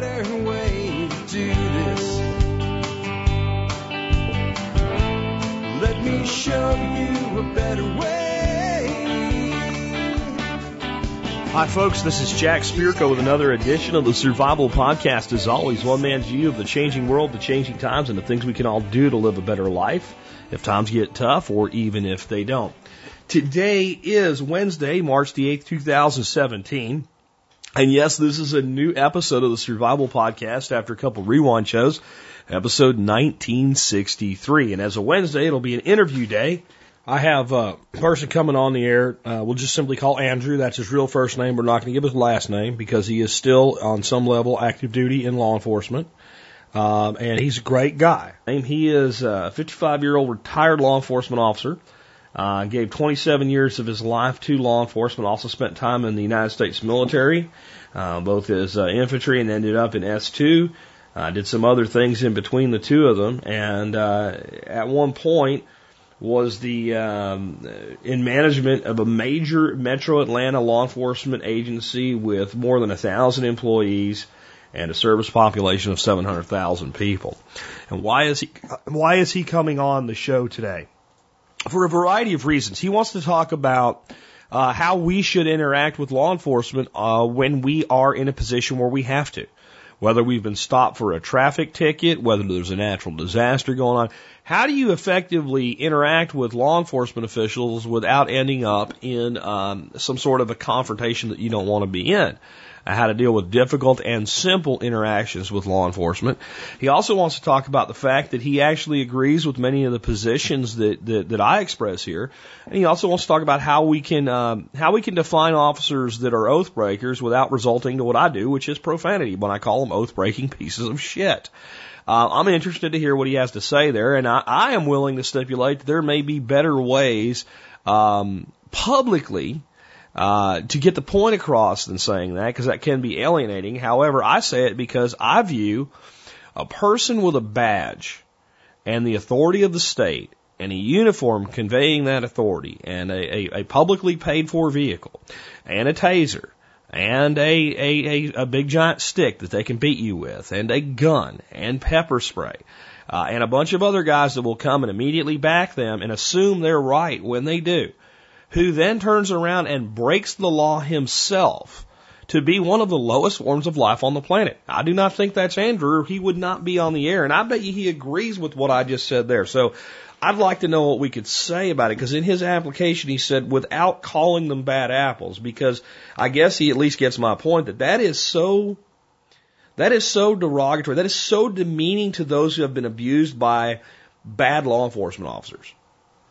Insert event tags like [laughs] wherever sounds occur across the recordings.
better way to do this. Let me show you a better way. Hi, folks. This is Jack Spirko with another edition of the Survival Podcast. As always, one man's view of the changing world, the changing times, and the things we can all do to live a better life if times get tough or even if they don't. Today is Wednesday, March the 8th, 2017. And yes, this is a new episode of the Survival Podcast after a couple rewind shows, episode 1963. And as a Wednesday, it'll be an interview day. I have a person coming on the air. Uh, we'll just simply call Andrew. That's his real first name. We're not going to give his last name because he is still on some level active duty in law enforcement. Um, and he's a great guy. He is a 55 year old retired law enforcement officer. Uh, gave 27 years of his life to law enforcement. Also spent time in the United States military, uh, both as uh, infantry and ended up in S2. Uh, did some other things in between the two of them, and uh, at one point was the um, in management of a major Metro Atlanta law enforcement agency with more than a thousand employees and a service population of 700,000 people. And why is he why is he coming on the show today? For a variety of reasons. He wants to talk about uh, how we should interact with law enforcement uh, when we are in a position where we have to. Whether we've been stopped for a traffic ticket, whether there's a natural disaster going on, how do you effectively interact with law enforcement officials without ending up in um, some sort of a confrontation that you don't want to be in? Uh, how to deal with difficult and simple interactions with law enforcement. He also wants to talk about the fact that he actually agrees with many of the positions that, that, that I express here. And he also wants to talk about how we can, um, how we can define officers that are oath breakers without resulting to what I do, which is profanity when I call them oath breaking pieces of shit. Uh, I'm interested to hear what he has to say there, and I, I am willing to stipulate that there may be better ways um, publicly uh, to get the point across than saying that, because that can be alienating. However, I say it because I view a person with a badge and the authority of the state and a uniform conveying that authority and a, a, a publicly paid for vehicle and a taser and a, a, a, a big giant stick that they can beat you with and a gun and pepper spray. Uh, and a bunch of other guys that will come and immediately back them and assume they're right when they do who then turns around and breaks the law himself to be one of the lowest forms of life on the planet. I do not think that's Andrew. He would not be on the air. And I bet you he agrees with what I just said there. So I'd like to know what we could say about it because in his application he said without calling them bad apples because I guess he at least gets my point that that is so that is so derogatory. That is so demeaning to those who have been abused by bad law enforcement officers.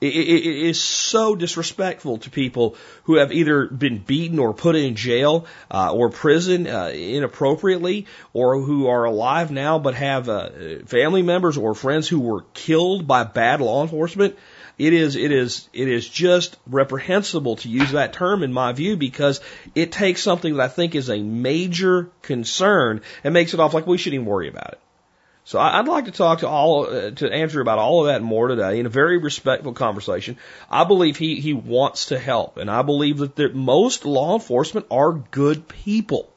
It, it, is so disrespectful to people who have either been beaten or put in jail uh, or prison uh, inappropriately, or who are alive now but have uh, family members or friends who were killed by bad law enforcement. It is, it is, it is just reprehensible to use that term in my view because it takes something that I think is a major concern and makes it off like we shouldn't even worry about it. So I'd like to talk to all uh, to Andrew about all of that more today in a very respectful conversation. I believe he he wants to help, and I believe that there, most law enforcement are good people,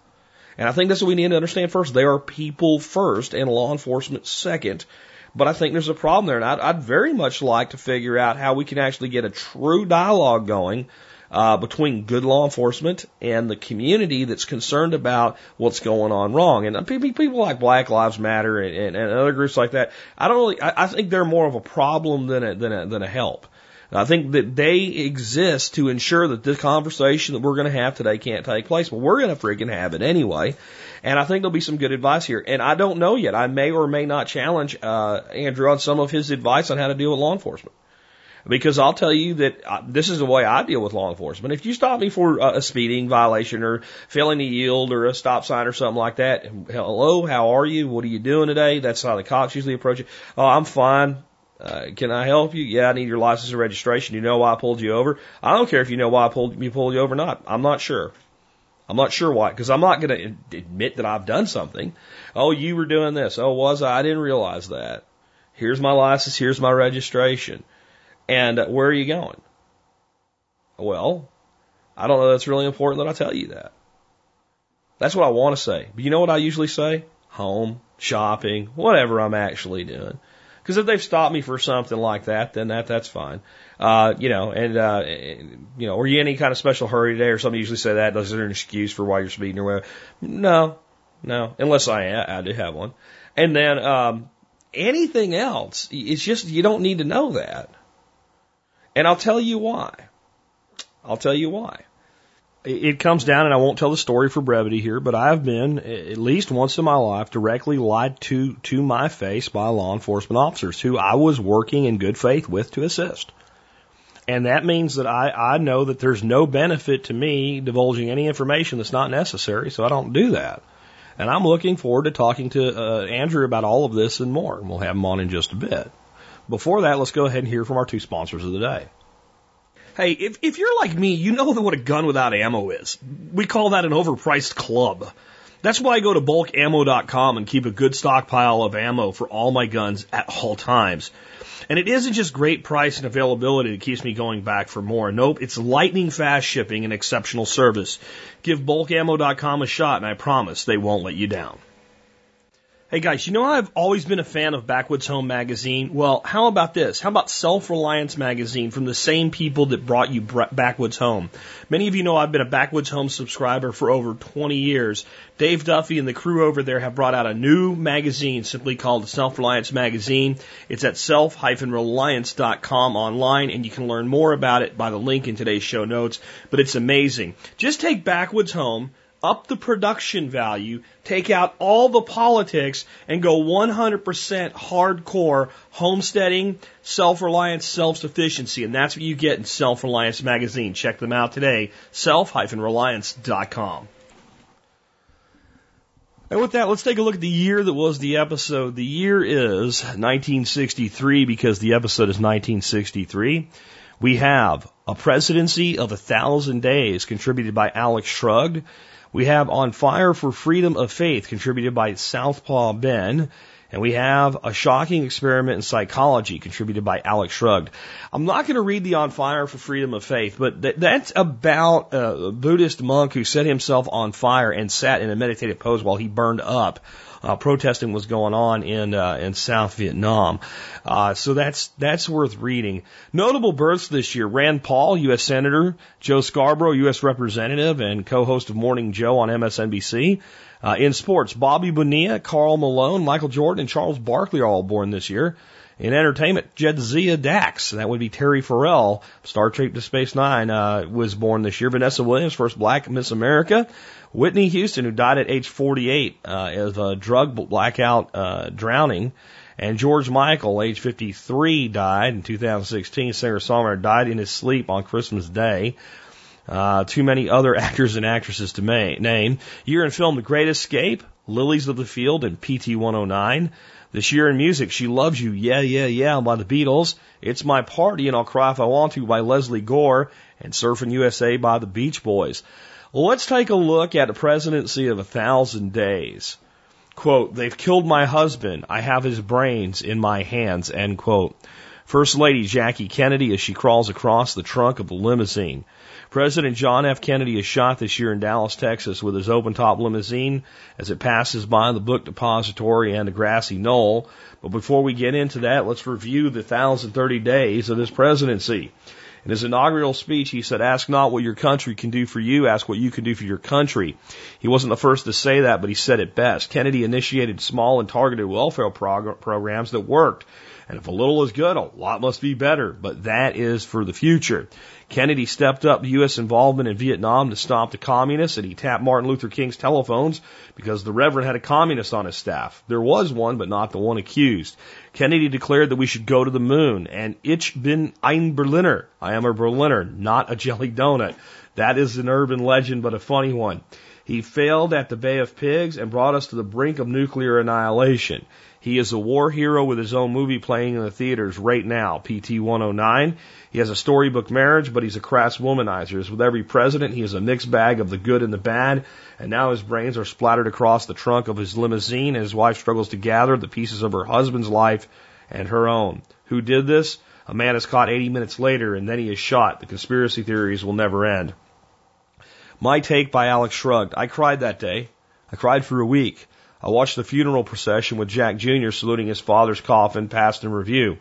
and I think that's what we need to understand first. They are people first, and law enforcement second. But I think there's a problem there, and I'd, I'd very much like to figure out how we can actually get a true dialogue going uh, between good law enforcement and the community that's concerned about what's going on wrong. And people like Black Lives Matter and, and, and other groups like that, I don't really, I, I think they're more of a problem than a, than a, than a help. I think that they exist to ensure that this conversation that we're going to have today can't take place, but we're going to freaking have it anyway. And I think there'll be some good advice here. And I don't know yet. I may or may not challenge uh, Andrew on some of his advice on how to deal with law enforcement. Because I'll tell you that uh, this is the way I deal with law enforcement. If you stop me for a speeding violation or failing to yield or a stop sign or something like that, hello, how are you? What are you doing today? That's how the cops usually approach it. Oh, I'm fine. Uh, can I help you? Yeah, I need your license and registration. You know why I pulled you over? I don't care if you know why I pulled you pulled you over or not. I'm not sure. I'm not sure why, because I'm not going to admit that I've done something. Oh, you were doing this. Oh, was I? I didn't realize that. Here's my license. Here's my registration. And where are you going? Well, I don't know that's really important that I tell you that. That's what I want to say. But you know what I usually say? home, shopping, whatever I'm actually doing. Because if they've stopped me for something like that, then that that's fine. Uh, you know, and uh, you know, are you in any kind of special hurry today or something? Usually say that. Is there an excuse for why you're speeding or whatever? No, no, unless I I do have one. And then um, anything else, it's just you don't need to know that. And I'll tell you why. I'll tell you why. It comes down, and I won't tell the story for brevity here, but I've been at least once in my life directly lied to to my face by law enforcement officers who I was working in good faith with to assist. And that means that I, I know that there's no benefit to me divulging any information that's not necessary, so I don't do that. And I'm looking forward to talking to uh, Andrew about all of this and more, and we'll have him on in just a bit. Before that, let's go ahead and hear from our two sponsors of the day. Hey, if, if you're like me, you know what a gun without ammo is. We call that an overpriced club. That's why I go to bulkammo.com and keep a good stockpile of ammo for all my guns at all times. And it isn't just great price and availability that keeps me going back for more. Nope, it's lightning fast shipping and exceptional service. Give bulkammo.com a shot and I promise they won't let you down. Hey guys, you know I've always been a fan of Backwoods Home magazine. Well, how about this? How about Self Reliance magazine from the same people that brought you Backwoods Home? Many of you know I've been a Backwoods Home subscriber for over 20 years. Dave Duffy and the crew over there have brought out a new magazine simply called Self Reliance Magazine. It's at self-reliance.com online and you can learn more about it by the link in today's show notes. But it's amazing. Just take Backwoods Home up the production value, take out all the politics, and go 100% hardcore homesteading, self-reliance, self-sufficiency. And that's what you get in Self-Reliance Magazine. Check them out today, self-reliance.com. And with that, let's take a look at the year that was the episode. The year is 1963 because the episode is 1963. We have a presidency of a thousand days contributed by Alex Shrugged. We have On Fire for Freedom of Faith, contributed by Southpaw Ben. And we have A Shocking Experiment in Psychology, contributed by Alex Shrugged. I'm not going to read the On Fire for Freedom of Faith, but th- that's about a Buddhist monk who set himself on fire and sat in a meditative pose while he burned up uh, protesting was going on in uh, in South Vietnam. Uh, so that's that's worth reading. Notable births this year: Rand Paul, U.S. Senator; Joe Scarborough, U.S. Representative and co-host of Morning Joe on MSNBC. Uh, in sports, Bobby Bonilla, Karl Malone, Michael Jordan, and Charles Barkley are all born this year. In entertainment, Jadzia Dax, that would be Terry Farrell, Star Trek to Space Nine, uh, was born this year. Vanessa Williams, first black Miss America. Whitney Houston, who died at age 48 uh, of a drug blackout uh, drowning. And George Michael, age 53, died in 2016. Singer-songwriter died in his sleep on Christmas Day. Uh, too many other [laughs] actors and actresses to name. Year in film, The Great Escape, Lilies of the Field, and PT 109. This year in music, She Loves You, Yeah, Yeah, Yeah by the Beatles. It's My Party and I'll Cry If I Want to by Lesley Gore. And Surfing USA by the Beach Boys. Well, let's take a look at a presidency of a thousand days. Quote, they've killed my husband. I have his brains in my hands, end quote. First Lady Jackie Kennedy as she crawls across the trunk of the limousine. President John F. Kennedy is shot this year in Dallas, Texas with his open top limousine as it passes by the book depository and the grassy knoll. But before we get into that, let's review the 1,030 days of this presidency. In his inaugural speech, he said, Ask not what your country can do for you, ask what you can do for your country. He wasn't the first to say that, but he said it best. Kennedy initiated small and targeted welfare prog- programs that worked. And if a little is good, a lot must be better. But that is for the future. Kennedy stepped up U.S. involvement in Vietnam to stop the communists, and he tapped Martin Luther King's telephones because the Reverend had a communist on his staff. There was one, but not the one accused. Kennedy declared that we should go to the moon, and Ich bin ein Berliner. I am a Berliner, not a jelly donut. That is an urban legend, but a funny one. He failed at the Bay of Pigs and brought us to the brink of nuclear annihilation. He is a war hero with his own movie playing in the theaters right now, PT 109. He has a storybook marriage, but he's a crass womanizer. As with every president, he is a mixed bag of the good and the bad, and now his brains are splattered across the trunk of his limousine, and his wife struggles to gather the pieces of her husband's life and her own. Who did this? A man is caught 80 minutes later, and then he is shot. The conspiracy theories will never end. My take by Alex Shrugged. I cried that day. I cried for a week. I watched the funeral procession with Jack Jr. saluting his father's coffin, passed in review.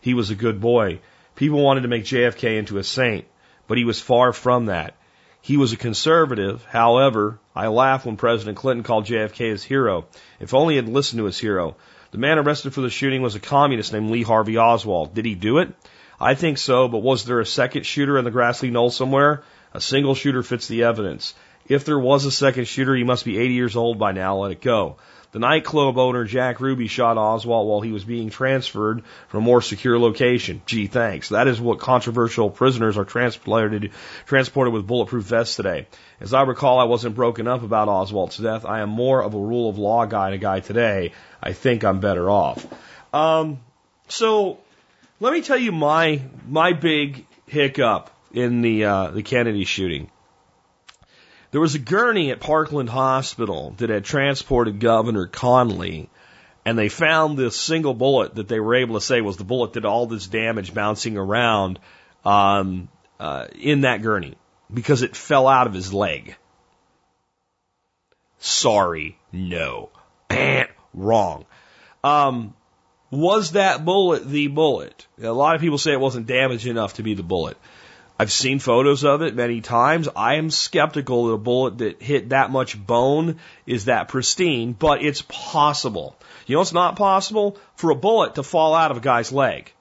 He was a good boy. People wanted to make JFK into a saint, but he was far from that. He was a conservative. However, I laugh when President Clinton called JFK his hero. If only he had listened to his hero. The man arrested for the shooting was a communist named Lee Harvey Oswald. Did he do it? I think so, but was there a second shooter in the Grassy Knoll somewhere? A single shooter fits the evidence. If there was a second shooter, he must be 80 years old by now. Let it go. The nightclub owner, Jack Ruby, shot Oswald while he was being transferred from a more secure location. Gee, thanks. That is what controversial prisoners are transported, transported with bulletproof vests today. As I recall, I wasn't broken up about Oswald's death. I am more of a rule of law guy guy today. I think I'm better off. Um, so let me tell you my my big hiccup in the uh, the Kennedy shooting. There was a gurney at Parkland Hospital that had transported Governor Connally, and they found this single bullet that they were able to say was the bullet that all this damage bouncing around um, uh, in that gurney because it fell out of his leg. Sorry, no, wrong. Um, was that bullet the bullet? A lot of people say it wasn't damaged enough to be the bullet. I've seen photos of it many times. I am skeptical that a bullet that hit that much bone is that pristine, but it's possible. You know it's not possible? For a bullet to fall out of a guy's leg.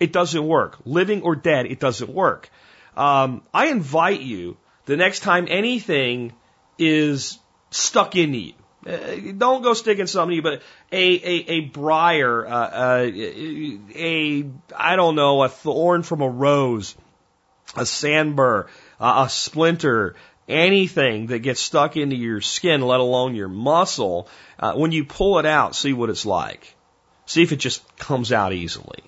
It doesn't work. Living or dead, it doesn't work. Um, I invite you the next time anything is stuck into you. Uh, don't go sticking something, but a a a briar, uh, uh, a I don't know, a thorn from a rose a sandburr, uh, a splinter, anything that gets stuck into your skin, let alone your muscle, uh, when you pull it out, see what it's like. See if it just comes out easily.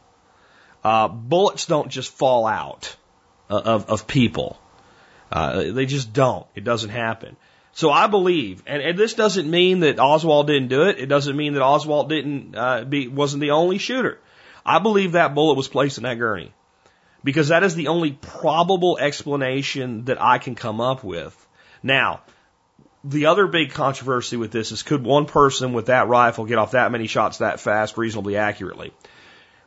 Uh, bullets don't just fall out uh, of, of people. Uh, they just don't. It doesn't happen. So I believe, and, and this doesn't mean that Oswald didn't do it. It doesn't mean that Oswald didn't uh, be wasn't the only shooter. I believe that bullet was placed in that gurney because that is the only probable explanation that I can come up with. Now, the other big controversy with this is could one person with that rifle get off that many shots that fast reasonably accurately?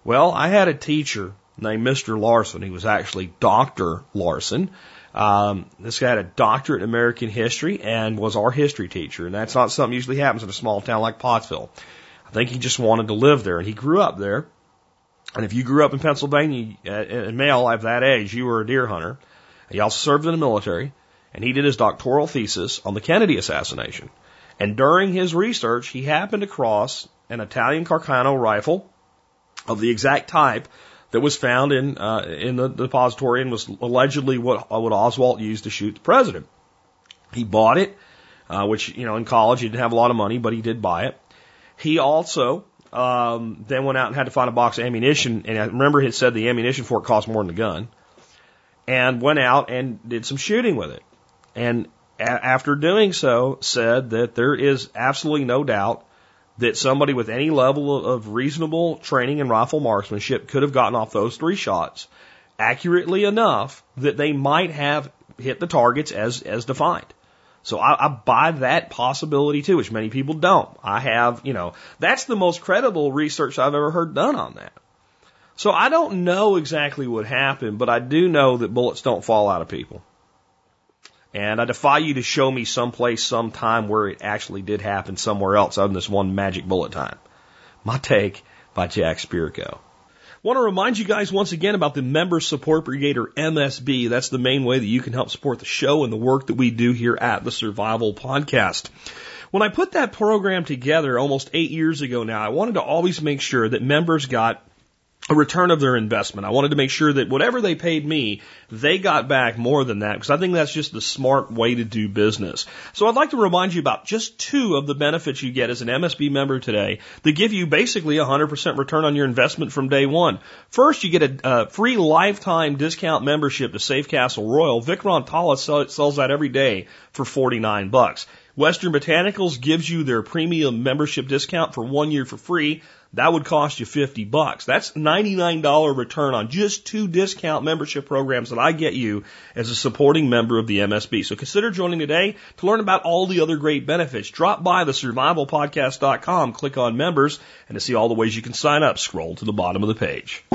Well, I had a teacher named Mr. Larson. He was actually Dr. Larson. Um, this guy had a doctorate in American history and was our history teacher. And that's not something usually happens in a small town like Pottsville. I think he just wanted to live there and he grew up there. And if you grew up in Pennsylvania, a uh, male of that age, you were a deer hunter. He also served in the military, and he did his doctoral thesis on the Kennedy assassination. And during his research, he happened across an Italian Carcano rifle of the exact type that was found in uh, in the depository and was allegedly what what Oswald used to shoot the president. He bought it, uh, which you know in college he didn't have a lot of money, but he did buy it. He also um, then went out and had to find a box of ammunition. And I remember he said the ammunition for it cost more than the gun. And went out and did some shooting with it. And a- after doing so, said that there is absolutely no doubt that somebody with any level of reasonable training in rifle marksmanship could have gotten off those three shots accurately enough that they might have hit the targets as, as defined. So I, I buy that possibility too, which many people don't. I have, you know, that's the most credible research I've ever heard done on that. So I don't know exactly what happened, but I do know that bullets don't fall out of people. And I defy you to show me someplace, sometime where it actually did happen somewhere else other than this one magic bullet time. My take by Jack Spirko. Want to remind you guys once again about the Member Support Brigade or MSB. That's the main way that you can help support the show and the work that we do here at the Survival Podcast. When I put that program together almost eight years ago now, I wanted to always make sure that members got a return of their investment. I wanted to make sure that whatever they paid me, they got back more than that because I think that's just the smart way to do business. So I'd like to remind you about just two of the benefits you get as an MSB member today that give you basically a 100% return on your investment from day one. First, you get a, free lifetime discount membership to Safecastle Royal. Vic Rontalis sells that every day for 49 bucks. Western Botanicals gives you their premium membership discount for one year for free. That would cost you 50 bucks. That's $99 return on just two discount membership programs that I get you as a supporting member of the MSB. So consider joining today to learn about all the other great benefits. Drop by the survivalpodcast.com, click on members, and to see all the ways you can sign up, scroll to the bottom of the page.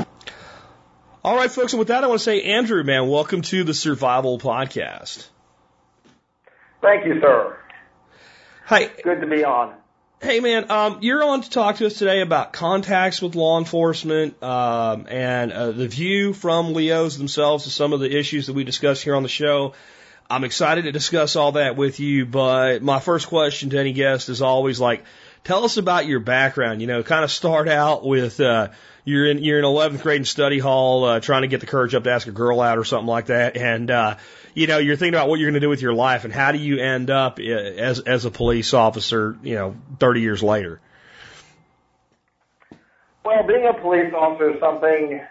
All right, folks, and with that, I want to say, Andrew, man, welcome to the Survival Podcast. Thank you, sir. Hi. Good to be on. Hey, man, um, you're on to talk to us today about contacts with law enforcement um, and uh, the view from LEOs themselves to some of the issues that we discuss here on the show. I'm excited to discuss all that with you, but my first question to any guest is always like, tell us about your background. You know, kind of start out with uh, you're in you're in 11th grade in study hall, uh, trying to get the courage up to ask a girl out or something like that, and uh, you know, you're thinking about what you're going to do with your life and how do you end up as as a police officer, you know, 30 years later. Well, being a police officer is something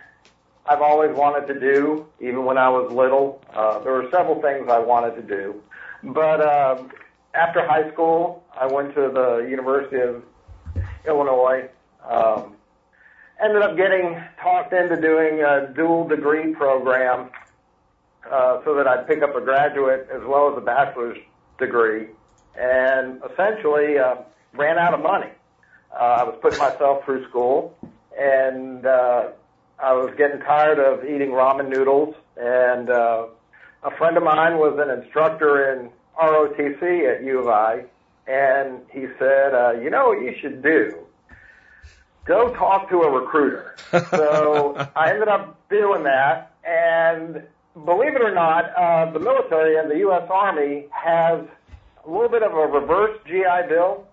I've always wanted to do, even when I was little. Uh, there were several things I wanted to do, but uh, after high school, I went to the University of Illinois. Um, ended up getting talked into doing a dual degree program uh, so that I'd pick up a graduate as well as a bachelor's degree, and essentially uh, ran out of money. Uh, I was putting myself through school, and uh, I was getting tired of eating ramen noodles. And uh, a friend of mine was an instructor in ROTC at U of I, and he said, uh, "You know what you should do." Go talk to a recruiter. [laughs] so I ended up doing that, and believe it or not, uh, the military and the U.S. Army has a little bit of a reverse GI Bill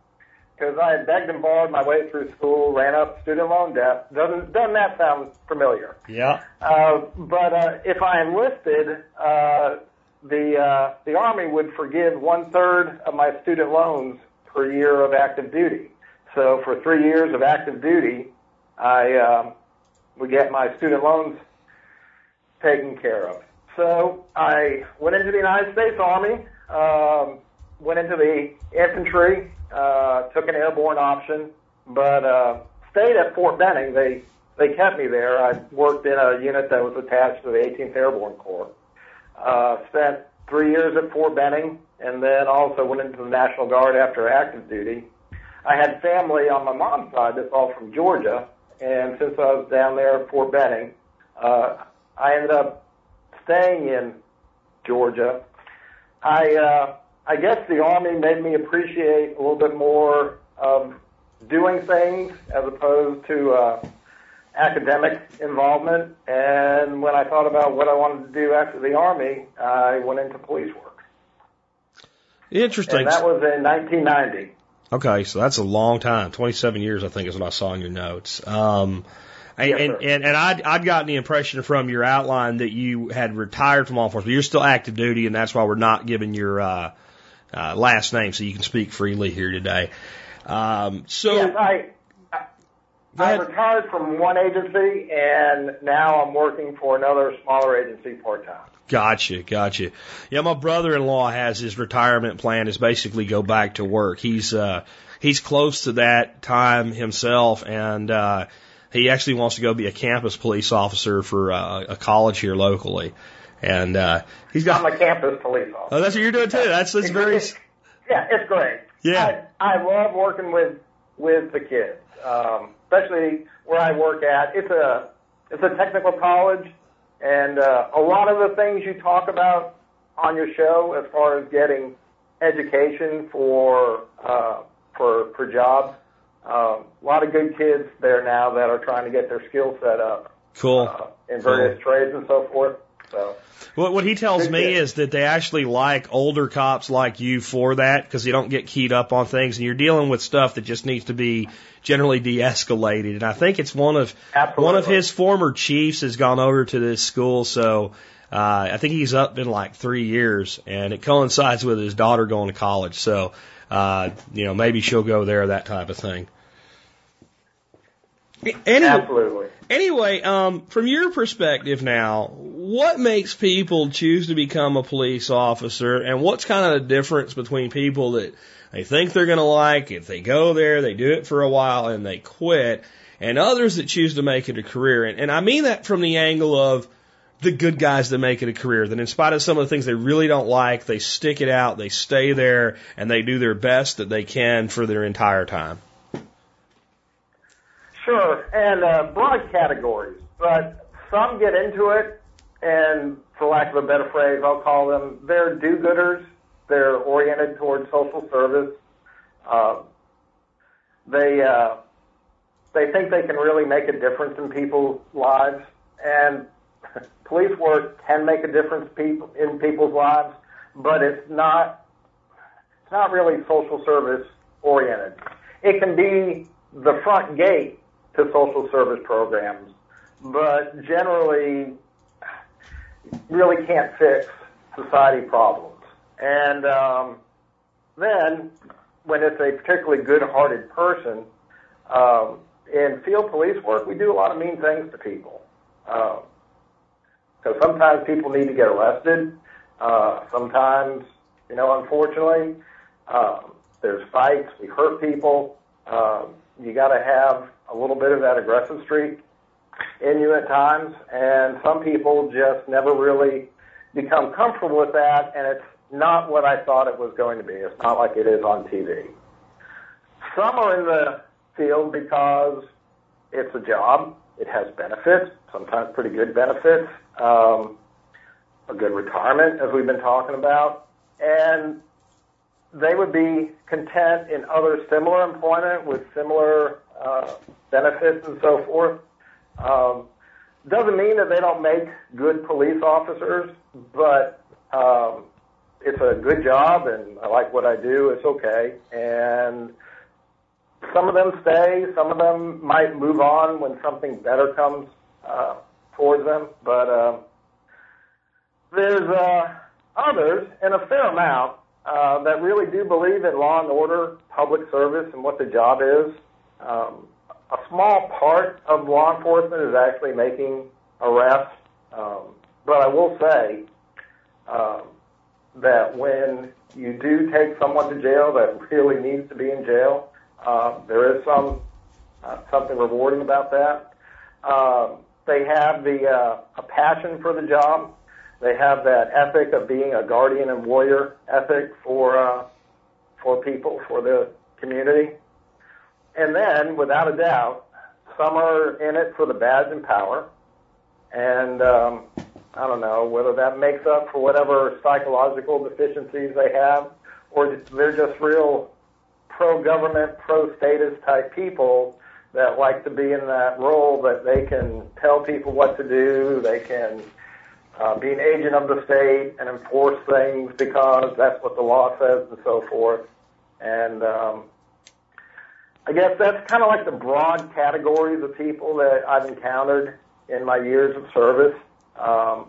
because I had begged and borrowed my way through school, ran up student loan debt. Doesn't doesn't that sound familiar? Yeah. Uh, but uh, if I enlisted, uh, the uh, the Army would forgive one third of my student loans per year of active duty. So for three years of active duty, I uh, would get my student loans taken care of. So I went into the United States Army, um, went into the infantry, uh, took an airborne option, but uh, stayed at Fort Benning. They they kept me there. I worked in a unit that was attached to the 18th Airborne Corps. Uh, spent three years at Fort Benning, and then also went into the National Guard after active duty. I had family on my mom's side that's all from Georgia, and since I was down there at Fort Benning, uh, I ended up staying in Georgia, I uh, I guess the Army made me appreciate a little bit more of doing things as opposed to uh, academic involvement. And when I thought about what I wanted to do after the Army, I went into police work. Interesting. And that was in 1990. Okay, so that's a long time. 27 years, I think, is what I saw in your notes. Um, Yes, and, and and I'd I'd gotten the impression from your outline that you had retired from law enforcement. You're still active duty, and that's why we're not giving your uh, uh, last name, so you can speak freely here today. Um, so yes, I Go I retired from one agency, and now I'm working for another smaller agency part time. Gotcha, gotcha. Yeah, my brother-in-law has his retirement plan is basically go back to work. He's uh he's close to that time himself and uh he actually wants to go be a campus police officer for uh, a college here locally. And uh he's I'm a campus police officer. Oh, that's what you're doing too. That's that's very It's- yeah, it's great. Yeah. I, I love working with with the kids, um, especially where I work at. It's a it's a technical college, and uh, a lot of the things you talk about on your show, as far as getting education for uh, for for jobs, um, a lot of good kids there now that are trying to get their skill set up cool. uh, in various trades and so forth. So. What, what he tells me kid. is that they actually like older cops like you for that because you don't get keyed up on things and you're dealing with stuff that just needs to be generally de-escalated. And I think it's one of Absolutely. one of his former chiefs has gone over to this school, so uh, I think he's up in like three years, and it coincides with his daughter going to college. So uh, you know maybe she'll go there, that type of thing. Anyway, Absolutely. Anyway, um, from your perspective now, what makes people choose to become a police officer, and what's kind of the difference between people that they think they're going to like, if they go there, they do it for a while, and they quit, and others that choose to make it a career? And, and I mean that from the angle of the good guys that make it a career, that in spite of some of the things they really don't like, they stick it out, they stay there, and they do their best that they can for their entire time. Sure, and uh, broad categories, but some get into it, and for lack of a better phrase, I'll call them they're do-gooders. They're oriented towards social service. Uh, they uh, they think they can really make a difference in people's lives, and [laughs] police work can make a difference in people's lives, but it's not it's not really social service oriented. It can be the front gate to social service programs, but generally really can't fix society problems. And um, then, when it's a particularly good-hearted person, um, in field police work, we do a lot of mean things to people. Because um, sometimes people need to get arrested. Uh, sometimes, you know, unfortunately, um, there's fights. We hurt people. Um, you got to have a little bit of that aggressive streak in you at times, and some people just never really become comfortable with that, and it's not what I thought it was going to be. It's not like it is on TV. Some are in the field because it's a job. It has benefits, sometimes pretty good benefits, um, a good retirement, as we've been talking about, and they would be content in other similar employment with similar uh, benefits and so forth. Um, doesn't mean that they don't make good police officers, but um, it's a good job and I like what I do. It's okay. And some of them stay, some of them might move on when something better comes uh, towards them. But uh, there's uh, others, and a fair amount, that really do believe in law and order, public service, and what the job is. Um, a small part of law enforcement is actually making arrests, um, but I will say um, that when you do take someone to jail that [laughs] really needs to be in jail, uh, there is some uh, something rewarding about that. Um, they have the uh, a passion for the job. They have that ethic of being a guardian and warrior ethic for uh, for people for the community. And then, without a doubt, some are in it for the badge and power. And um, I don't know whether that makes up for whatever psychological deficiencies they have, or they're just real pro-government, pro-status type people that like to be in that role that they can tell people what to do, they can uh, be an agent of the state and enforce things because that's what the law says and so forth. And um, I guess that's kind of like the broad categories of people that I've encountered in my years of service. Um,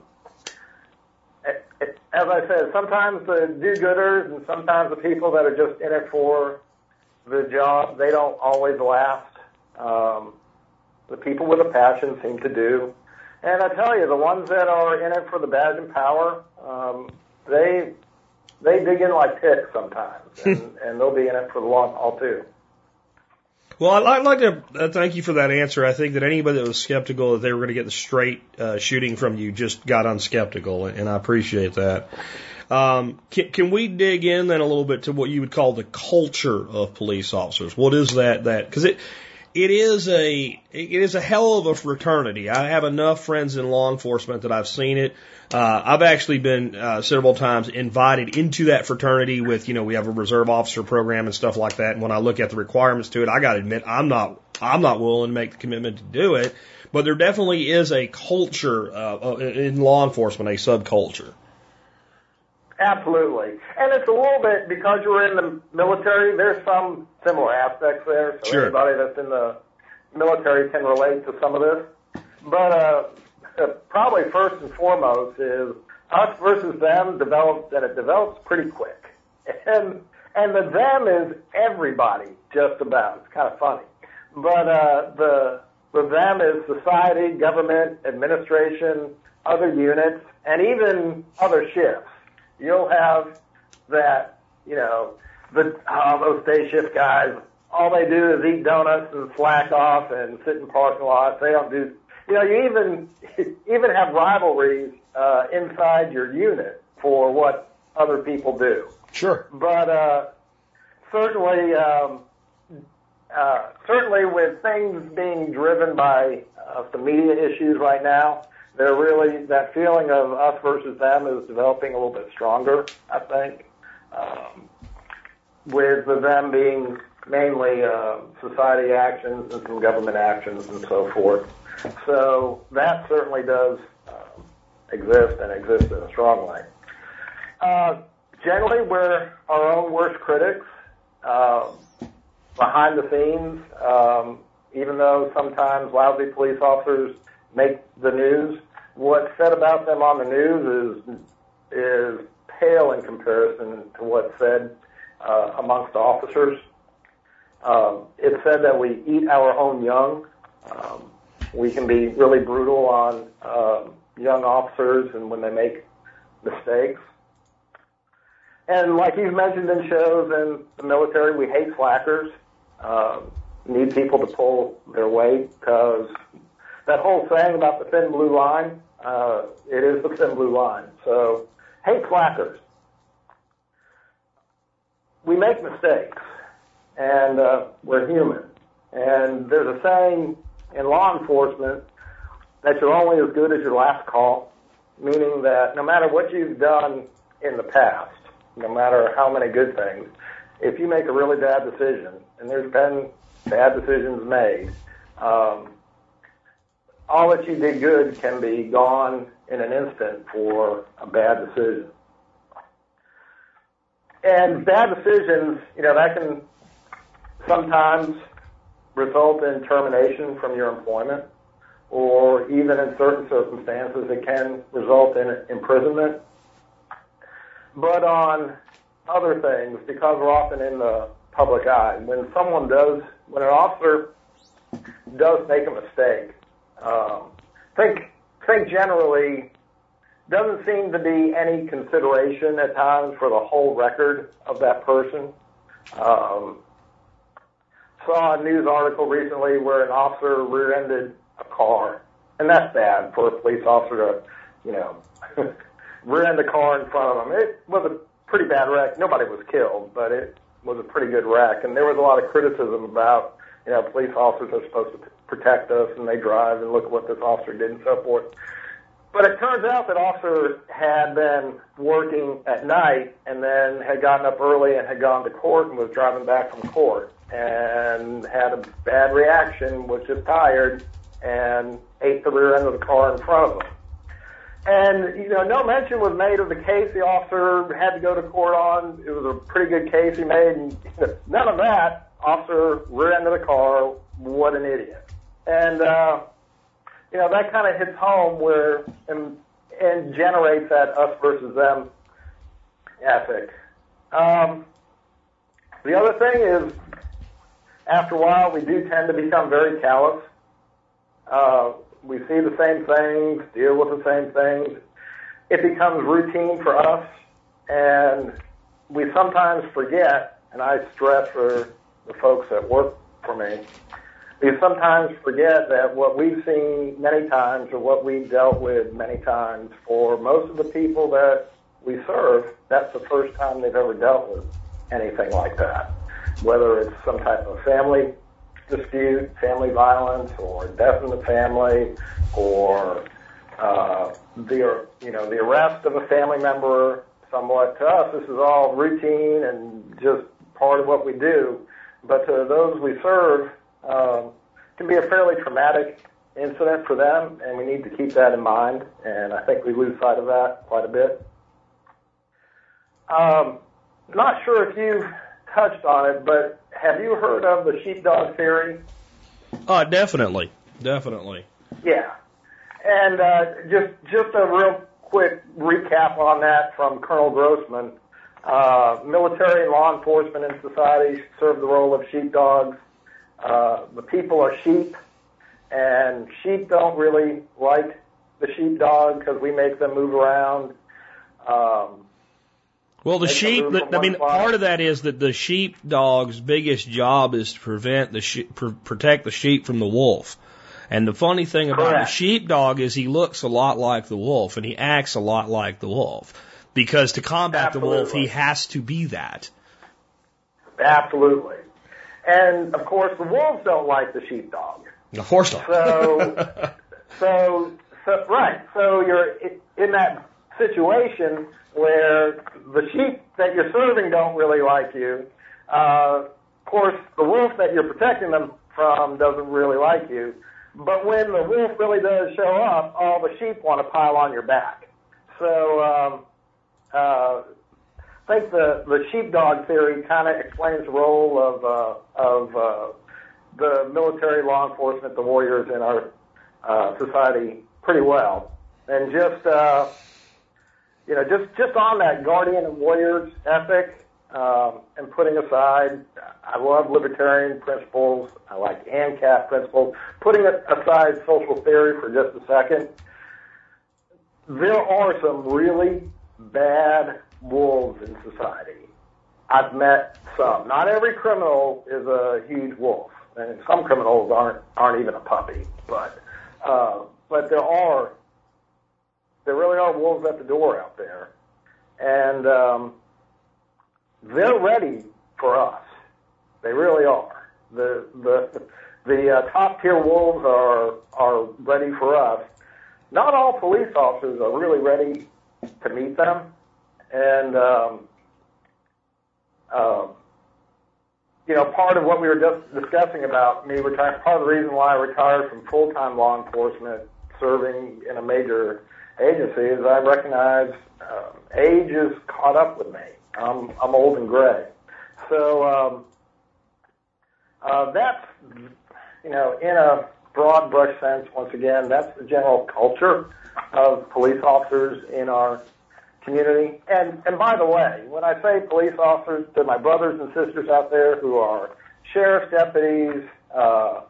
as I said, sometimes the do-gooders and sometimes the people that are just in it for the job, they don't always last. Um, the people with a passion seem to do. And I tell you, the ones that are in it for the badge and power, um, they they dig in like ticks sometimes, [laughs] and, and they'll be in it for the long haul too. Well, I'd like to uh, thank you for that answer. I think that anybody that was skeptical that they were going to get the straight uh, shooting from you just got unskeptical, and I appreciate that. Um, can, can we dig in then a little bit to what you would call the culture of police officers? What is that? That because it it is a it is a hell of a fraternity. I have enough friends in law enforcement that I've seen it. Uh, I've actually been uh, several times invited into that fraternity with you know we have a reserve officer program and stuff like that. And when I look at the requirements to it, I got to admit I'm not I'm not willing to make the commitment to do it. But there definitely is a culture uh, in law enforcement, a subculture. Absolutely. And it's a little bit because you're in the military, there's some similar aspects there. So sure. anybody that's in the military can relate to some of this. But uh, uh, probably first and foremost is us versus them develops, and it develops pretty quick. And and the them is everybody, just about. It's kind of funny. But uh, the with them is society, government, administration, other units, and even other shifts. You'll have that, you know, the oh, those day shift guys. All they do is eat donuts and slack off and sit in parking lots. They don't do, you know, you even [laughs] even have rivalries uh, inside your unit for what other people do. Sure. But uh, certainly, um, uh, certainly with things being driven by uh, some media issues right now, they're really that feeling of us versus them is developing a little bit stronger. I think, um, with them being mainly uh, society actions and some government actions and so forth. So that certainly does um, exist and exists in a strong way. Uh, generally, we're our own worst critics. Uh, behind the scenes, um, even though sometimes lousy police officers make the news, what's said about them on the news is is pale in comparison to what's said uh, amongst officers. Um, it's said that we eat our own young. Um, we can be really brutal on uh, young officers and when they make mistakes. And like you've mentioned in shows in the military, we hate slackers. Um, need people to pull their weight because that whole saying about the thin blue line, uh, it is the thin blue line. So hate slackers. We make mistakes, and uh, we're human. And there's a saying in law enforcement that you're only as good as your last call, meaning that no matter what you've done in the past, no matter how many good things, if you make a really bad decision, and there's been bad decisions made, um, all that you did good can be gone in an instant for a bad decision. And bad decisions, you know, that can sometimes result in termination from your employment, or even in certain circumstances, it can result in imprisonment. But on other things, because we're often in the public eye, when someone does, when an officer does make a mistake, um, think think generally doesn't seem to be any consideration at times for the whole record of that person. Um, saw a news article recently where an officer rear-ended a car, and that's bad for a police officer to, you know, [laughs] rear-end a car in front of them. It was a pretty bad wreck. Nobody was killed, but it was a pretty good wreck, and there was a lot of criticism about, you know, police officers are supposed to protect us, and they drive, and look what this officer did, and so forth. But it turns out that officer had been working at night and then had gotten up early and had gone to court and was driving back from court and had a bad reaction, was just tired, and ate the rear end of the car in front of him. And, you know, no mention was made of the case the officer had to go to court on. It was a pretty good case he made. And none of that. Officer rear end of the car. What an idiot. And, uh, you know, that kind of hits home where, and, and generates that us versus them ethic. Um, the other thing is, after a while, we do tend to become very callous. Uh, we see the same things, deal with the same things. It becomes routine for us, and we sometimes forget, and I stress for the folks that work for me, we sometimes forget that what we've seen many times or what we've dealt with many times for most of the people that we serve, that's the first time they've ever dealt with anything like that. Whether it's some type of family dispute, family violence, or death in the family, or uh, the you know the arrest of a family member. Somewhat to us, this is all routine and just part of what we do. But to those we serve, um, can be a fairly traumatic incident for them, and we need to keep that in mind. And I think we lose sight of that quite a bit. Um, not sure if you've touched on it, but have you heard of the sheepdog theory? Uh, definitely, definitely. Yeah, and uh, just just a real quick recap on that from Colonel Grossman. Uh, military and law enforcement in society serve the role of sheepdogs. Uh, the people are sheep, and sheep don't really like the sheepdog because we make them move around. Um, well, the sheep. The, I mean, part of that is that the sheepdog's biggest job is to prevent the pr- protect the sheep from the wolf. And the funny thing about Correct. the sheepdog is he looks a lot like the wolf and he acts a lot like the wolf. Because to combat the wolf, he has to be that. absolutely. And of course, the wolves don't like the sheepdog. Of course not. So, [laughs] so, so, right. So you're in that situation where the sheep that you're serving don't really like you. Uh, of course, the wolf that you're protecting them from doesn't really like you. But when the wolf really does show up, all the sheep want to pile on your back. So, um, uh, I think the, the sheepdog theory kind of explains the role of, uh, of, uh, the military, law enforcement, the warriors in our uh, society pretty well. And just uh, you know, just just on that guardian and warriors ethic, um, and putting aside, I love libertarian principles. I like ANCAP principles. Putting aside social theory for just a second, there are some really bad wolves in society. I've met some. Not every criminal is a huge wolf, and some criminals aren't aren't even a puppy. But uh, but there are there really are wolves at the door out there, and um, they're ready for us. They really are. The the the uh, top tier wolves are are ready for us. Not all police officers are really ready to meet them, and um, um, you know, part of what we were just discussing about me retiring, part of the reason why I retired from full-time law enforcement, serving in a major agency, is I recognize um, age has caught up with me. I'm I'm old and gray, so um, uh, that's you know, in a broad brush sense, once again, that's the general culture of police officers in our community. And and by the way, when I say police officers, to my brothers and sisters out there who are sheriff's deputies, uh,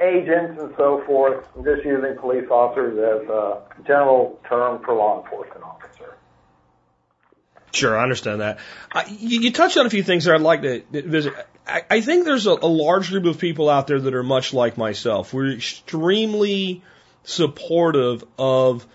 agents, and so forth, I'm just using police officers as a general term for law enforcement officer. Sure, I understand that. I, you, you touched on a few things that I'd like to visit. I, I think there's a, a large group of people out there that are much like myself. We're extremely supportive of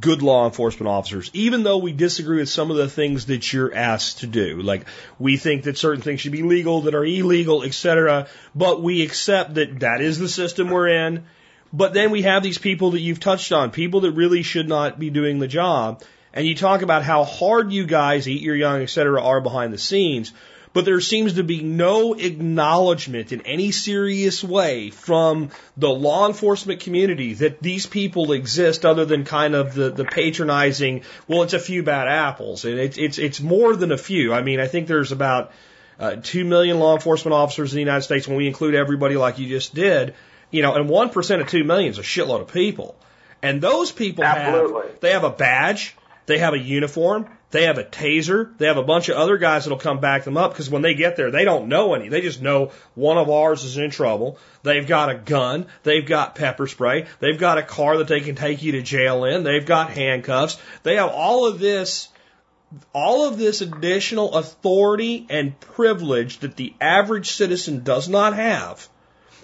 good law enforcement officers, even though we disagree with some of the things that you're asked to do. Like we think that certain things should be legal that are illegal, etc. But we accept that that is the system we're in. But then we have these people that you've touched on, people that really should not be doing the job. And you talk about how hard you guys, eat your young, etc., are behind the scenes. But there seems to be no acknowledgement in any serious way from the law enforcement community that these people exist other than kind of the, the patronizing, well, it's a few bad apples. And it's, it's, it's more than a few. I mean, I think there's about uh, 2 million law enforcement officers in the United States when we include everybody like you just did. You know, and 1% of 2 million is a shitload of people. And those people Absolutely. have, they have a badge, they have a uniform, they have a taser, they have a bunch of other guys that'll come back them up because when they get there, they don't know any. They just know one of ours is in trouble. They've got a gun, they've got pepper spray, they've got a car that they can take you to jail in, they've got handcuffs. They have all of this all of this additional authority and privilege that the average citizen does not have,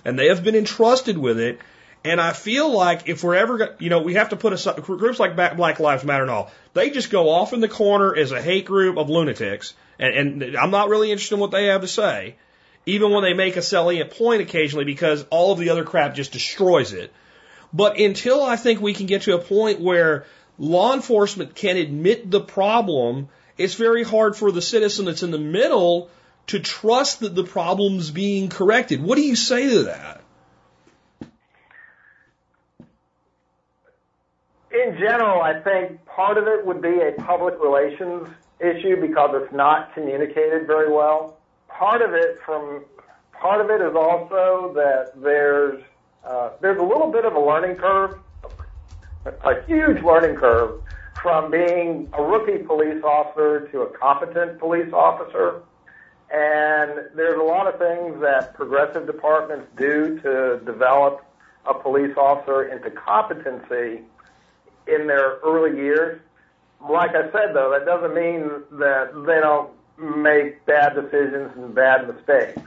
and they have been entrusted with it. And I feel like if we're ever, you know, we have to put aside groups like Black Lives Matter and all. They just go off in the corner as a hate group of lunatics, and, and I'm not really interested in what they have to say, even when they make a salient point occasionally, because all of the other crap just destroys it. But until I think we can get to a point where law enforcement can admit the problem, it's very hard for the citizen that's in the middle to trust that the problem's being corrected. What do you say to that? In general, I think part of it would be a public relations issue because it's not communicated very well. Part of it from part of it is also that there's uh, there's a little bit of a learning curve, a huge learning curve from being a rookie police officer to a competent police officer. And there's a lot of things that progressive departments do to develop a police officer into competency in their early years. Like I said, though, that doesn't mean that they don't make bad decisions and bad mistakes.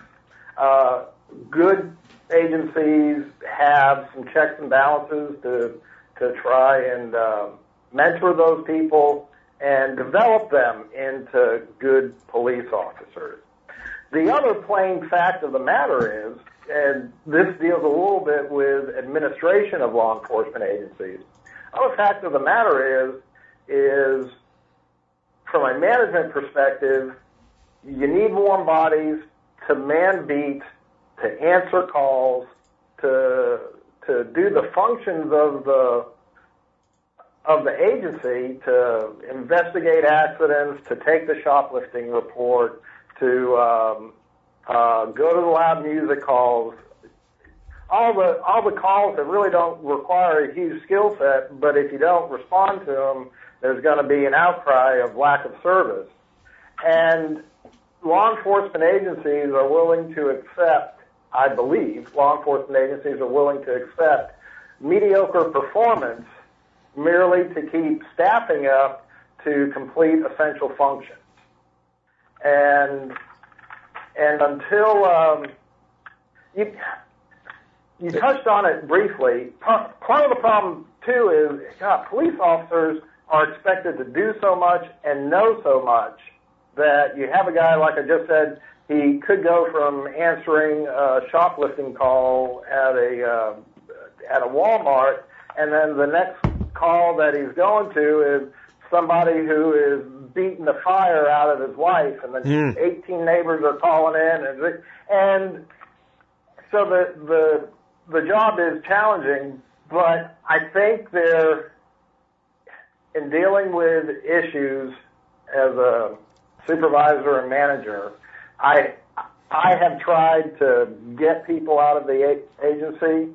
Uh, good agencies have some checks and balances to to try and uh, mentor those people and develop them into good police officers. The other plain fact of the matter is, and this deals a little bit with administration of law enforcement agencies. Other fact of the matter is, is from a management perspective, you need warm bodies to man beat, to answer calls, to to do the functions of the of the agency to investigate accidents, to take the shoplifting report, to um, uh, go to the loud music calls, all the all the calls that really don't require a huge skill set, but if you don't respond to them, there's going to be an outcry of lack of service. And law enforcement agencies are willing to accept, I believe, law enforcement agencies are willing to accept mediocre performance merely to keep staffing up to complete essential functions. And and until um, you you touched on it briefly, part, part of the problem too is God, police officers are expected to do so much and know so much that you have a guy like I just said. He could go from answering a shoplifting call at a uh, at a Walmart, and then the next call that he's going to is somebody who is beating the fire out of his wife, and then Mm. 18 neighbors are calling in, and and so the the the job is challenging, but I think they're in dealing with issues as a supervisor and manager. I I have tried to get people out of the agency,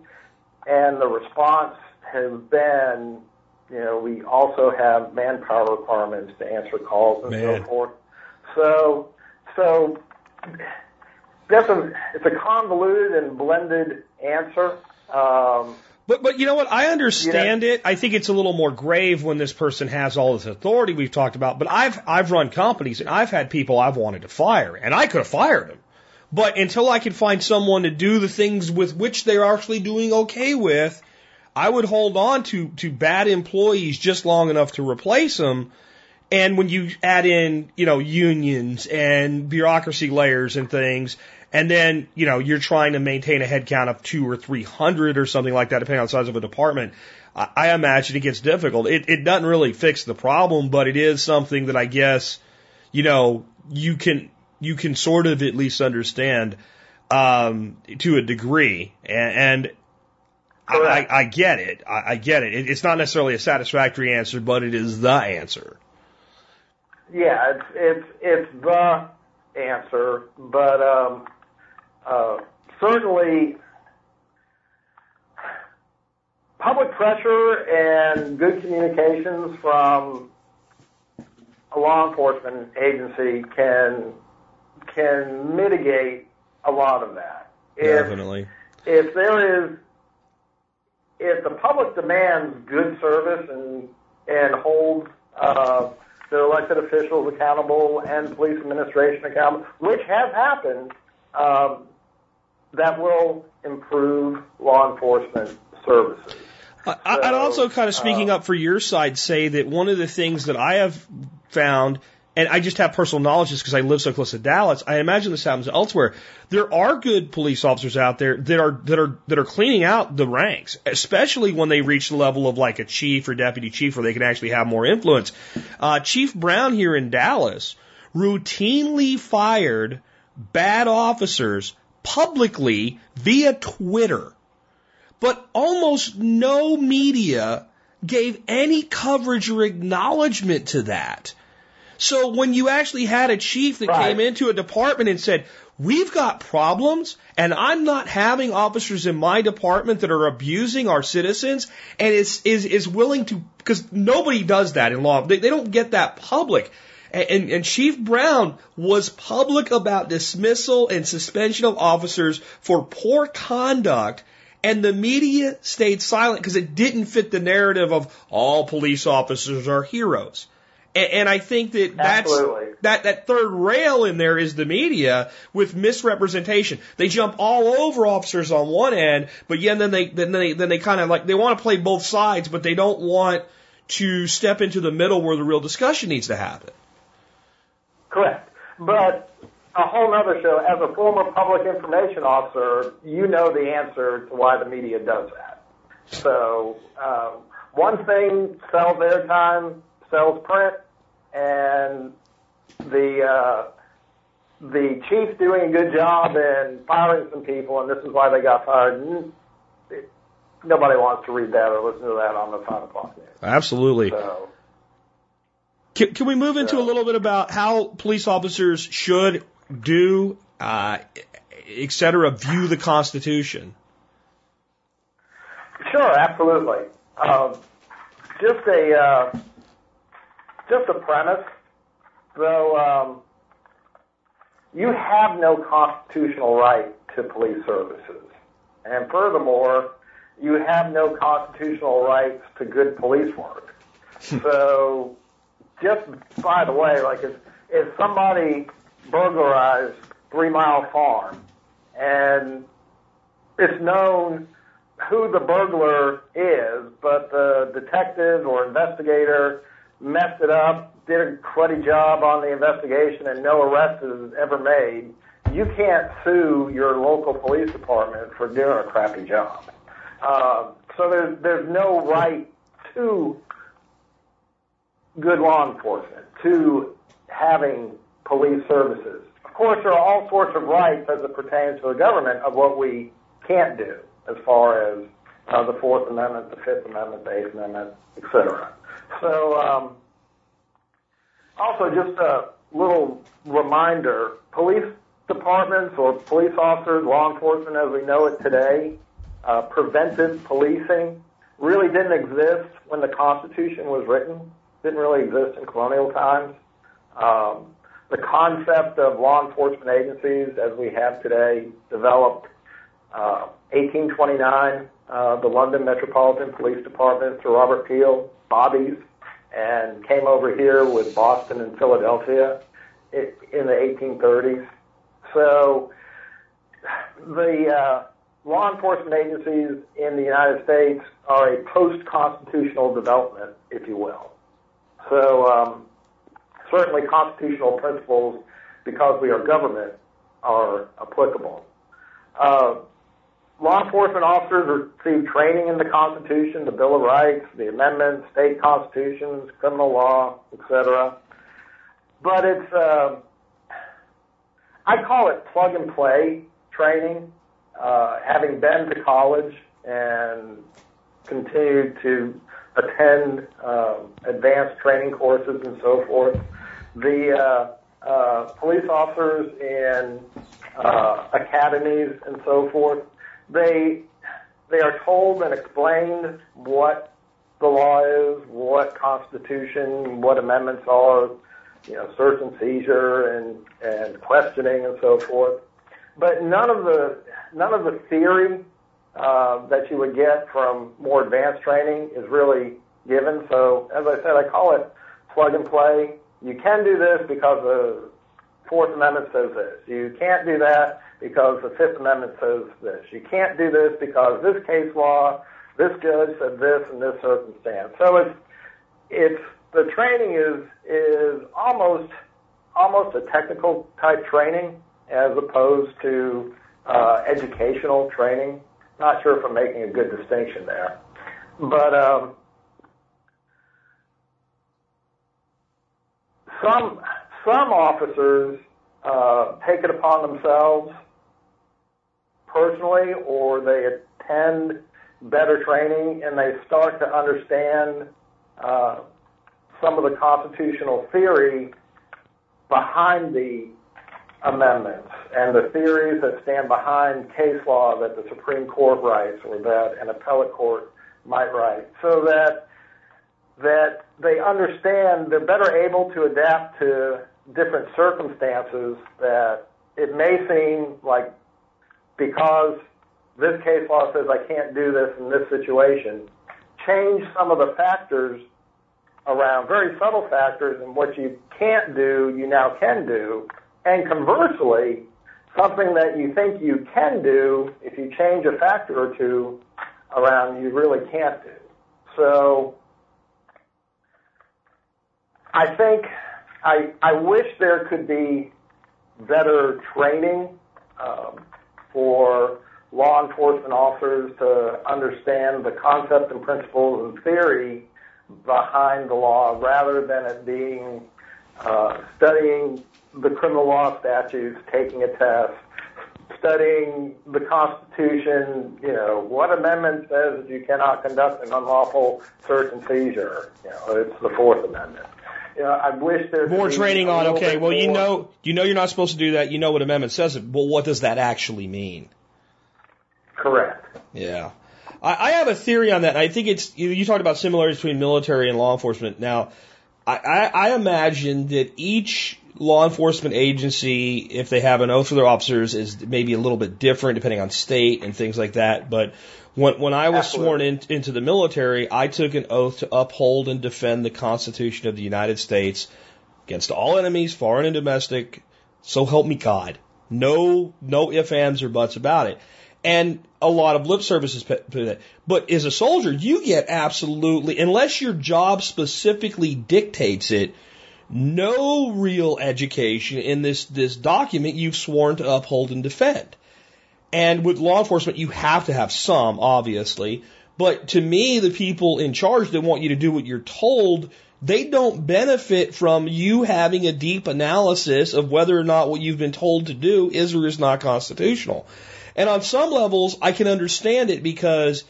and the response has been, you know, we also have manpower requirements to answer calls and Man. so forth. So, so that's a it's a convoluted and blended answer. Um, But but you know what? I understand it. I think it's a little more grave when this person has all this authority we've talked about. But I've I've run companies and I've had people I've wanted to fire, and I could have fired them. But until I could find someone to do the things with which they're actually doing okay with, I would hold on to to bad employees just long enough to replace them. And when you add in, you know, unions and bureaucracy layers and things, and then, you know, you're trying to maintain a headcount of two or three hundred or something like that, depending on the size of a department, I, I imagine it gets difficult. It, it doesn't really fix the problem, but it is something that I guess, you know, you can, you can sort of at least understand, um, to a degree. And, and I, I, I get it. I, I get it. it. It's not necessarily a satisfactory answer, but it is the answer. yeah, it's it's it's the answer, but um, uh, certainly public pressure and good communications from a law enforcement agency can can mitigate a lot of that. If Definitely. if there is if the public demands good service and and holds uh, their elected officials accountable and police administration accountable, which has happened, um, that will improve law enforcement services. I, I'd also kind of speaking uh, up for your side say that one of the things that I have found, and I just have personal knowledge just because I live so close to Dallas. I imagine this happens elsewhere. There are good police officers out there that are that are that are cleaning out the ranks, especially when they reach the level of like a chief or deputy chief, where they can actually have more influence. Uh, chief Brown here in Dallas routinely fired bad officers publicly via Twitter but almost no media gave any coverage or acknowledgement to that. So when you actually had a chief that Right. came into a department and said, we've got problems and I'm not having officers in my department that are abusing our citizens and is, is, is willing to, because nobody does that in law. They, they don't get that public. And, and, Chief Brown was public about dismissal and suspension of officers for poor conduct And the media stayed silent because it didn't fit the narrative of all police officers are heroes. And, and I think that that's Absolutely. that that third rail in there is the media with misrepresentation. They jump all over officers on one end, but yeah, then they then they then they kind of like they want to play both sides, but they don't want to step into the middle where the real discussion needs to happen. Correct. But a whole other show, as a former public information officer, you know the answer to why the media does that. So, um, one thing sells airtime, sells print, and the, uh, the chief's doing a good job in firing some people, and this is why they got fired. Nobody wants to read that or listen to that on the five o'clock news. Absolutely. So, Can, can we move into a little bit about how police officers should do, uh, et cetera, view the Constitution? Sure, absolutely. Um, just a uh, just a premise, though. Um, you have no constitutional right to police services, and furthermore, you have no constitutional rights to good police work. [laughs] so, just by the way, like if if somebody burglarized Three Mile Farm, and it's known who the burglar is, but the detective or investigator messed it up, did a cruddy job on the investigation, and no arrest is ever made, you can't sue your local police department for doing a crappy job. Uh, so there's there's no right to good law enforcement, to having police services. Of course, there are all sorts of rights as it pertains to the government of what we can't do as far as uh, the Fourth Amendment, the Fifth Amendment, the Eighth Amendment, etc. So, um, also just a little reminder: police departments or police officers, law enforcement as we know it today, uh, preventive policing really didn't exist when the Constitution was written. Didn't really exist in colonial times. Um, the concept of law enforcement agencies as we have today developed uh, 1829, uh, the London Metropolitan Police Department through Robert Peel, Bobby's, and came over here with Boston and Philadelphia in the 1830s. So the uh, law enforcement agencies in the United States are a post-constitutional development, if you will. So um, certainly constitutional principles, because we are government, are applicable. Uh, law enforcement officers receive training in the Constitution, the Bill of Rights, the amendments, state constitutions, criminal law, etc. But it's, uh, I call it plug and play training. Uh, having been to college and continued to attend uh, advanced training courses and so forth, the uh, uh, police officers in uh, academies and so forth, they they are told and explained what the law is, what Constitution, what amendments are, you know, search and seizure and and questioning and so forth. But none of the none of the theory that you would get from more advanced training is really given. So as I said, I call it plug and play. You can do this because the Fourth Amendment says this. You can't do that because the Fifth Amendment says this. You can't do this because this case law, this judge said this in this circumstance. So it's it's the training is is almost almost a technical type training as opposed to uh, educational training. Not sure if I'm making a good distinction there, but um, some some officers uh, take it upon themselves personally, or they attend better training and they start to understand uh, some of the constitutional theory behind the amendments and the theories that stand behind case law that the Supreme Court writes or that an appellate court might write, so that that they understand they're better able to adapt to different circumstances that it may seem like because this case law says I can't do this in this situation. Change some of the factors around, very subtle factors, and what you can't do, you now can do. And conversely, something that you think you can do, if you change a factor or two around, you really can't do. So I think I, I wish there could be better training um, for law enforcement officers to understand the concept and principles and theory behind the law rather than it being uh, studying the criminal law statutes, taking a test, studying the Constitution, you know, what amendment says you cannot conduct an unlawful search and seizure? You know, it's the Fourth Amendment. You know, I wish there more training on. Okay, well, you know, you know, you're not supposed to do that. You know what amendment says. it. Well, what does that actually mean? Correct. Yeah. I, I have a theory on that. I think it's you, you talked about similarities between military and law enforcement. Now, I, I, I imagine that each law enforcement agency, if they have an oath for their officers, is maybe a little bit different depending on state and things like that. But when, when I was Absolutely. sworn in, into the military, I took an oath to uphold and defend the Constitution of the United States against all enemies, foreign and domestic. So help me God. No, no ifs, ands, or buts about it. And a lot of lip services. But as a soldier, you get absolutely, unless your job specifically dictates it, no real education in this, this document you've sworn to uphold and defend. And with law enforcement, you have to have some, obviously. But to me, the people in charge that want you to do what you're told, they don't benefit from you having a deep analysis of whether or not what you've been told to do is or is not constitutional. And on some levels, I can understand it because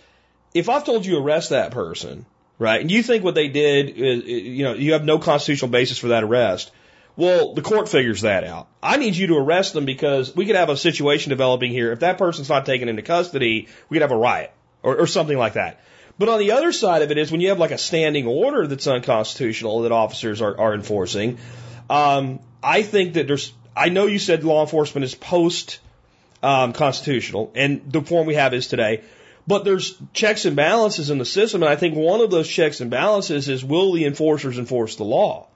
if I've told you arrest that person, right, and you think what they did is, you know, you have no constitutional basis for that arrest, well, the court figures that out. I need you to arrest them because we could have a situation developing here. If that person's not taken into custody, we could have a riot or, or something like that. But on the other side of it is when you have like a standing order that's unconstitutional that officers are, are enforcing. Um, I think that there's. I know you said law enforcement is post um, constitutional, and the form we have is today. But there's checks and balances in the system, and I think one of those checks and balances is will the enforcers enforce the law?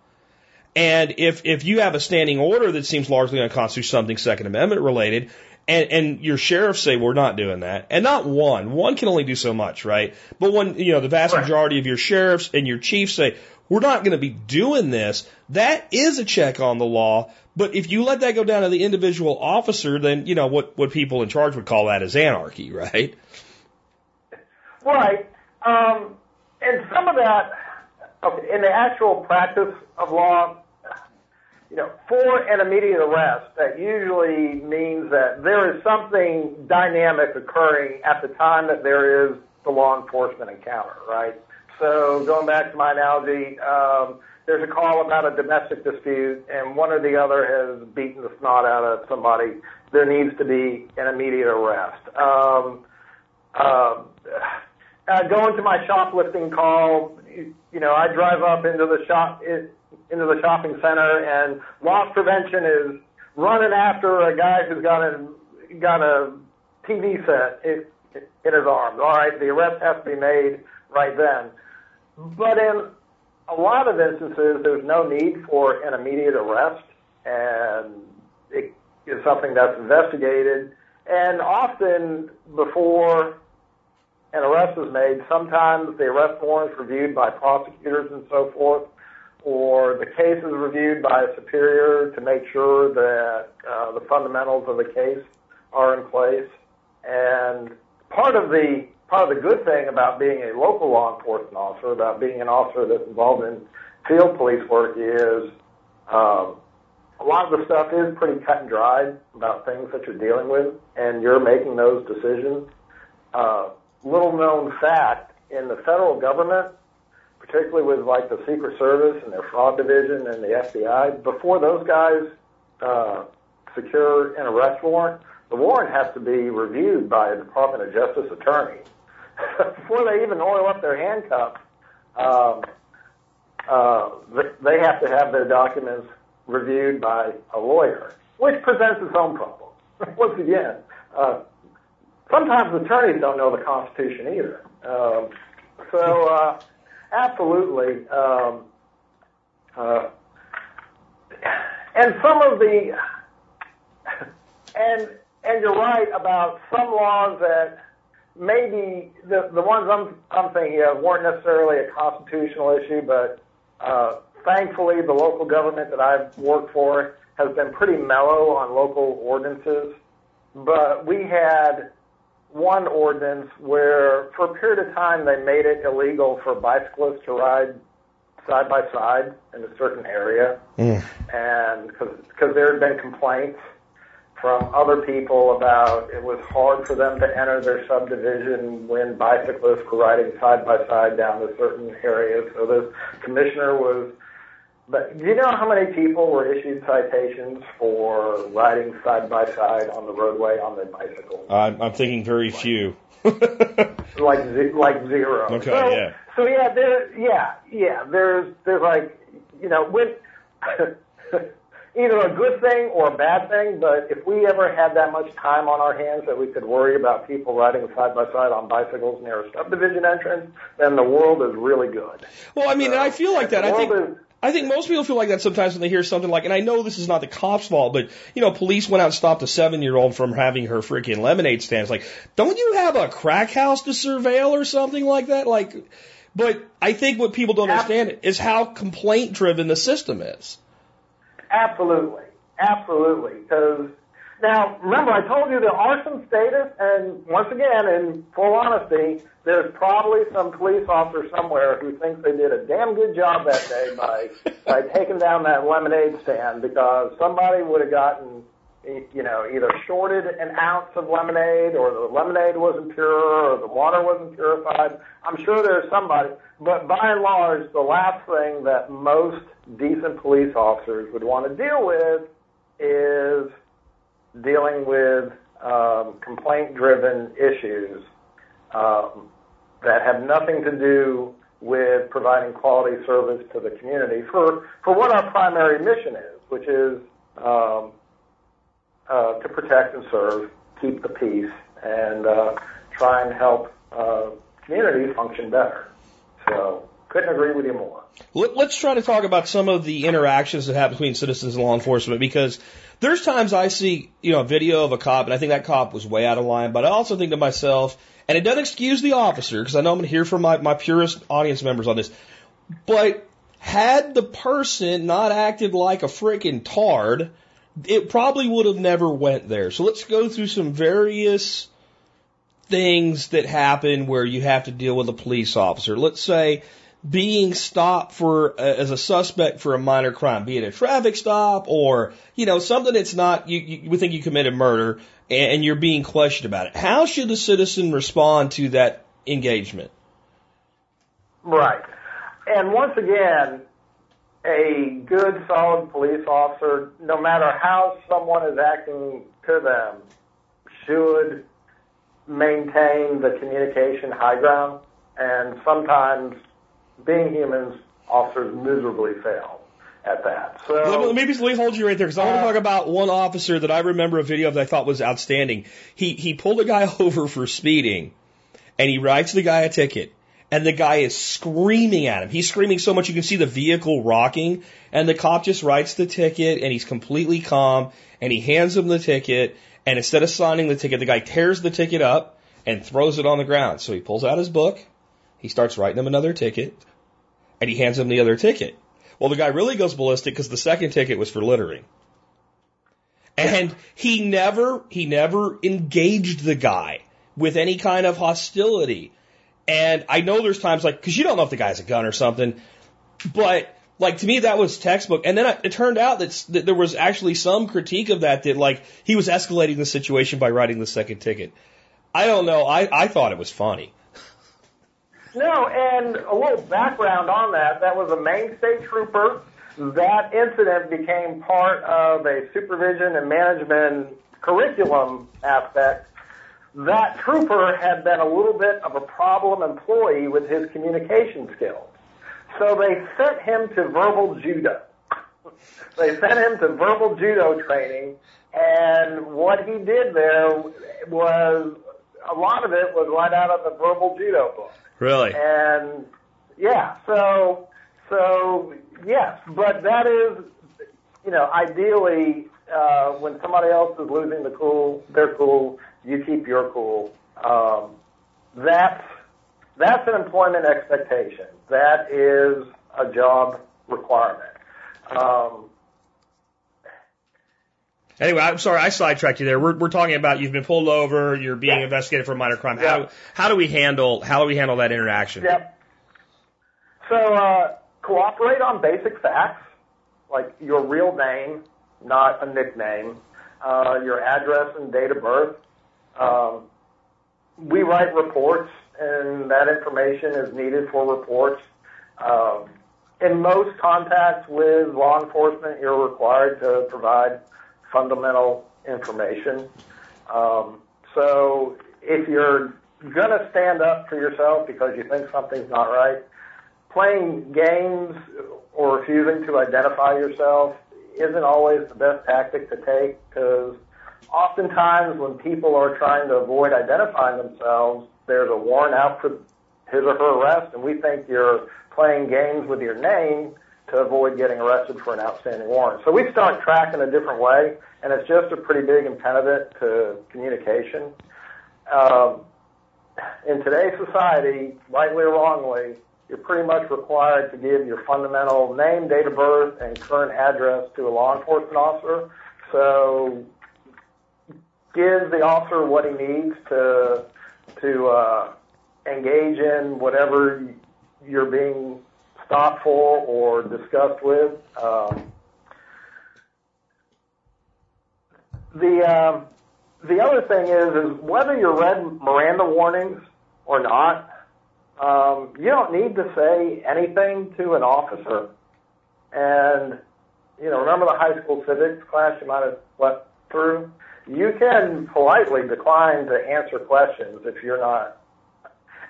And if if you have a standing order that seems largely unconstitutional, something Second Amendment related, and, and your sheriffs say we're not doing that, and not one, one can only do so much, right? But when you know the vast Right. majority of your sheriffs and your chiefs say we're not going to be doing this, that is a check on the law. But if you let that go down to the individual officer, then you know what what people in charge would call that is anarchy, right? Right. Um, and some of that, in the actual practice of law, you know, for an immediate arrest, that usually means that there is something dynamic occurring at the time that there is the law enforcement encounter, right? So going back to my analogy, um, there's a call about a domestic dispute, and one or the other has beaten the snot out of somebody. There needs to be an immediate arrest. Um, uh, uh, going to my shoplifting call, you, know, I drive up into the shop in, into the shopping center, and loss prevention is running after a guy who's got a got a TV set in, in his arms. All right, the arrest has to be made right then. But in a lot of instances, there's no need for an immediate arrest, and it is something that's investigated. And often, before an arrest is made, sometimes the arrest warrant is reviewed by prosecutors and so forth, or the case is reviewed by a superior to make sure that uh, the fundamentals of the case are in place. And part of the part of the good thing about being a local law enforcement officer, about being an officer that's involved in field police work, is um, a lot of the stuff is pretty cut and dried about things that you're dealing with, and you're making those decisions. Uh, little known fact in the federal government, particularly with like the Secret Service and their fraud division and the FBI, before those guys uh, secure an arrest warrant, the warrant has to be reviewed by a Department of Justice attorney [laughs] before they even oil up their handcuffs. Um, uh, they have to have their documents reviewed by a lawyer, which presents its own problems. [laughs] Once again, uh, sometimes attorneys don't know the Constitution either. Um, so, uh, absolutely. Um, uh, and some of the, [laughs] and and you're right about some laws that maybe the the ones I'm I'm thinking of weren't necessarily a constitutional issue, but uh, thankfully the local government that I've worked for has been pretty mellow on local ordinances. But we had one ordinance where, for a period of time, they made it illegal for bicyclists to ride side by side in a certain area, Mm. and because there had been complaints from other people about it was hard for them to enter their subdivision when bicyclists were riding side by side down to certain areas. So the commissioner was. But do you know how many people were issued citations for riding side by side on the roadway on their bicycles? I'm, I'm thinking very few. [laughs] like like zero. Okay, so, yeah. So yeah, there, yeah, yeah. There's there's like you know with [laughs] either a good thing or a bad thing. But if we ever had that much time on our hands that we could worry about people riding side by side on bicycles near a subdivision entrance, then the world is really good. Well, I mean, and I feel like that. I think. is- I think most people feel like that sometimes when they hear something like, and I know this is not the cop's fault, but you know, police went out and stopped a seven-year-old from having her freaking lemonade stand. It's like, don't you have a crack house to surveil or something like that? Like, but I think what people don't understand is how complaint-driven the system is. Absolutely, absolutely. Because now, remember, I told you there are some status, and once again, in full honesty, there's probably some police officer somewhere who thinks they did a damn good job that day by [laughs] by taking down that lemonade stand because somebody would have gotten. You know, either shorted an ounce of lemonade, or the lemonade wasn't pure, or the water wasn't purified. I'm sure there's somebody, but by and large, the last thing that most decent police officers would want to deal with is dealing with um, complaint-driven issues um, that have nothing to do with providing quality service to the community for for what our primary mission is, which is um, uh, to protect and serve, keep the peace, and uh, try and help uh, communities function better. So, couldn't agree with you more. Let, let's try to talk about some of the interactions that happen between citizens and law enforcement because there's times I see, you know, a video of a cop and I think that cop was way out of line, but I also think to myself, and it doesn't excuse the officer because I know I'm going to hear from my, my purest audience members on this, but had the person not acted like a freaking tard, it probably would have never went there. So let's go through some various things that happen where you have to deal with a police officer. Let's say being stopped for uh, as a suspect for a minor crime, be it a traffic stop or you know something that's not you, you think you committed murder and, you're being questioned about it. How should a citizen respond to that engagement? Right. And once again, a good, solid police officer, no matter how someone is acting to them, should maintain the communication high ground. And sometimes, being humans, officers miserably fail at that. So Let me, let me, let me hold you right there because I want to uh, talk about one officer that I remember a video of that I thought was outstanding. He he pulled a guy [laughs] over for speeding, and he writes the guy a ticket, and the guy is screaming at him. He's screaming so much you can see the vehicle rocking, and the cop just writes the ticket, and he's completely calm, and he hands him the ticket, and instead of signing the ticket, the guy tears the ticket up and throws it on the ground. So he pulls out his book, he starts writing him another ticket, and he hands him the other ticket. Well, the guy really goes ballistic because the second ticket was for littering. And he never, he never engaged the guy with any kind of hostility. And I know there's times like, cause you don't know if the guy has a gun or something, but like to me that was textbook. And then it it turned out that, that there was actually some critique of that that like he was escalating the situation by writing the second ticket. I don't know. I, I thought it was funny. No, and a little background on that. That was a Maine State Trooper. That incident became part of a supervision and management curriculum aspect. That trooper had been a little bit of a problem employee with his communication skills. So they sent him to verbal judo. They sent him to verbal judo training, and what he did there was a lot of it was right out of the verbal judo book. Really? And yeah, so so yes, but that is, you know, ideally uh, when somebody else is losing the cool, their cool, you keep your cool. Um, that's that's an employment expectation. That is a job requirement. Um, Anyway, I'm sorry, I sidetracked you there. We're, we're talking about you've been pulled over, you're being Yeah. investigated for a minor crime. Yeah. How, how do we handle, how do we handle that interaction? Yep. So uh, cooperate on basic facts, like your real name, not a nickname, uh, your address and date of birth. Um, we write reports, and that information is needed for reports. Um, in most contacts with law enforcement, you're required to provide fundamental information. Um, so if you're going to stand up for yourself because you think something's not right, playing games or refusing to identify yourself isn't always the best tactic to take because oftentimes when people are trying to avoid identifying themselves, there's a warrant out for his or her arrest, and we think you're playing games with your name to avoid getting arrested for an outstanding warrant. So we start tracking a different way, and it's just a pretty big impediment to communication. Um, in today's society, rightly or wrongly, you're pretty much required to give your fundamental name, date of birth, and current address to a law enforcement officer. So give the officer what he needs to to uh, engage in whatever you're being stopped for or discussed with. Um, the um, the other thing is is whether you read Miranda warnings or not, um, you don't need to say anything to an officer. And you know, remember the high school civics class you might have slept through? You can politely decline to answer questions if you're not.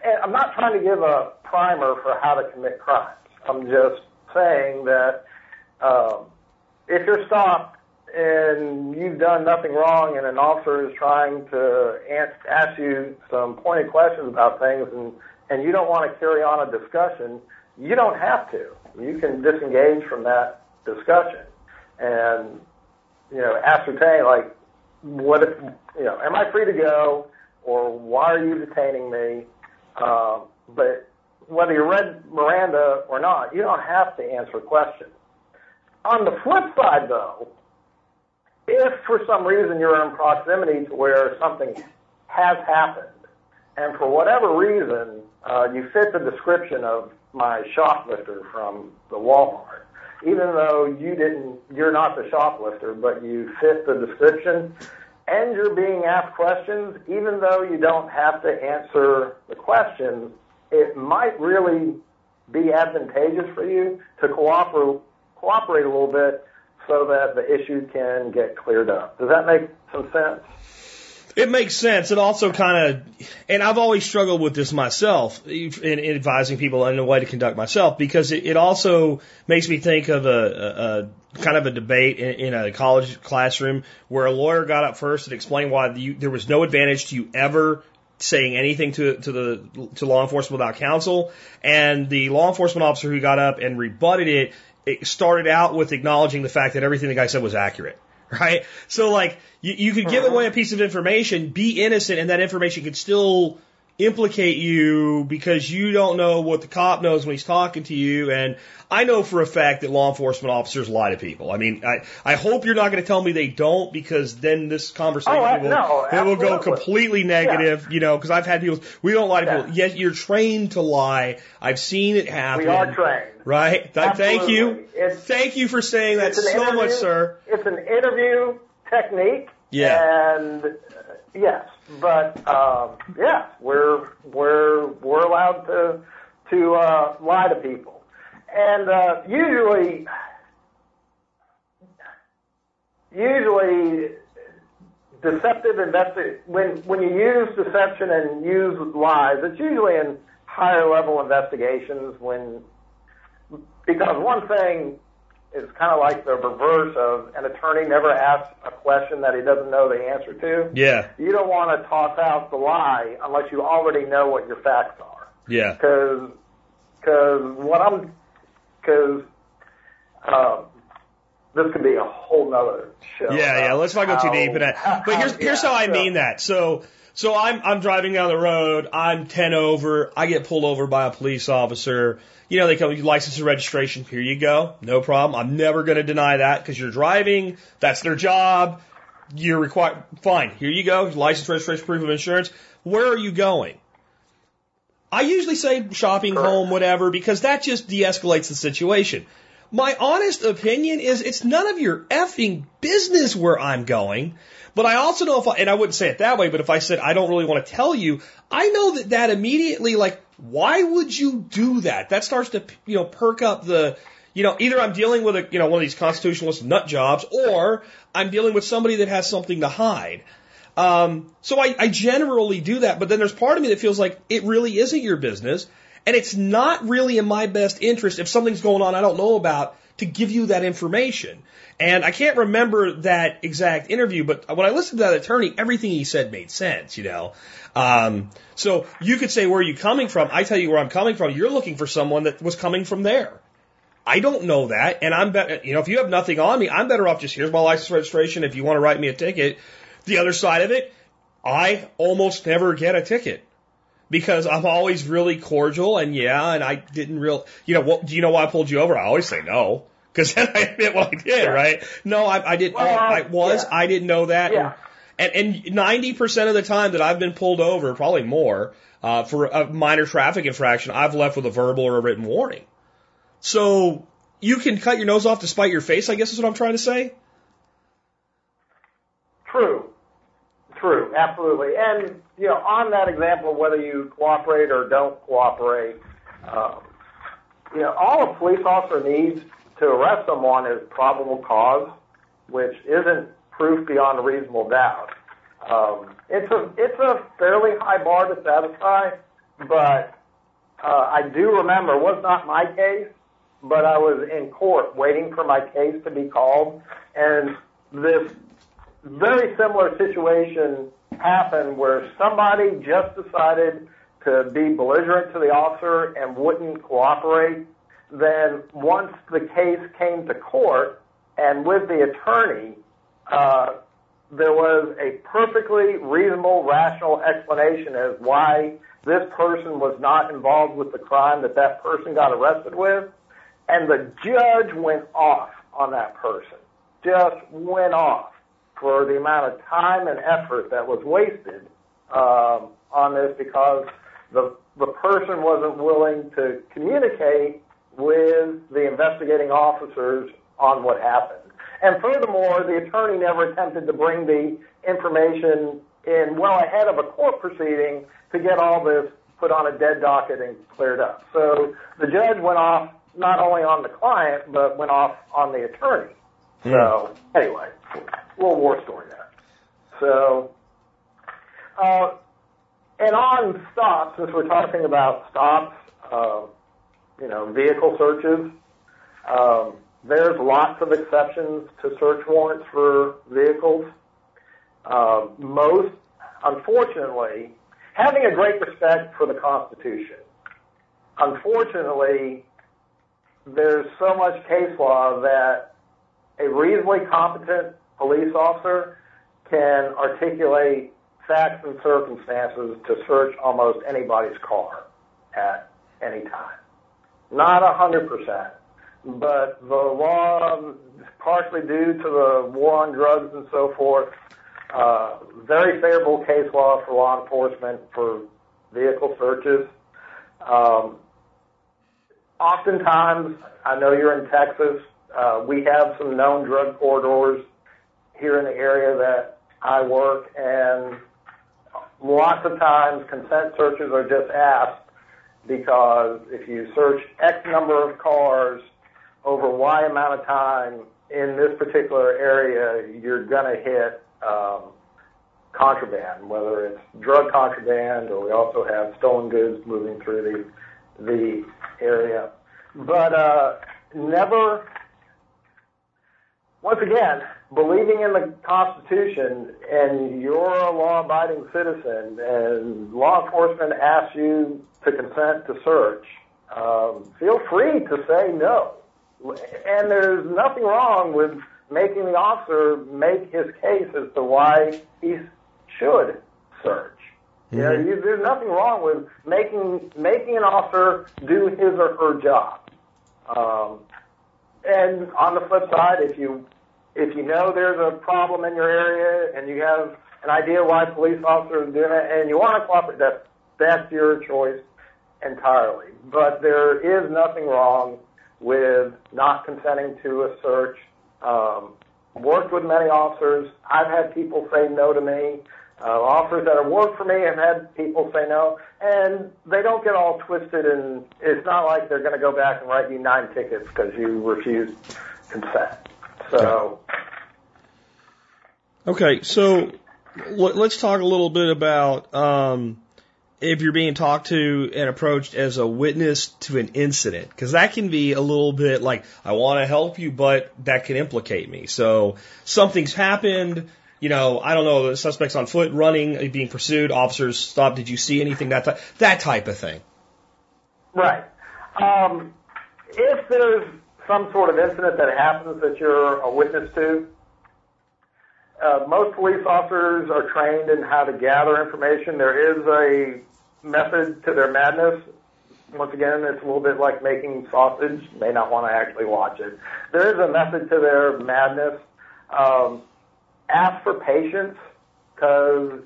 And I'm not trying to give a primer for how to commit crimes. I'm just saying that um, if you're stopped and you've done nothing wrong and an officer is trying to ask, you some pointed questions about things and, and you don't want to carry on a discussion, you don't have to. You can disengage from that discussion and, you know, ascertain like, what, if, you know, am I free to go or why are you detaining me? Um, but whether you read Miranda or not, you don't have to answer questions. On the flip side, though, if for some reason you're in proximity to where something has happened, and for whatever reason uh, you fit the description of my shoplifter from the Walmart, even though you didn't, you're not the shoplifter, but you fit the description, and you're being asked questions, even though you don't have to answer the questions, it might really be advantageous for you to cooperate cooperate a little bit so that the issue can get cleared up. Does that make some sense? It makes sense. It also kind of, and I've always struggled with this myself in, in advising people on a way to conduct myself because it, it also makes me think of a, a, a kind of a debate in, in a college classroom where a lawyer got up first and explained why you, there was no advantage to you ever saying anything to to the to law enforcement without counsel, and the law enforcement officer who got up and rebutted it, it started out with acknowledging the fact that everything the guy said was accurate [laughs] right? So like you, you could give uh-huh. away a piece of information, be innocent, and that information could still implicate you because you don't know what the cop knows when he's talking to you. And I know for a fact that law enforcement officers lie to people. I mean, I, I hope you're not going to tell me they don't because then this conversation Oh, I- will, no, it will go completely negative, you know, because I've had people, we don't lie to people. Yeah. Yes, you're trained to lie. I've seen it happen. We are trained. Right? Th- Thank you. It's- Thank you for saying that so much, sir. It's an interview technique. Yeah. And yes, but um, yeah, we're we're we're allowed to to uh, lie to people, and uh, usually usually deceptive investi- when when you use deception and use lies, it's usually in higher level investigations when because one thing it's kind of like the reverse of an attorney never asks a question that he doesn't know the answer to. Yeah. You don't want to toss out the lie unless you already know what your facts are. Yeah. Because because what I'm because um, this could be a whole nother show. Yeah, yeah. Let's not go too deep in that. But here's [laughs] here's yeah, how I so- mean that. So so I'm I'm driving down the road. I'm ten over. I get pulled over by a police officer. You know, they come with license and registration. Here you go. No problem. I'm never going to deny that because you're driving. That's their job. You're required. Fine. Here you go. License, registration, proof of insurance. Where are you going? I usually say shopping, home, whatever, because that just de-escalates the situation. My honest opinion is it's none of your effing business where I'm going. But I also know if I, and I wouldn't say it that way, but if I said I don't really want to tell you, I know that that immediately, like, why would you do that? That starts to, you know, perk up the, you know, either I'm dealing with a, you know, one of these constitutionalist nut jobs, or I'm dealing with somebody that has something to hide. Um, so I, I generally do that, but then there's part of me that feels like it really isn't your business, and it's not really in my best interest if something's going on I don't know about to give you that information. And I can't remember that exact interview, but when I listened to that attorney, everything he said made sense, you know. Um, so you could say, where are you coming from? I tell you where I'm coming from. You're looking for someone that was coming from there. I don't know that, and I'm better. You know, if you have nothing on me, I'm better off just here's my license registration. If you want to write me a ticket, the other side of it, I almost never get a ticket because I'm always really cordial and yeah, and I didn't real. You know, what, do you know why I pulled you over? I always say no because [laughs] then I admit what I did, right? No, I, I didn't. Well, I was. yeah. I didn't know that. Yeah. And and 90% of the time that I've been pulled over, probably more, uh, for a minor traffic infraction, I've left with a verbal or a written warning. So you can cut your nose off to spite your face, I guess is what I'm trying to say. True. True, absolutely. And, you know, on that example, whether you cooperate or don't cooperate, um, you know, all a police officer needs to arrest someone is probable cause, which isn't proof beyond a reasonable doubt. Um, it's a it's a fairly high bar to satisfy, but uh, I do remember it was not my case, but I was in court waiting for my case to be called, and this very similar situation happened where somebody just decided to be belligerent to the officer and wouldn't cooperate. Then once the case came to court and with the attorney, uh, there was a perfectly reasonable, rational explanation as why this person was not involved with the crime that that person got arrested with. And the judge went off on that person. Just went off for the amount of time and effort that was wasted um, on this because the the person wasn't willing to communicate with the investigating officers on what happened. And furthermore, the attorney never attempted to bring the information in well ahead of a court proceeding to get all this put on a dead docket and cleared up. So the judge went off not only on the client, but went off on the attorney. So anyway, little war story there. So, uh, and on stops, since we're talking about stops, uh, you know, vehicle searches, um, there's lots of exceptions to search warrants for vehicles. Uh, most, unfortunately, having a great respect for the Constitution, unfortunately, there's so much case law that a reasonably competent police officer can articulate facts and circumstances to search almost anybody's car at any time. Not hundred percent, but the law, partially due to the war on drugs and so forth, uh, very favorable case law for law enforcement for vehicle searches. Um, oftentimes, I know you're in Texas. Uh, we have some known drug corridors here in the area that I work, and lots of times consent searches are just asked because if you search X number of cars over Y amount of time in this particular area, you're going to hit um, contraband, whether it's drug contraband or we also have stolen goods moving through the the area. But uh, never once again, believing in the Constitution and you're a law-abiding citizen and law enforcement asks you to consent to search, um, feel free to say no. And there's nothing wrong with making the officer make his case as to why he should search. Mm-hmm. You know, mm-hmm. you, there's nothing wrong with making making an officer do his or her job. Um, and on the flip side, if you if you know there's a problem in your area and you have an idea why police officers are doing it and you want to cooperate, that's that's your choice entirely. But there is nothing wrong with not consenting to a search. Um, worked with many officers. I've had people say no to me. Uh, offers that have worked for me have had people say no, and they don't get all twisted. And it's not like they're going to go back and write you nine tickets because you refused consent. So. Okay, so let's talk a little bit about um, if you're being talked to and approached as a witness to an incident, because that can be a little bit like, I want to help you, but that can implicate me. So something's happened, you know, I don't know, the suspect's on foot, running, being pursued, officers stop, did you see anything, that, type, that type of thing. Right. Um, if there's some sort of incident that happens that you're a witness to, uh, most police officers are trained in how to gather information. There is a method to their madness. Once again, it's a little bit like making sausage. You may not want to actually watch it. There is a method to their madness. Um, ask for patience because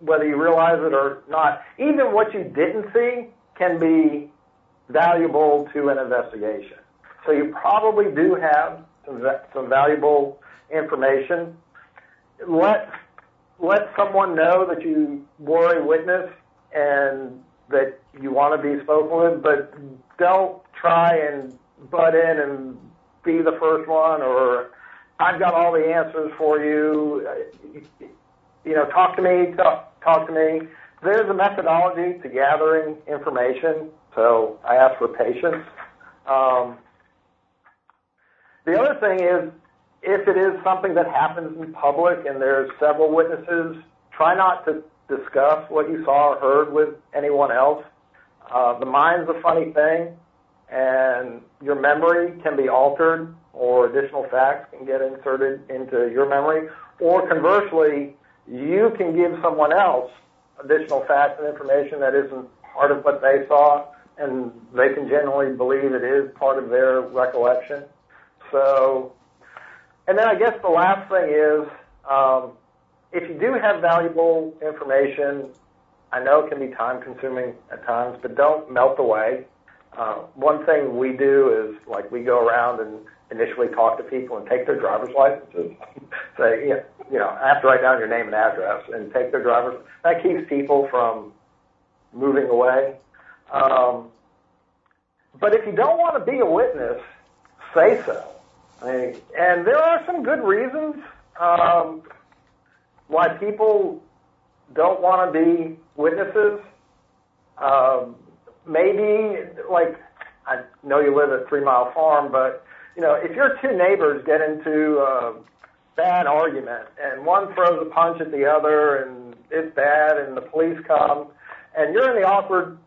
whether you realize it or not, even what you didn't see can be valuable to an investigation. So you probably do have some, some valuable information. Let let someone know that you were a witness and that you want to be spoken with, but don't try and butt in and be the first one or I've got all the answers for you. You know, talk to me, talk, talk to me. There's a methodology to gathering information, so I ask for patience. Um, the other thing is, if it is something that happens in public and there's several witnesses, try not to discuss what you saw or heard with anyone else. Uh, the mind's a funny thing, and your memory can be altered or additional facts can get inserted into your memory. Or conversely, you can give someone else additional facts and information that isn't part of what they saw, and they can generally believe it is part of their recollection. So, and then I guess the last thing is, um, if you do have valuable information, I know it can be time consuming at times, but don't melt away. Uh, one thing we do is like we go around and initially talk to people and take their driver's licenses. [laughs] Say, you know, you know, I have to write down your name and address and take their driver's. That keeps people from moving away. Um, but if you don't want to be a witness, say so. I mean, and there are some good reasons um, why people don't want to be witnesses. Um, maybe, like, I know you live at Three Mile Farm, but you know, if your two neighbors get into a bad argument and one throws a punch at the other and it's bad and the police come and you're in the awkward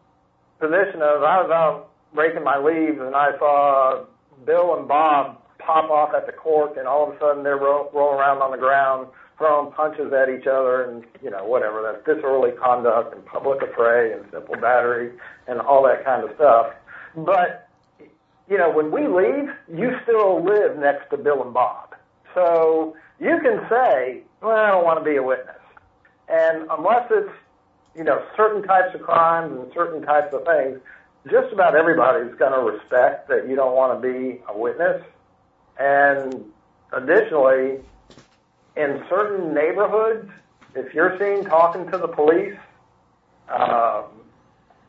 position of I was out raking my leaves and I saw Bill and Bob pop off at the court and all of a sudden they're ro- rolling around on the ground throwing punches at each other and you know whatever that's disorderly conduct and public affray and simple battery and all that kind of stuff but you know, when we leave, you still live next to Bill and Bob. So you can say, well, I don't want to be a witness. And unless it's, you know, certain types of crimes and certain types of things, just about everybody's going to respect that you don't want to be a witness. And additionally, in certain neighborhoods, if you're seen talking to the police, um,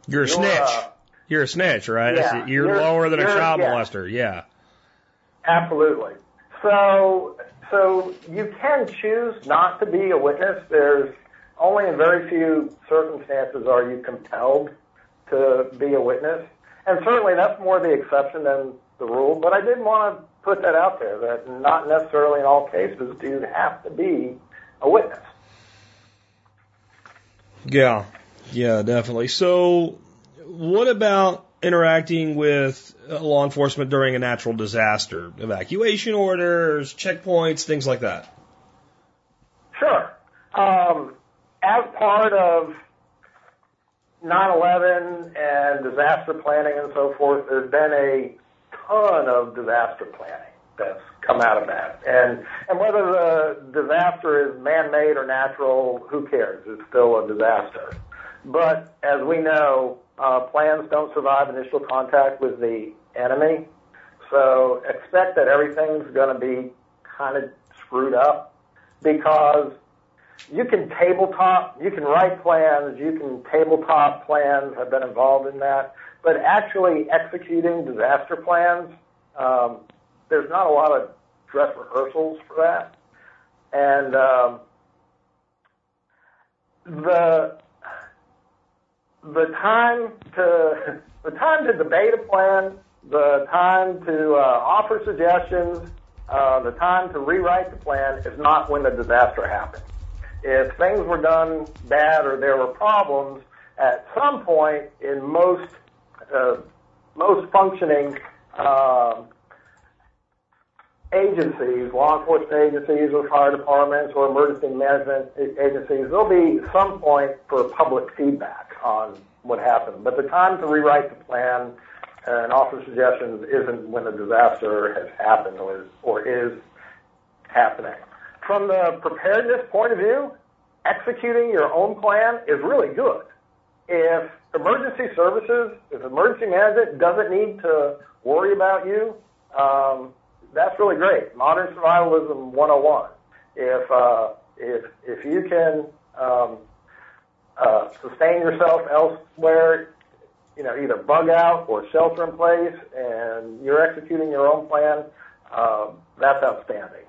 you're a snitch. Uh, you're a snitch, right? Yeah, you're, you're lower than a child yeah. molester. Yeah. Absolutely. So, so you can choose not to be a witness. There's only in very few circumstances are you compelled to be a witness. And certainly that's more the exception than the rule. But I did want to put that out there that not necessarily in all cases do you have to be a witness. Yeah, yeah, definitely. So, what about interacting with law enforcement during a natural disaster? Evacuation orders, checkpoints, things like that. Sure. Um, as part of 9/11 and disaster planning and so forth, there's been a ton of disaster planning that's come out of that. And and whether the disaster is man-made or natural, who cares? It's still a disaster. But as we know, uh, plans don't survive initial contact with the enemy. So expect that everything's going to be kind of screwed up because you can tabletop, you can write plans, you can tabletop plans. I've been involved in that, but actually executing disaster plans, um, there's not a lot of dress rehearsals for that, and um, the the time to [laughs] the time to debate a plan, the time to uh, offer suggestions, uh, the time to rewrite the plan is not when the disaster happened if things were done bad or there were problems, at some point in most uh, most functioning uh, agencies, law enforcement agencies or fire departments or emergency management agencies, there'll be some point for public feedback on what happened. But the time to rewrite the plan and offer suggestions isn't when a disaster has happened or, is, or is happening. From the preparedness point of view, executing your own plan is really good. If emergency services, if emergency management doesn't need to worry about you, um, that's really great. Modern survivalism 101. If uh, if if you can um, uh, sustain yourself elsewhere, you know, either bug out or shelter in place, and you're executing your own plan, uh, that's outstanding.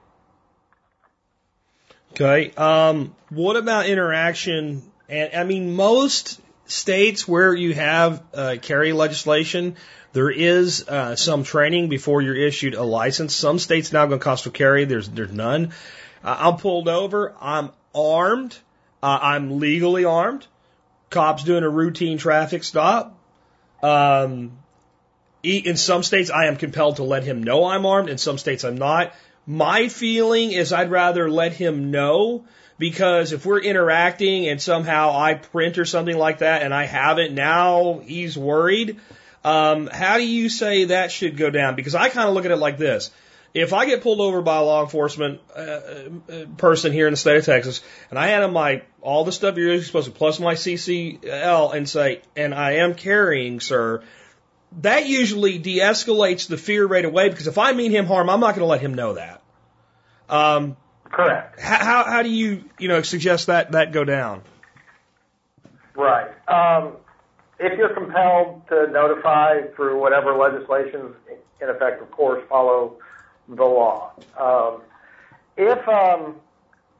Okay. Um, what about interaction? And I mean, most states where you have uh, carry legislation, there is uh, some training before you're issued a license. Some states now going to coastal carry. There's there's none. Uh, I'm pulled over. I'm armed. Uh, I'm legally armed. Cops doing a routine traffic stop. Um, in some states, I am compelled to let him know I'm armed. In some states, I'm not. My feeling is I'd rather let him know because if we're interacting and somehow I print or something like that and I haven't, now he's worried. Um, how do you say that should go down? Because I kind of look at it like this. If I get pulled over by a law enforcement uh, uh person here in the state of Texas and I hand him my all the stuff you're supposed to plus my CCL and say, and I am carrying, sir, that usually de-escalates the fear right away because if I mean him harm, I'm not going to let him know that. Um, Correct. How, how do you you know suggest that that go down? Right. Um, if you're compelled to notify through whatever legislation in effect, of course, follow the law. Um, if um,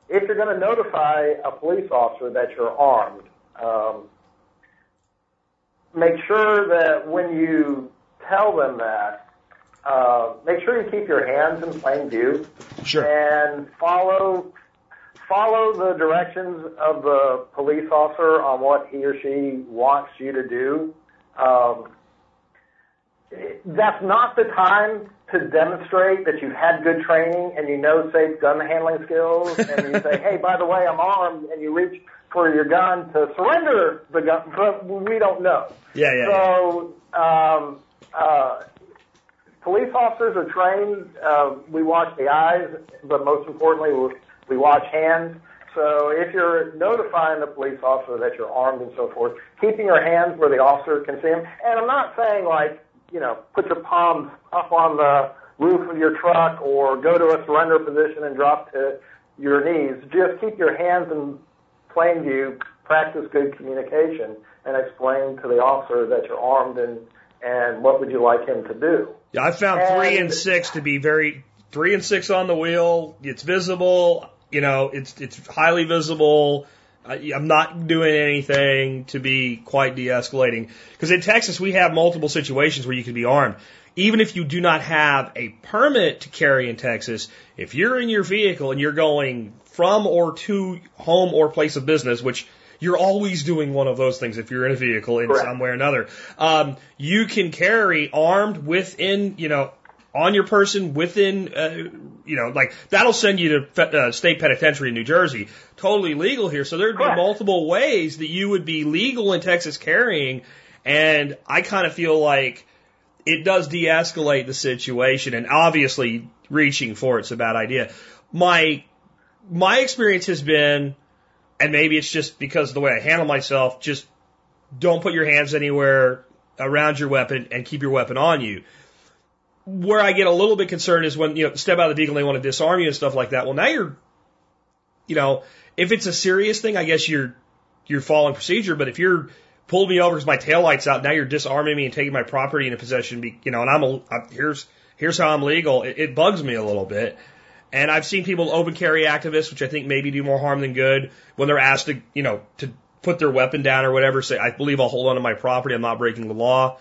if you're going to notify a police officer that you're armed, um, make sure that when you tell them that, uh, make sure you keep your hands in plain view. Sure. And follow follow the directions of the police officer on what he or she wants you to do. Um, that's not the time to demonstrate that you've had good training and you know safe gun handling skills and you say, [laughs] hey, by the way, I'm armed, and you reach for your gun to surrender the gun, but we don't know. Yeah, yeah. So, um, uh, police officers are trained. Uh, we watch the eyes, but most importantly, we, we watch hands. So if you're notifying the police officer that you're armed and so forth, keeping your hands where the officer can see them. And I'm not saying like, you know, put your palms up on the roof of your truck or go to a surrender position and drop to your knees. Just keep your hands in plain view, practice good communication, and explain to the officer that you're armed and, and what would you like him to do. Yeah, I found and, three and six to be very three and six on the wheel. It's visible. You know, it's it's highly visible. I'm not doing anything to be quite de-escalating because in Texas we have multiple situations where you can be armed. Even if you do not have a permit to carry in Texas, if you're in your vehicle and you're going from or to home or place of business, which you're always doing one of those things if you're in a vehicle in Correct. some way or another, um, you can carry armed within, you know, on your person within, uh, you know, like that'll send you to uh, state penitentiary in New Jersey. Totally legal here. So there'd be Correct. multiple ways that you would be legal in Texas carrying. And I kind of feel like it does de-escalate the situation and obviously reaching for it's a bad idea. My, my experience has been, and maybe it's just because of the way I handle myself, just don't put your hands anywhere around your weapon and keep your weapon on you. Where I get a little bit concerned is when, you know, step out of the vehicle and they want to disarm you and stuff like that. Well, now you're, you know, if it's a serious thing, I guess you're, you're following procedure, but if you're pulled me over because my taillight's out, now you're disarming me and taking my property into possession, you know, and I'm, a, I, here's, here's how I'm legal. It, it bugs me a little bit. And I've seen people open carry activists, which I think maybe do more harm than good, when they're asked to, you know, to put their weapon down or whatever, say, I believe I'll hold on to my property. I'm not breaking the law.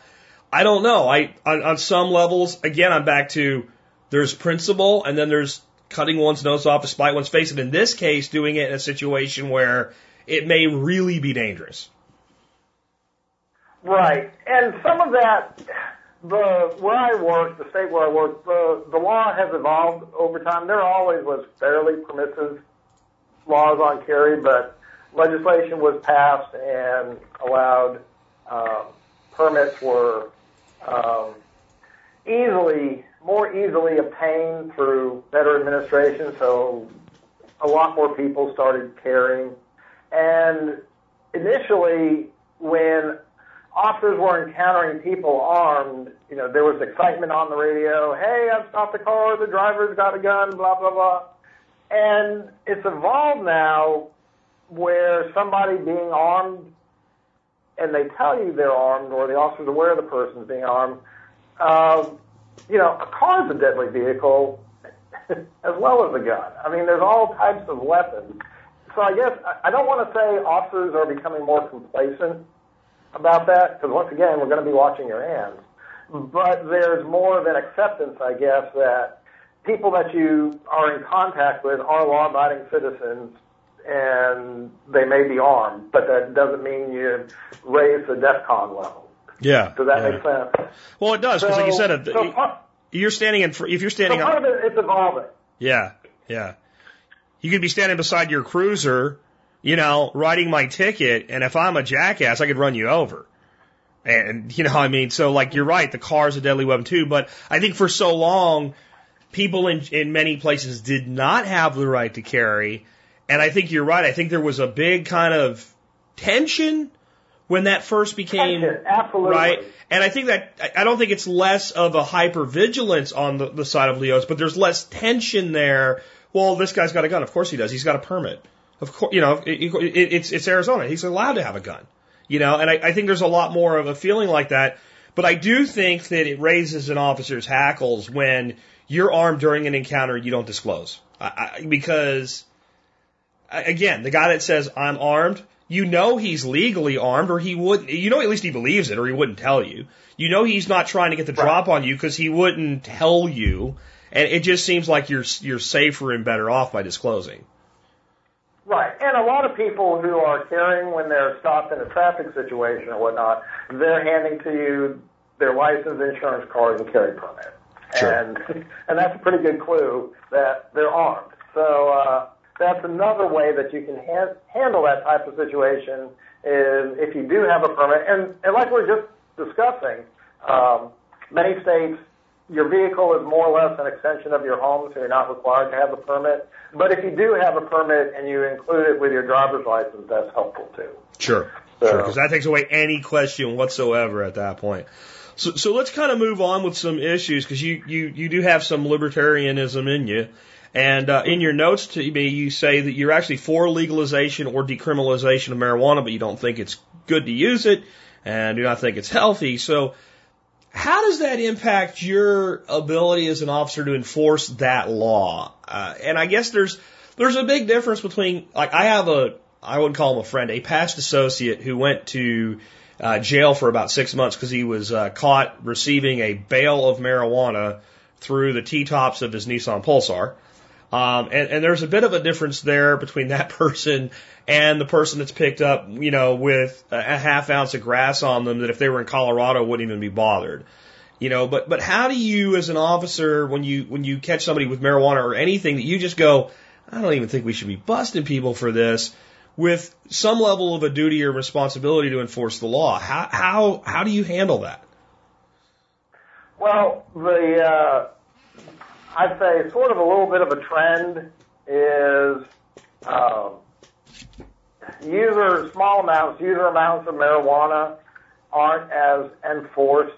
I don't know. I, on, on some levels, again, I'm back to there's principle and then there's cutting one's nose off to spite one's face. And in this case, doing it in a situation where it may really be dangerous. Right, and some of that, the where I work, the state where I work, the the law has evolved over time. There always was fairly permissive laws on carry, but legislation was passed and allowed um, permits were um, easily more easily obtained through better administration. So a lot more people started carrying, and initially when officers were encountering people armed, you know, there was excitement on the radio. Hey, I've stopped the car. The driver's got a gun. Blah blah blah. And it's evolved now where somebody being armed, and they tell you they're armed, or the officer's aware the person's being armed. Uh, you know, a car is a deadly vehicle [laughs] as well as a gun. I mean, there's all types of weapons. So I guess I- I don't want to say officers are becoming more complacent about that because once again, we're going to be watching your hands. But there's more of an acceptance, I guess, that people that you are in contact with are law-abiding citizens and they may be armed, but that doesn't mean you raise the DEFCON level. Yeah. Does that yeah. make sense? Well, it does because, like you said, it- so, part, you're standing in. If you're standing, so part on, of it, it's evolving. yeah, yeah, you could be standing beside your cruiser, you know, writing my ticket, and if I'm a jackass, I could run you over. And you know, I mean, so like you're right, the car's a deadly weapon too. But I think for so long, people in in many places did not have the right to carry, and I think you're right. I think there was a big kind of tension when that first became absolutely. right. And I think that I- don't think it's less of a hypervigilance on the, the side of LEOs, but there's less tension there. Well, this guy's got a gun. Of course he does. He's got a permit. Of course, you know, it, it, it's it's Arizona. He's allowed to have a gun. You know, and I, I think there's a lot more of a feeling like that. But I do think that it raises an officer's hackles when you're armed during an encounter you don't disclose. I, I, because, again, the guy that says, I'm armed, you know he's legally armed or he wouldn't, you know at least he believes it or he wouldn't tell you. You know he's not trying to get the drop on you because he wouldn't tell you. And it just seems like you're, you're safer and better off by disclosing. Right. And a lot of people who are carrying when they're stopped in a traffic situation or whatnot, they're handing to you their license, insurance card, and carry permit. Sure. And [laughs] and that's a pretty good clue that they're armed. So uh, that's another way that you can ha- handle that type of situation is if you do have a permit. And, and like we we're just discussing, um, many states your vehicle is more or less an extension of your home, so you're not required to have a permit. But if you do have a permit and you include it with your driver's license, that's helpful too. Sure. So- Sure. Because that takes away any question whatsoever at that point. So, so let's kind of move on with some issues because you, you, you do have some libertarianism in you. And uh, in your notes to me, you say that you're actually for legalization or decriminalization of marijuana, but you don't think it's good to use it and do not think it's healthy. So, how does that impact your ability as an officer to enforce that law? Uh, and I guess there's there's a big difference between like I have a I wouldn't call him a friend, a past associate who went to uh, jail for about six months because he was uh, caught receiving a bale of marijuana through the T-tops of his Nissan Pulsar. Um, and, and there's a bit of a difference there between that [laughs] person and the person that's picked up, you know, with a half ounce of grass on them that if they were in Colorado wouldn't even be bothered. You know, but but how do you as an officer when you when you catch somebody with marijuana or anything that you just go, I don't even think we should be busting people for this with some level of a duty or responsibility to enforce the law. How how how do you handle that? Well, the uh, I'd say sort of a little bit of a trend is um, user small amounts, user amounts of marijuana aren't as enforced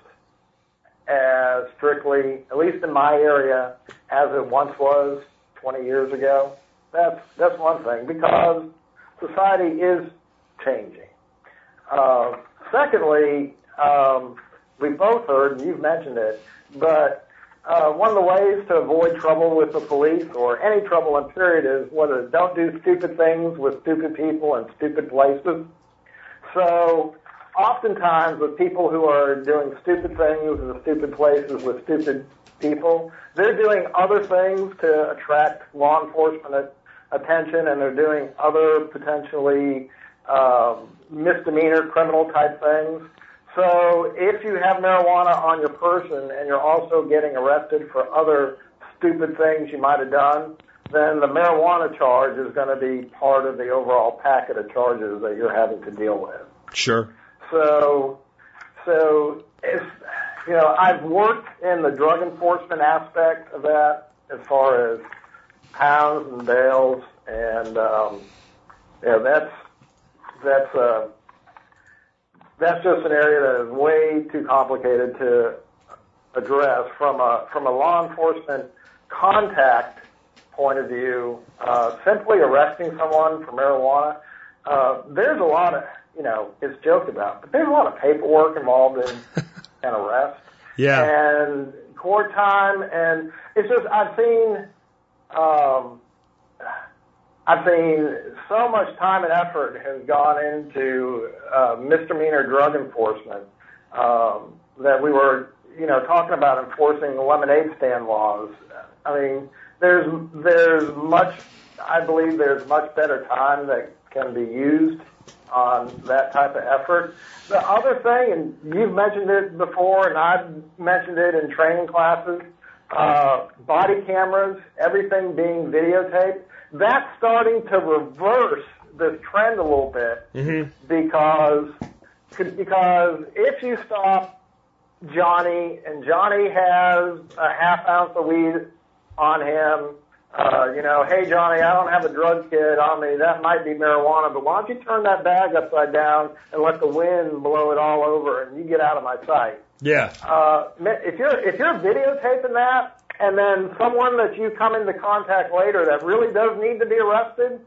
as strictly, at least in my area, as it once was 20 years ago. That's that's one thing because society is changing. Uh, secondly, um, we both heard, and you've mentioned it, but uh, one of the ways to avoid trouble with the police or any trouble in period is whether don't do stupid things with stupid people in stupid places. So oftentimes with people who are doing stupid things in stupid places with stupid people, they're doing other things to attract law enforcement attention and they're doing other potentially um, misdemeanor criminal type things. So if you have marijuana on your person and you're also getting arrested for other stupid things you might have done, then the marijuana charge is going to be part of the overall packet of charges that you're having to deal with. Sure. So, so if you know, I've worked in the drug enforcement aspect of that as far as pounds and bales, and um, yeah, that's that's uh, that's just an area that is way too complicated to address from a from a law enforcement contact point of view. Uh, simply arresting someone for marijuana, uh, there's a lot of you know, it's joked about, but there's a lot of paperwork involved in [laughs] an arrest. Yeah. And court time, and it's just I've seen, um, I've seen so much time and effort has gone into uh, misdemeanor drug enforcement um, that we were, you know, talking about enforcing lemonade stand laws. I mean, there's there's much. I believe there's much better time that can be used on that type of effort. The other thing, and you've mentioned it before, and I've mentioned it in training classes, uh, body cameras, everything being videotaped, that's starting to reverse this trend a little bit mm-hmm. because because if you stop Johnny and Johnny has a half ounce of weed on him uh, you know, hey Johnny, I don't have a drug kit on me. That might be marijuana, but why don't you turn that bag upside down and let the wind blow it all over, and you get out of my sight. Yeah. Uh, if you're if you're videotaping that, and then someone that you come into contact later that really does need to be arrested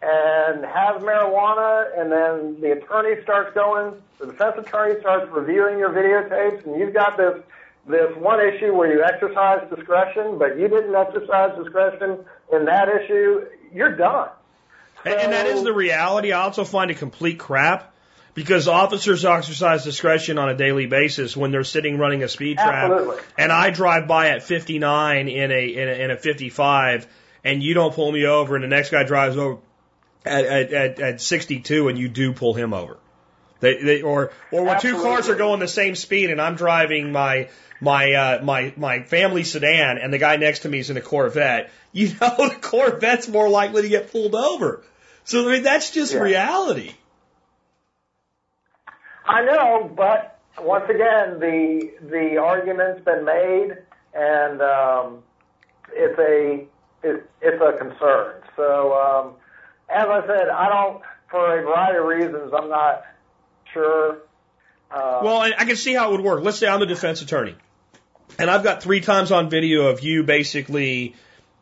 and has marijuana, and then the attorney starts going, the defense attorney starts reviewing your videotapes, and you've got this this one issue where you exercise discretion, but you didn't exercise discretion in that issue, you're done. So, and, and that is the reality. I also find it complete crap because officers exercise discretion on a daily basis when they're sitting running a speed trap. Absolutely. And I drive by at 59 in a, in a, in a 55 and you don't pull me over and the next guy drives over at, at, at, at 62 and you do pull him over. They, they, or, or when Absolutely. two cars are going the same speed and I'm driving my my uh, my my family sedan and the guy next to me is in a Corvette, [laughs] you know the Corvette's more likely to get pulled over. So I mean that's just Yeah. reality. I know, but once again, the the argument's been made, and um, it's a it, it's a concern. So, um, as I said, I don't, for a variety of reasons, I'm not sure. Uh, Well, I I can see how it would work. Let's say I'm a defense attorney, and I've got three times on video of you basically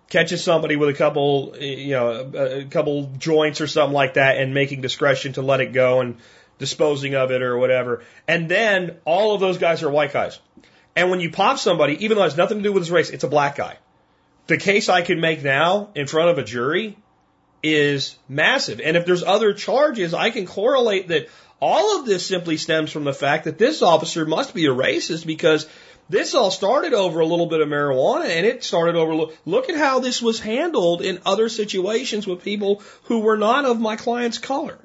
catching somebody with a couple, you know, a couple joints or something like that, and making discretion to let it go and disposing of it or whatever. And then all of those guys are white guys. And when you pop somebody, even though it has nothing to do with his race, it's a black guy. The case I can make now in front of a jury is massive. And if there's other charges, I can correlate that All of this simply stems from the fact that this officer must be a racist because this all started over a little bit of marijuana and it started over, look at how this was handled in other situations with people who were not of my client's color.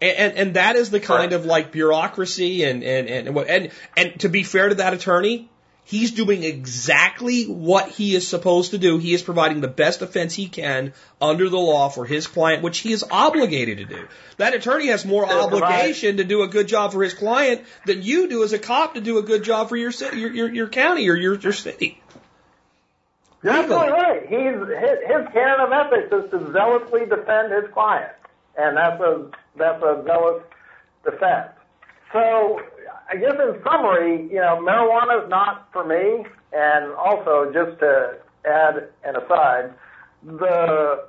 And, and, and that is the kind of like bureaucracy and, and, and, and, and to be fair to that attorney, He's doing exactly what he is supposed to do. He is providing the best defense he can under the law for his client, which he is obligated to do. That attorney has more obligation to do a good job for his client than you do as a cop to do a good job for your city, your, your, your county or your, your city. You're right. He's his, his canon of ethics is to zealously defend his client, and that's a that's a zealous defense. So I guess in summary, you know, marijuana is not for me. And also, just to add an aside, the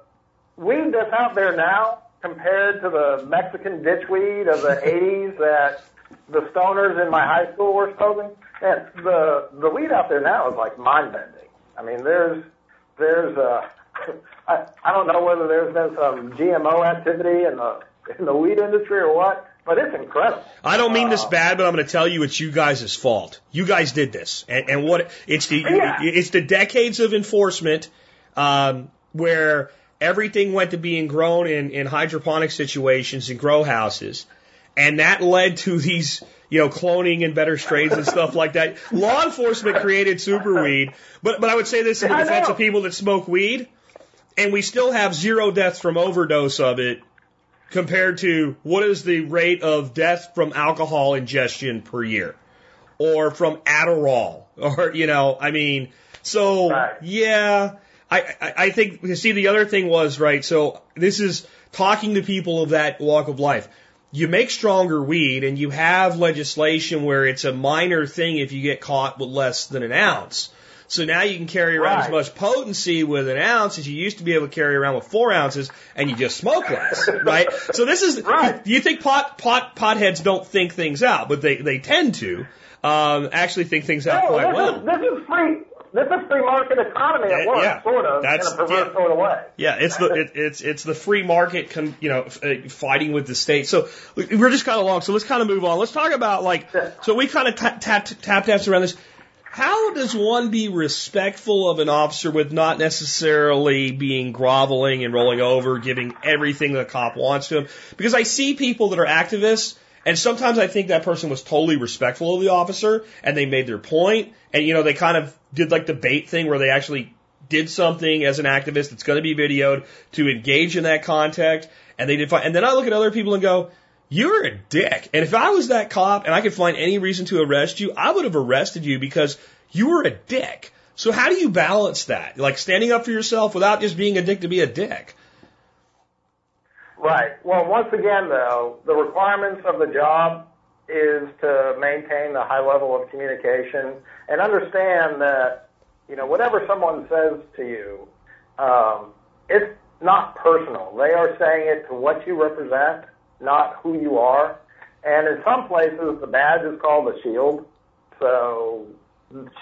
weed that's out there now compared to the Mexican ditchweed of the 80s that the stoners in my high school were smoking, and the the weed out there now is like mind bending. I mean, there's there's uh, [laughs] don't know whether there's been some GMO activity in the in the weed industry or what, but it's incredible. I don't mean this uh, bad, but I'm going to tell you it's you guys' fault. You guys did this, and, and what it's the yeah. it's the decades of enforcement um, where everything went to being grown in in hydroponic situations and grow houses, and that led to these you know, cloning and better strains and stuff like that. Law enforcement created superweed, but but I would say this in the defense of people that smoke weed, and we still have zero deaths from overdose of it compared to what is the rate of death from alcohol ingestion per year or from Adderall [laughs] or, you know, I mean, so right. yeah, I, I, I think, you see, the other thing was, right, so this is talking to people of that walk of life. You make stronger weed and you have legislation where it's a minor thing if you get caught with less than an ounce. So now you can carry around right. as much potency with an ounce as you used to be able to carry around with four ounces, and you just smoke less, [laughs] right? So this is. Right. Do you think pot pot potheads don't think things out, but they they tend to um, actually think things out no, quite this well. Is, this is free. This is free market economy at work, yeah, sort of, that's, in a perverse yeah. sort of way. Yeah, it's the it, it's it's the free market, con, you know, uh, fighting with the state. So we're just kind of long. So let's kind of move on. Let's talk about like. So we kind of tap tap tap taps around this. How does one be respectful of an officer with not necessarily being groveling and rolling over, giving everything the cop wants to him? Because I see people that are activists, and sometimes I think that person was totally respectful of the officer, and they made their point, and you know they kind of did like the bait thing where they actually did something as an activist that's going to be videoed to engage in that contact, and they did fine. And then I look at other people and go, you're a dick. And if I was that cop and I could find any reason to arrest you, I would have arrested you because you were a dick. So how do you balance that? Like standing up for yourself without just being a dick to be a dick? Right. Well, once again, though, the requirements of the job is to maintain the high level of communication and understand that, you know, whatever someone says to you, um, it's not personal. They are saying it to what you represent not who you are. And in some places, the badge is called a shield. So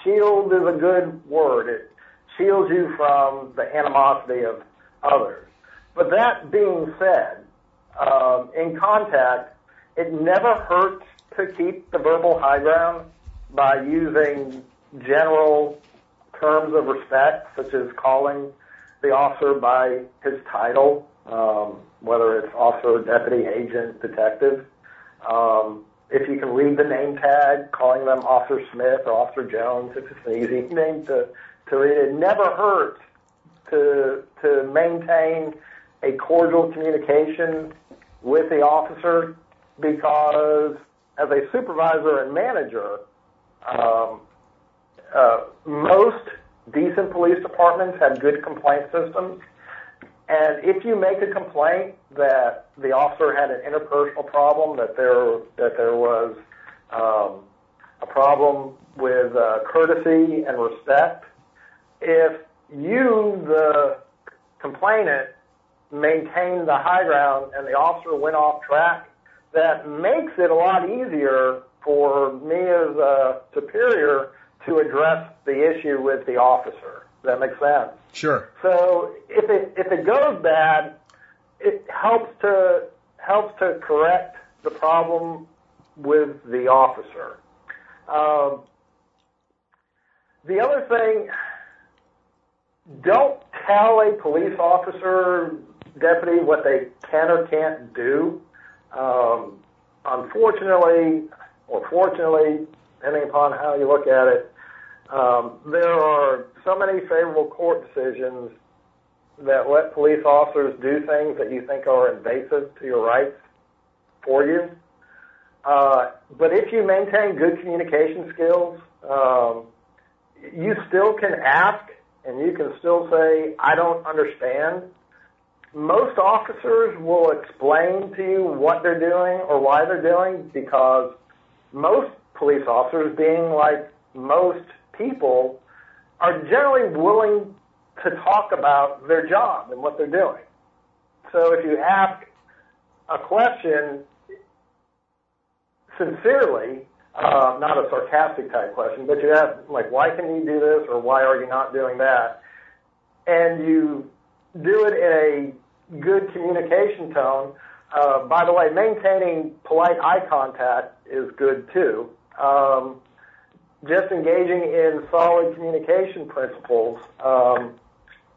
shield is a good word. It shields you from the animosity of others. But that being said, um, in contact, it never hurts to keep the verbal high ground by using general terms of respect, such as calling the officer by his title, um, whether it's officer, deputy, agent, detective. Um, if you can read the name tag, calling them Officer Smith or Officer Jones, if it's an easy [laughs] name to, to read, it never hurts to, to maintain a cordial communication with the officer because as a supervisor and manager, um, uh, most decent police departments have good complaint systems and if you make a complaint that the officer had an interpersonal problem, that there that there was um, a problem with uh, courtesy and respect, if you, the complainant, maintain the high ground and the officer went off track, that makes it a lot easier for me as a superior to address the issue with the officer. Does that make sense? Sure. So if it if it goes bad, it helps to helps to correct the problem with the officer. Um, the other thing, don't tell a police officer, deputy, what they can or can't do. Um, unfortunately, or fortunately, depending upon how you look at it, um, there are so many favorable court decisions that let police officers do things that you think are invasive to your rights for you. Uh, but if you maintain good communication skills, um, you still can ask and you can still say, I don't understand. Most officers will explain to you what they're doing or why they're doing because most police officers, being like most people, are generally willing to talk about their job and what they're doing. So if you ask a question sincerely, uh, not a sarcastic type question, but you ask like, why can you do this or why are you not doing that? And you do it in a good communication tone. Uh, by the way, maintaining polite eye contact is good too. Um, just engaging in solid communication principles, um,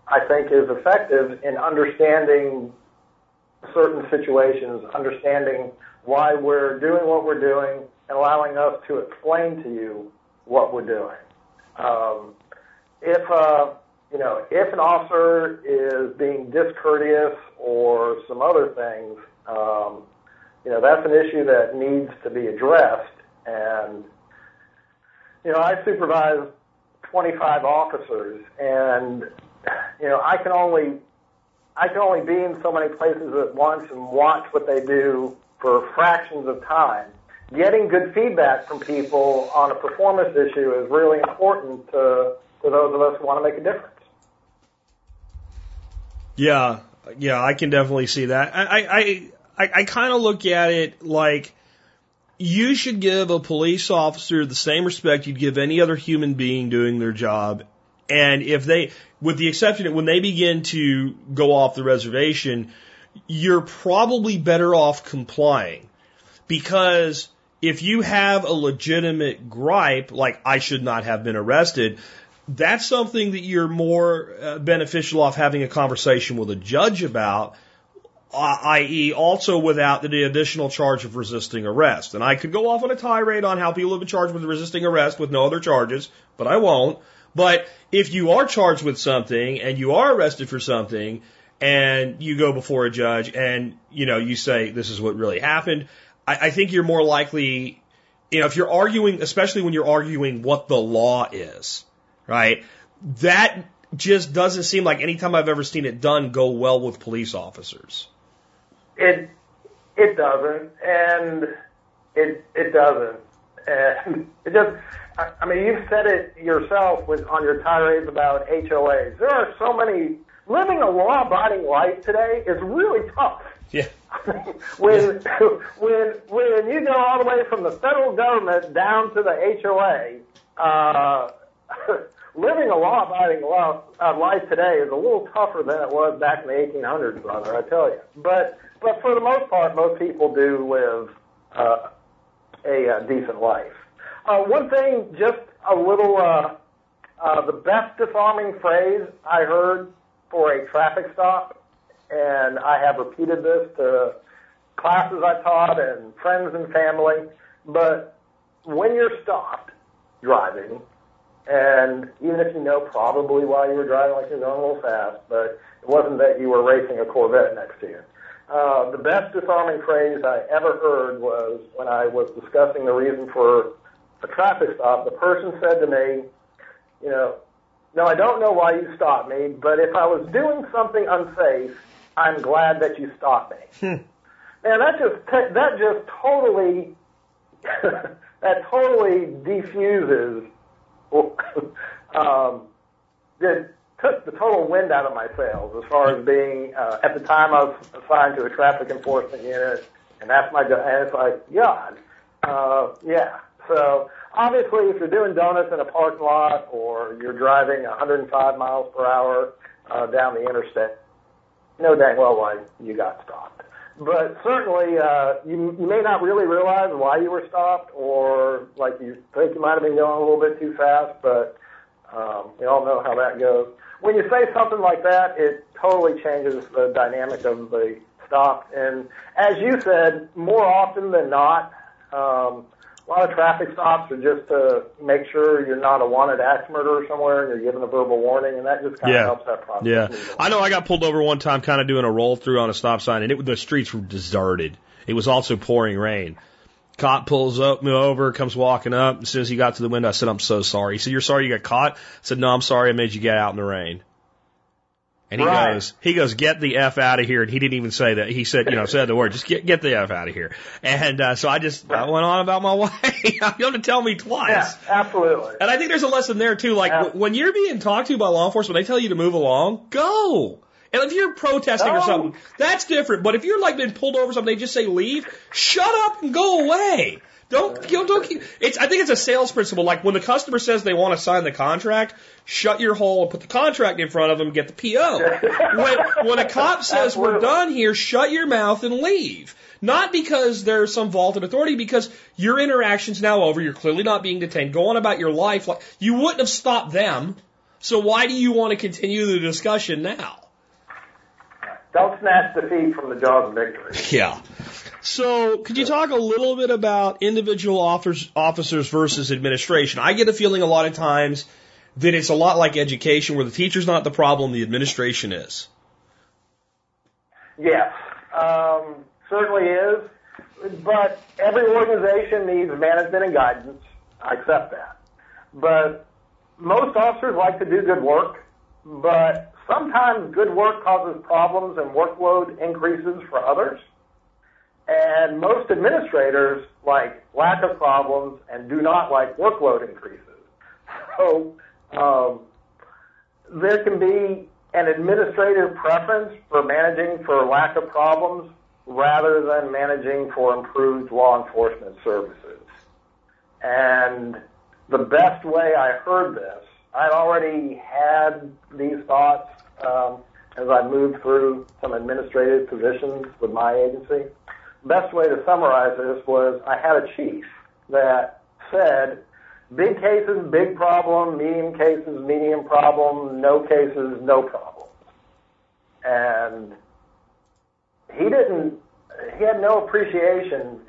I think, is effective in understanding certain situations, understanding why we're doing what we're doing, and allowing us to explain to you what we're doing. Um, if uh, you know, if an officer is being discourteous or some other things, um, you know, that's an issue that needs to be addressed. And you know, I supervise 25 officers, and you know, I can only I can only be in so many places at once and watch what they do for fractions of time. Getting good feedback from people on a performance issue is really important to, to those of us who want to make a difference. Yeah, yeah, I can definitely see that. I I I, I kind of look at it like you should give a police officer the same respect you'd give any other human being doing their job. And if they, with the exception when they begin to go off the reservation, you're probably better off complying because if you have a legitimate gripe, like I should not have been arrested, that's something that you're more uh, beneficial off having a conversation with a judge about, i.e., also without the additional charge of resisting arrest. And I could go off on a tirade on how people have been charged with resisting arrest with no other charges, but I won't. But if you are charged with something and you are arrested for something, and you go before a judge and, you know, you say, this is what really happened, I, I think you're more likely, you know, if you're arguing, especially when you're arguing what the law is, right? That just doesn't seem like any time I've ever seen it done go well with police officers. It it doesn't, and it it doesn't, and [laughs] it just. I mean, you've said it yourself with on your tirades about HOAs. There are so many living a law-abiding life today is really tough. Yeah. [laughs] when [laughs] when when you go all the way from the federal government down to the HOA, uh, living a law-abiding uh, life today is a little tougher than it was back in the 1800s, brother. I tell you. But but for the most part, most people do live uh, a, a decent life. Uh, one thing, just a little. Uh, uh, the best disarming phrase I heard for a traffic stop, and I have repeated this to classes I taught and friends and family. But when you're stopped driving, and even if you know probably why you were driving, like you're going a little fast, but it wasn't that you were racing a Corvette next to you. Uh, the best disarming phrase I ever heard was when I was discussing the reason for a traffic stop. The person said to me, you know, no, I don't know why you stopped me, but if I was doing something unsafe, I'm glad that you stopped me. Hmm. Man, that just that just totally [laughs] that totally defuses. [laughs] um, took the total wind out of my sails as far as being. Uh, at the time, I was assigned to a traffic enforcement unit, and that's my. And it's like, God, uh, yeah. So Obviously, if you're doing donuts in a parking lot or you're driving 105 miles per hour uh, down the interstate, know dang well why you got stopped. but certainly, uh, you, you may not really realize why you were stopped, or like you think you might have been going a little bit too fast. But um, we all know how that goes. When you say something like that, it totally changes the dynamic of the stop. And as you said, more often than not, um, a lot of traffic stops are just to make sure you're not a wanted axe murderer somewhere and you're given a verbal warning, and that just kind Yeah. of helps that process. Yeah, I know. I got pulled over one time, kind of doing a roll through on a stop sign, and it the streets were deserted. It was also pouring rain. Cop pulls up, me over, comes walking up. As soon as he got to the window, I said, "I'm so sorry." He said, "You're sorry you got caught?" I said, "No, I'm sorry I made you get out in the rain." And he Right. goes, he goes, get the f out of here. And he didn't even say that. He said, you know, said the word, just get get the f out of here. And uh, so I just I went on about my [laughs] way. you have to tell me twice. Yeah, absolutely. And I think there's a lesson there too. Like Yeah. when you're being talked to by law enforcement, they tell you to move along, go. And if you're protesting or something, that's different. But if you're like been pulled over or something, they just say leave, shut up and go away. Don't you know, don't keep. It's I think it's a sales principle. Like when the customer says they want to sign the contract, shut your hole and put the contract in front of them and get the PO. [laughs] when when a cop says we're done here, shut your mouth and leave. Not because there's some vaulted authority, because your interaction's now over. You're clearly not being detained. Go on about your life. Like you wouldn't have stopped them. So why do you want to continue the discussion now? Don't snatch defeat from the jaws of victory. [laughs] Yeah. So, could you talk a little bit about individual officers, officers versus administration? I get a feeling a lot of times that it's a lot like education, where the teacher's not the problem, the administration is. Yes, um, certainly is. But every organization needs management and guidance. I accept that. But most officers like to do good work, but sometimes good work causes problems and workload increases for others. And most administrators like lack of problems and do not like workload increases. So um, there can be an administrative preference for managing for lack of problems rather than managing for improved law enforcement services. And the best way I heard this, I'd already had these thoughts um, as I moved through some administrative positions with my agency. Best way to summarize this was I had a chief that said, big cases, big problem, medium cases, medium problem, no cases, no problem. And he didn't, he had no appreciation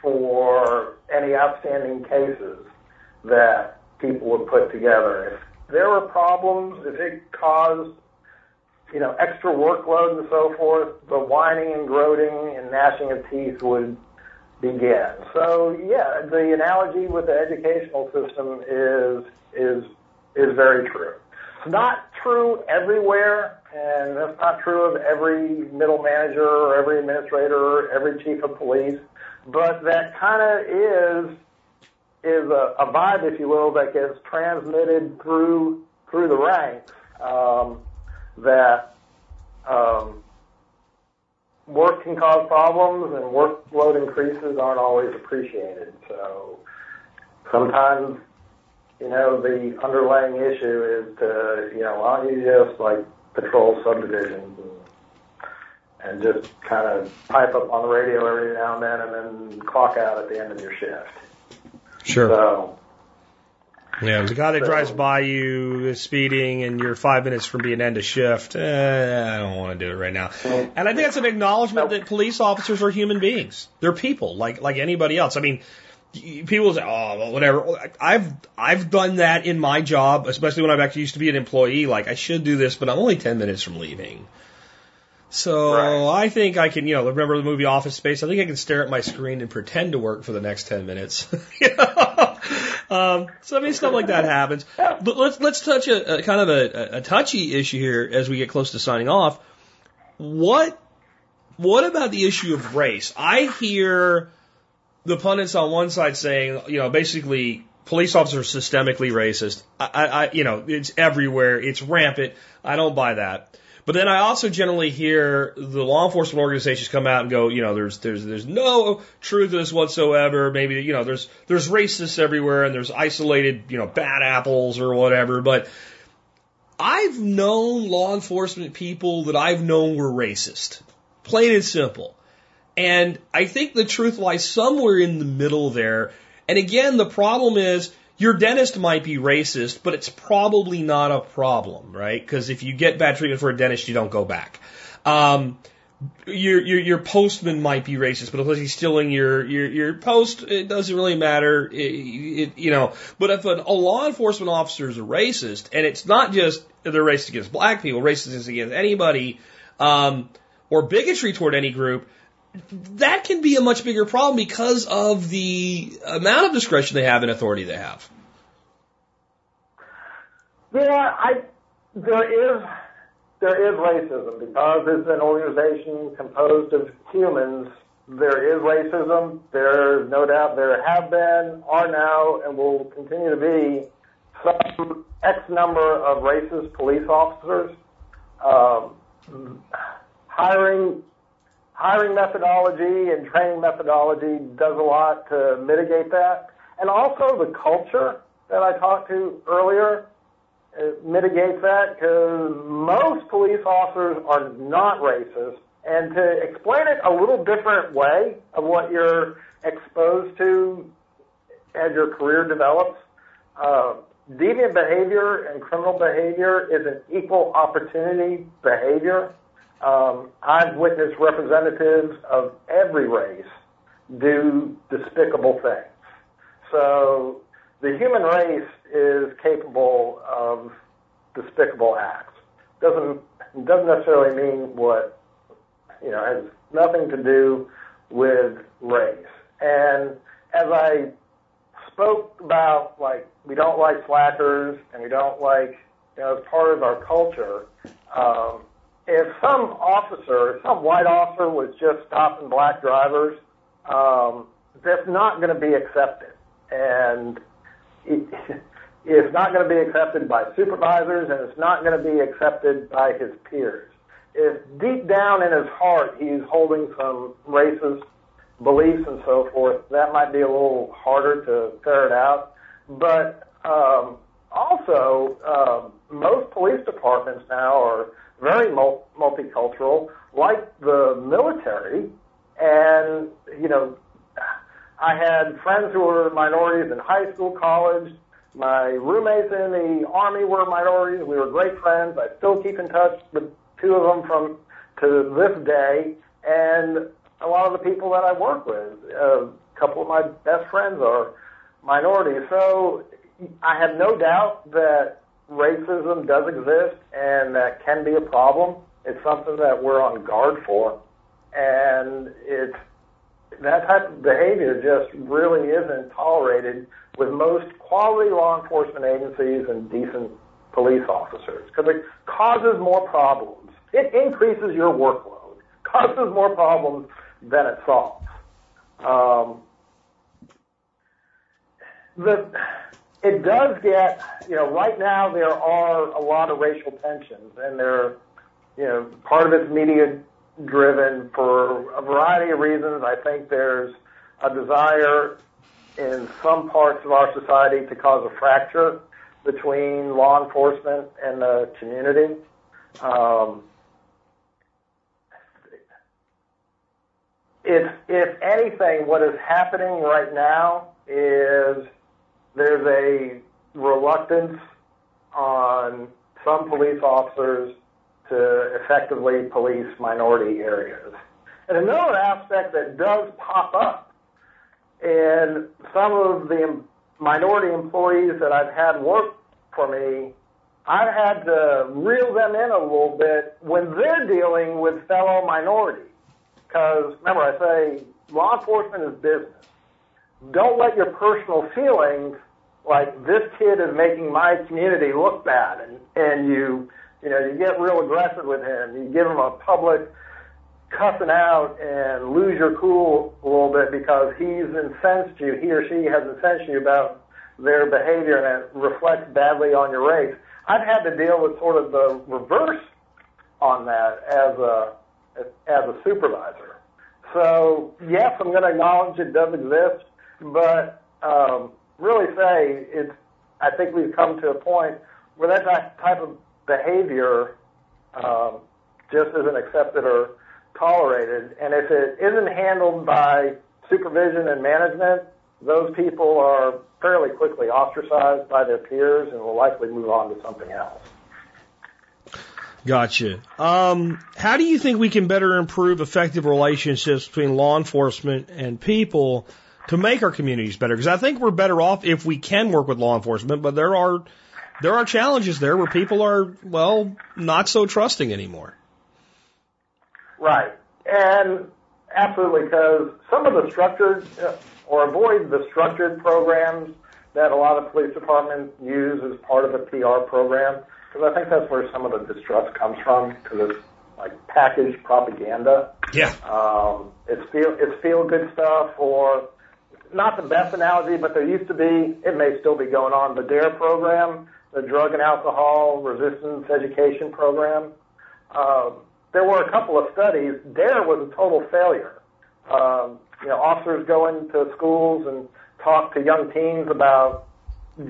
for any outstanding cases that people would put together. If there were problems, if it caused, you know, extra workload and so forth, the whining and groaning and gnashing of teeth would begin. So yeah, the analogy with the educational system is is is very true. It's not true everywhere, and that's not true of every middle manager or every administrator or every chief of police. But that kind of is is a, a vibe, if you will, that gets transmitted through through the ranks. Um, that um, work can cause problems and workload increases aren't always appreciated. So sometimes, you know, the underlying issue is to, you know, why don't you just like patrol subdivisions and, and just kind of pipe up on the radio every now and then and then clock out at the end of your shift. Sure. So Yeah, the guy that drives by you is speeding and you're five minutes from being end of shift. Eh, I don't want to do it right now. And I think that's an acknowledgement that police officers are human beings. They're people like like anybody else. I mean, people say, "Oh, well, whatever." I've I've done that in my job, especially when I actually used to be an employee. Like I should do this, but I'm only ten minutes from leaving. So Right. I think I can, you know, remember the movie Office Space? I think I can stare at my screen and pretend to work for the next ten minutes. [laughs] You know? Um, so I mean, stuff like that happens. But let's let's touch a, a kind of a, a touchy issue here as we get close to signing off. What what about the issue of race? I hear the pundits on one side saying, you know, basically police officers are systemically racist. I, I, I you know, it's everywhere. It's rampant. I don't buy that. But then I also generally hear the law enforcement organizations come out and go, you know, there's there's there's no truth to this whatsoever. Maybe you know, there's there's racists everywhere and there's isolated, you know, bad apples or whatever. But I've known law enforcement people that I've known were racist, plain and simple. And I think the truth lies somewhere in the middle there. And again, the problem is your dentist might be racist, but it's probably not a problem, right? Because if you get bad treatment for a dentist, you don't go back. Um, your, your your postman might be racist, but unless he's stealing your your your post, it doesn't really matter. It, it, you know, but if a, a law enforcement officer is a racist, and it's not just they're racist against black people, racist against anybody, um, or bigotry toward any group, that can be a much bigger problem because of the amount of discretion they have and authority they have. Yeah, I there is there is racism because it's an organization composed of humans. There is racism. There's no doubt there have been, are now, and will continue to be some X number of racist police officers. Um, hiring hiring methodology and training methodology does a lot to mitigate that. And also the culture that I talked to earlier mitigates that because most police officers are not racist. And to explain it a little different way of what you're exposed to as your career develops, uh, deviant behavior and criminal behavior is an equal opportunity behavior. Um, I've witnessed representatives of every race do despicable things. So the human race is capable of despicable acts. Doesn't doesn't necessarily mean what you know has nothing to do with race. And as I spoke about, like we don't like slackers and we don't like you know as part of our culture. Um, if some officer, some white officer was just stopping black drivers, um, that's not going to be accepted. And [laughs] it's not going to be accepted by supervisors and it's not going to be accepted by his peers. If deep down in his heart he's holding some racist beliefs and so forth, that might be a little harder to ferret out. But um, also, uh, most police departments now are very multicultural, like the military. And, you know, I had friends who were minorities in high school, college. My roommates in the army were minorities. We were great friends. I still keep in touch with two of them from to this day. And a lot of the people that I work with, uh, a couple of my best friends are minorities. So I have no doubt that racism does exist and that can be a problem. It's something that we're on guard for. And it's that type of behavior just really isn't tolerated with most quality law enforcement agencies and decent police officers because it causes more problems. It increases your workload, [laughs] causes more problems than it solves. Um, the, it does get, you know, right now there are a lot of racial tensions and they're, you know, part of it's media driven for a variety of reasons. I think there's a desire in some parts of our society to cause a fracture between law enforcement and the community. Um, if, if anything, what is happening right now is there's a reluctance on some police officers to effectively police minority areas. And another aspect that does pop up in some of the minority employees that I've had work for me, I've had to reel them in a little bit when they're dealing with fellow minorities. Because remember, I say law enforcement is business. Don't let your personal feelings, like this kid is making my community look bad, and, and you you know, you get real aggressive with him. You give him a public cussing out and lose your cool a little bit because he's incensed you, he or she has incensed you about their behavior and it reflects badly on your race. I've had to deal with sort of the reverse on that as a as a supervisor. So yes, I'm going to acknowledge it does exist, but um, really say it's. I think we've come to a point where that type of behavior um, just isn't accepted or tolerated. And if it isn't handled by supervision and management, those people are fairly quickly ostracized by their peers and will likely move on to something else. Gotcha. Um, how do you think we can better improve effective relationships between law enforcement and people to make our communities better? Because I think we're better off if we can work with law enforcement, but there are there are challenges there where people are well not so trusting anymore. Right, and absolutely because some of the structured uh, or avoid the structured programs that a lot of police departments use as part of a PR program because I think that's where some of the distrust comes from because it's like packaged propaganda. Yeah. Um, it's feel it's feel good stuff or not the best analogy, but there used to be it may still be going on the DARE program, the Drug and Alcohol Resistance Education Program. Um, there were a couple of studies. DARE was a total failure. Um, you know, officers go into schools and talk to young teens about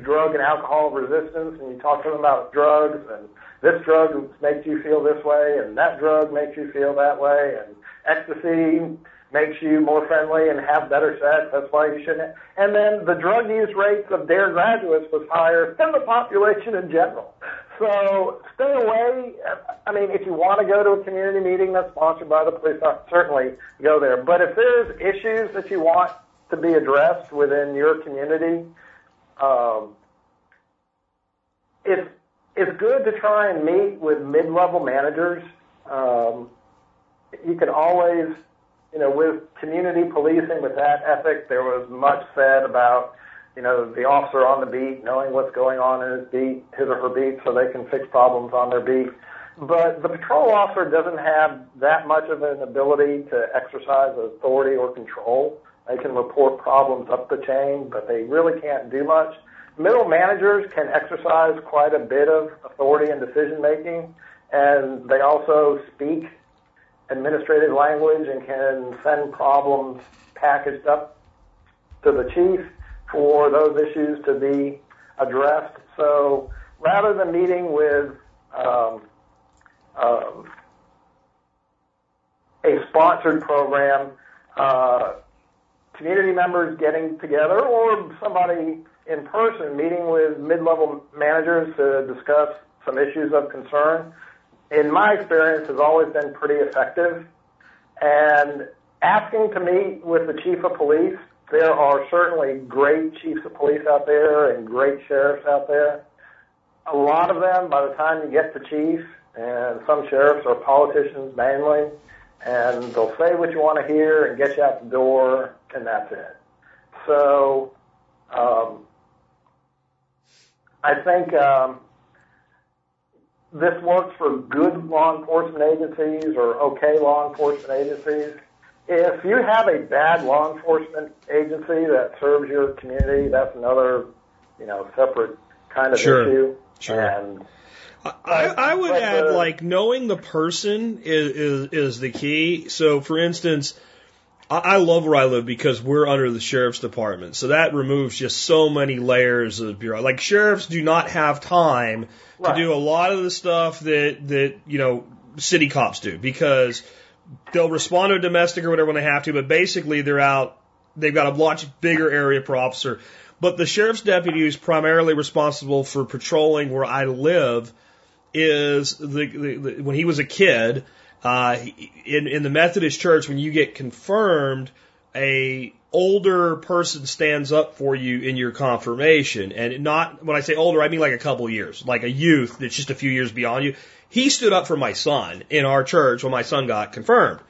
drug and alcohol resistance and you talk to them about drugs and this drug makes you feel this way and that drug makes you feel that way and ecstasy makes you more friendly and have better sex. That's why you shouldn't. And then the drug use rates of DARE graduates was higher than the population in general. So stay away. I mean, if you want to go to a community meeting that's sponsored by the police, certainly go there. But if there's issues that you want to be addressed within your community, um, it's it's good to try and meet with mid-level managers. Um, you can always, you know, with community policing, with that ethic, there was much said about, you know, the officer on the beat knowing what's going on in his beat, his or her beat, so they can fix problems on their beat. But the patrol officer doesn't have that much of an ability to exercise authority or control. They can report problems up the chain, but they really can't do much. Middle managers can exercise quite a bit of authority and decision making, and they also speak administrative language and can send problems packaged up to the chief for those issues to be addressed. So rather than meeting with um, um, a sponsored program, uh, community members getting together or somebody in person meeting with mid-level managers to discuss some issues of concern, in my experience, has always been pretty effective. And asking to meet with the chief of police, there are certainly great chiefs of police out there and great sheriffs out there. A lot of them, by the time you get to chief, and some sheriffs are politicians mainly, and they'll say what you want to hear and get you out the door, and that's it. So, um, I think um, this works for good law enforcement agencies or okay law enforcement agencies. If you have a bad law enforcement agency that serves your community, that's another, you know, separate kind of sure. issue. Sure. And I, I would add, like, knowing the person is, is, is the key. So, for instance, I, I love where I live because we're under the sheriff's department. So that removes just so many layers of bureau. Like, sheriffs do not have time Right. to do a lot of the stuff that, that, you know, city cops do because they'll respond to a domestic or whatever when they have to, but basically they're out, they've got a much bigger area per officer. But the sheriff's deputy who's primarily responsible for patrolling where I live is the, the, the when he was a kid, uh, in, in the Methodist church, when you get confirmed, a older person stands up for you in your confirmation. And not, when I say older, I mean like a couple years, like a youth that's just a few years beyond you. He stood up for my son in our church when my son got confirmed.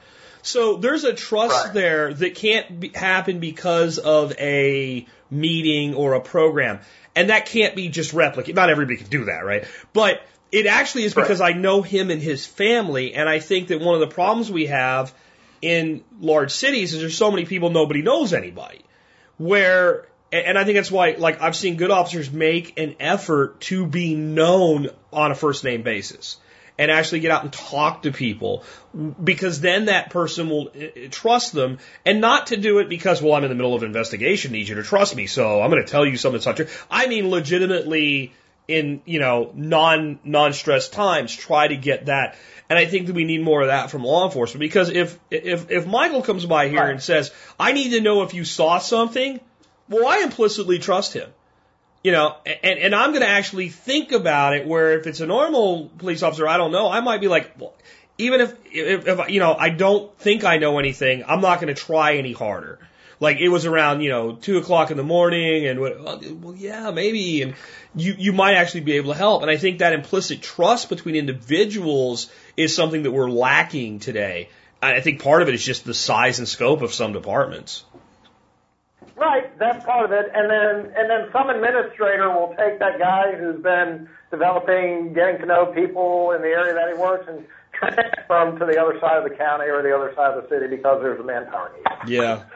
So there's a trust Right. there that can't be, happen because of a meeting or a program. And that can't be just replicated. Not everybody can do that, right? But it actually is because I know him and his family. And I think that one of the problems we have in large cities is there's so many people nobody knows anybody. Where, and I think that's why, like, I've seen good officers make an effort to be known on a first name basis and actually get out and talk to people because then that person will trust them and not to do it because, well, I'm in the middle of an investigation, need you to trust me, so I'm going to tell you something that's not true. I mean, legitimately in you know non non stress times try to get that. And I think that we need more of that from law enforcement. Because if if if Michael comes by here Right. and says I need to know if you saw something well I implicitly trust him. You know and and I'm going to actually think about it where if it's a normal police officer I don't know I might be like well, even if if, if you know I don't think I know anything I'm not going to try any harder like it was around you know two o'clock in the morning and what, oh, well yeah maybe and you you might actually be able to help. And I think that implicit trust between individuals is something that we're lacking today. I think part of it is just the size and scope of some departments. Right, that's part of it. And then and then some administrator will take that guy who's been developing, getting to know people in the area that he works and [laughs] him to the other side of the county or the other side of the city because there's a manpower need.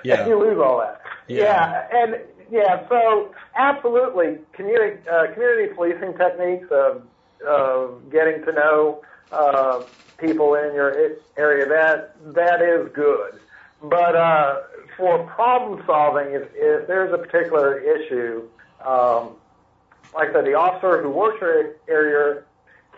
yeah And you lose all that. Yeah. and yeah, so absolutely, community uh, community policing techniques of of getting to know uh, people in your area that that is good. But uh, for problem solving, if, if there's a particular issue, um, like I said, the officer who works your area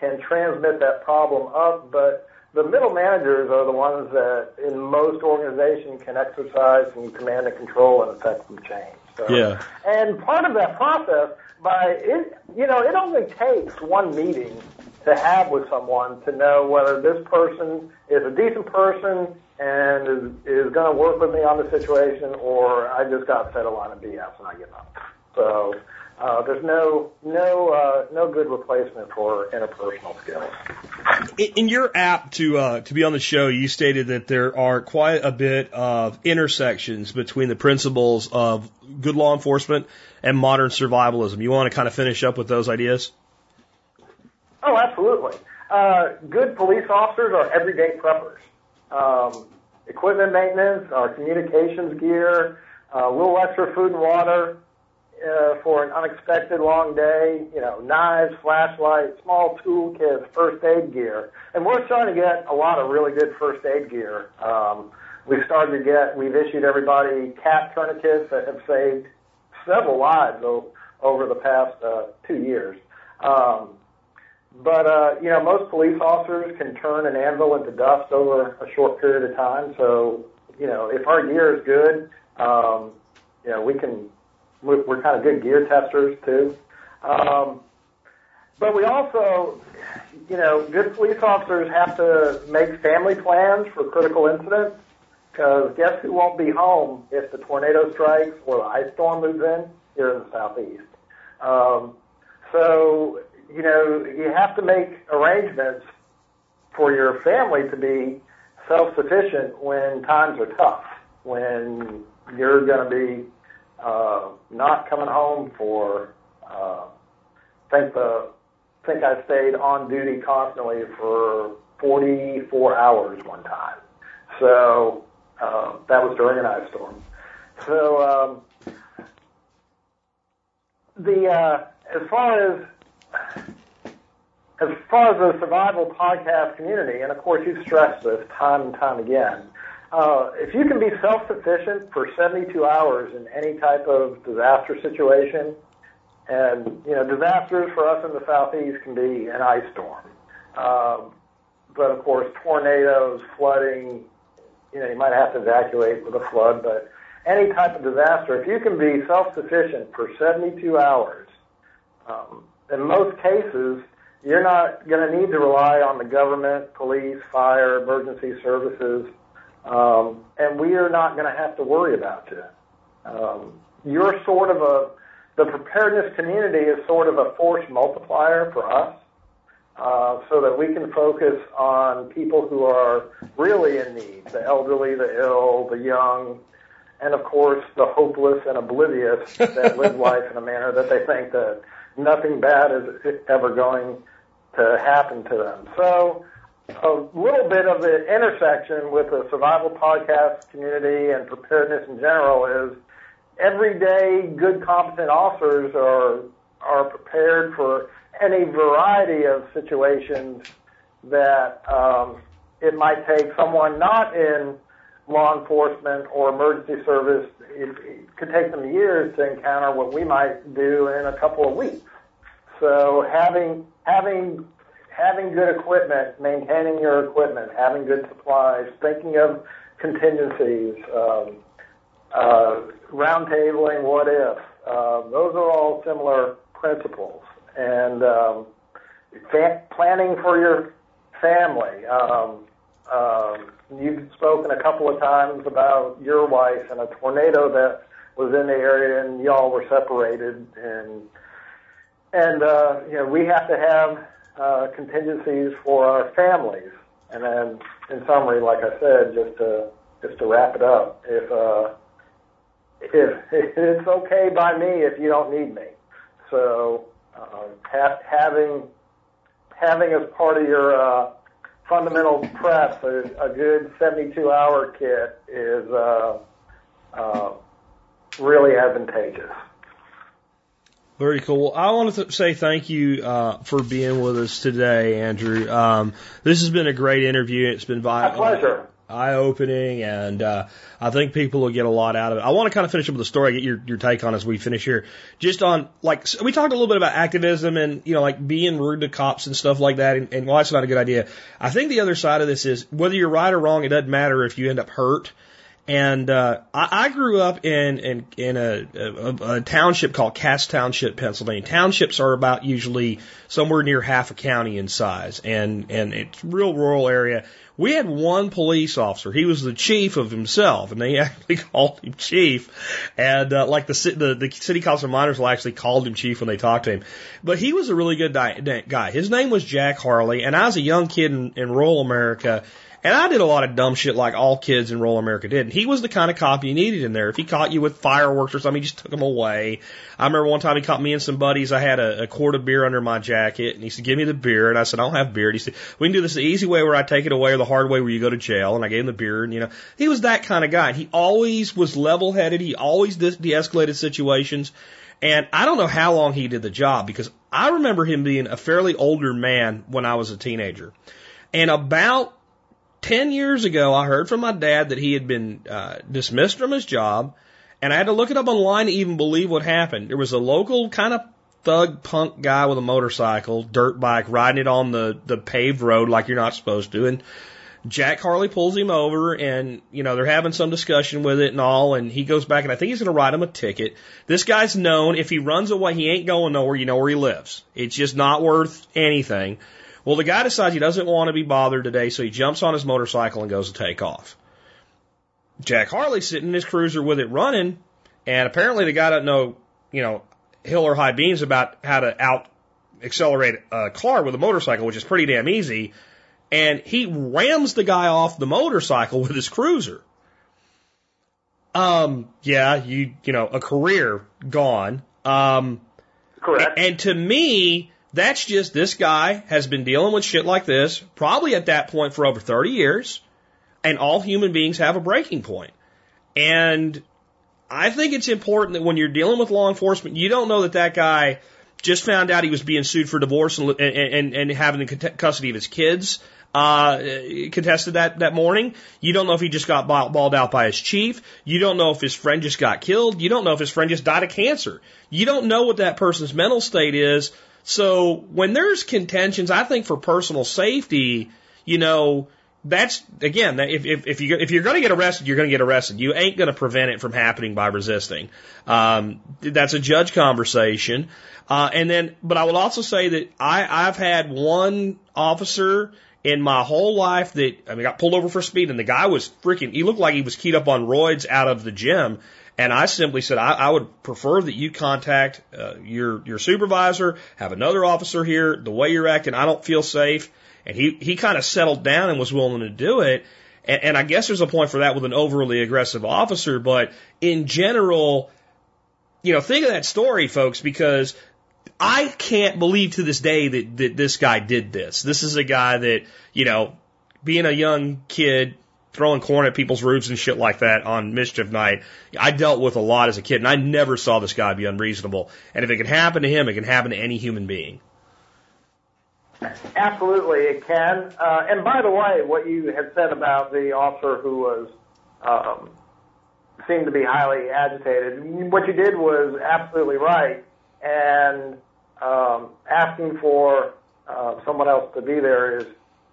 can transmit that problem up, but the middle managers are the ones that, in most organizations, can exercise some command and control and affect some change. So, Yeah. And part of that process, by it, you know, it only takes one meeting to have with someone to know whether this person is a decent person and is, is going to work with me on the situation, or I just got fed a line of BS and I give up. So uh, there's no no uh, no good replacement for interpersonal skills. In in your app to uh, to be on the show, you stated that there are quite a bit of intersections between the principles of good law enforcement and modern survivalism. You want to kind of finish up with those ideas? Oh, absolutely. Uh, good police officers are everyday preppers. Um, equipment maintenance, our communications gear, uh, a little extra food and water uh, for an unexpected long day, you know, knives, flashlights, small toolkits, first aid gear. And we're starting to get a lot of really good first aid gear. Um, we've started to get, we've issued everybody cat tourniquets that have saved several lives o- over the past uh, two years. Um, but uh, you know, most police officers can turn an anvil into dust over a short period of time. So you know, if our gear is good, um, you know, we can. We're, we're kind of good gear testers too. Um, but we also, you know, good police officers have to make family plans for critical incidents. Because guess who won't be home if the tornado strikes or the ice storm moves in here in the southeast? Um, so, you know, you have to make arrangements for your family to be self-sufficient when times are tough, when you're going to be uh, not coming home for. Uh, I think the I think I stayed on duty constantly for 44 hours one time. So uh, that was during an ice storm. So um, the uh, as far as as far as the survival podcast community, and of course you've stressed this time and time again, uh, if you can be self-sufficient for 72 hours in any type of disaster situation, and you know disasters for us in the southeast can be an ice storm, um, but of course tornadoes, flooding, you know you might have to evacuate with a flood, but any type of disaster, if you can be self-sufficient for 72 hours, um, in most cases, you're not going to need to rely on the government, police, fire, emergency services, um, and we are not going to have to worry about you. Um, you're sort of a, the preparedness community is sort of a force multiplier for us. Uh, so that we can focus on people who are really in need, the elderly, the ill, the young, and of course the hopeless and oblivious that live [laughs] life in a manner that they think that nothing bad is ever going to happen to them. So a little bit of the intersection with the survival podcast community and preparedness in general is everyday good competent officers are are prepared for any variety of situations that um, it might take someone not in law enforcement or emergency service. It, it could take them years to encounter what we might do in a couple of weeks. So having having having good equipment, maintaining your equipment, having good supplies, thinking of contingencies, um, uh, roundtabling, what if, uh, those are all similar principles. And um, fa- planning for your family. Um, um, you've spoken a couple of times about your wife and a tornado that was in the area, and y'all were separated, and and uh, you know we have to have uh, contingencies for our families. And then, in summary, like I said, just to just to wrap it up, if uh, if [laughs] it's okay by me if you don't need me, so uh, ha- having having as part of your uh, fundamental prep a, a good 72 hour kit is uh, uh, really advantageous. Very cool. Well, I wanted to say thank you uh, for being with us today, Andrew. Um, this has been a great interview. It's been My pleasure. eye opening, and uh, I think people will get a lot out of it. I want to kind of finish up with a story, get your, your take on as we finish here. Just on, like, we talked a little bit about activism and, you know, like being rude to cops and stuff like that, and, and why it's not a good idea. I think the other side of this is whether you're right or wrong, it doesn't matter if you end up hurt. And uh, I, I grew up in in, in a, a, a township called Cass Township, Pennsylvania. Townships are about usually somewhere near half a county in size, and and it's real rural area. We had one police officer. He was the chief of himself, and they [laughs] actually called him chief. And uh, like the, the the city council miners will actually called him chief when they talked to him. But he was a really good guy. His name was Jack Harley, and I was a young kid in, in rural America. And I did a lot of dumb shit like all kids in rural America did. And he was the kind of cop you needed in there. If he caught you with fireworks or something, he just took them away. I remember one time he caught me and some buddies. I had a, a quart of beer under my jacket and he said, give me the beer. And I said, I don't have beer. And he said, we can do this the easy way where I take it away or the hard way where you go to jail. And I gave him the beer and you know, he was that kind of guy. And he always was level headed. He always de- de-escalated situations. And I don't know how long he did the job because I remember him being a fairly older man when I was a teenager. And about 10 years ago, I heard from my dad that he had been uh, dismissed from his job, and I had to look it up online to even believe what happened. There was a local kind of thug punk guy with a motorcycle, dirt bike, riding it on the, the paved road like you're not supposed to, and Jack Harley pulls him over and, you know, they're having some discussion with it and all, and he goes back and I think he's gonna write him a ticket. This guy's known, if he runs away, he ain't going nowhere, you know where he lives. It's just not worth anything. Well, the guy decides he doesn't want to be bothered today, so he jumps on his motorcycle and goes to take off. Jack Harley's sitting in his cruiser with it running, and apparently the guy doesn't know, you know, hill or high beans about how to out accelerate a car with a motorcycle, which is pretty damn easy. And he rams the guy off the motorcycle with his cruiser. Um, yeah, you, you know, a career gone. Um, Correct. and to me, that's just this guy has been dealing with shit like this, probably at that point for over 30 years, and all human beings have a breaking point. And I think it's important that when you're dealing with law enforcement, you don't know that that guy just found out he was being sued for divorce and, and, and having the custody of his kids uh, contested that, that morning. You don't know if he just got balled out by his chief. You don't know if his friend just got killed. You don't know if his friend just died of cancer. You don't know what that person's mental state is. So when there's contentions, I think for personal safety, you know, that's again, if if, if you if you're going to get arrested, you're going to get arrested. You ain't going to prevent it from happening by resisting. Um, that's a judge conversation. Uh, and then, but I will also say that I I've had one officer in my whole life that I mean got pulled over for speed, and the guy was freaking. He looked like he was keyed up on roids out of the gym. And I simply said, I, I would prefer that you contact uh, your your supervisor, have another officer here. The way you're acting, I don't feel safe. And he he kind of settled down and was willing to do it. And, and I guess there's a point for that with an overly aggressive officer. But in general, you know, think of that story, folks, because I can't believe to this day that, that this guy did this. This is a guy that, you know, being a young kid, throwing corn at people's roofs and shit like that on mischief night. I dealt with a lot as a kid, and I never saw this guy be unreasonable. And if it can happen to him, it can happen to any human being. Absolutely, it can. Uh, and by the way, what you had said about the officer who was um, seemed to be highly agitated, what you did was absolutely right. And um, asking for uh, someone else to be there is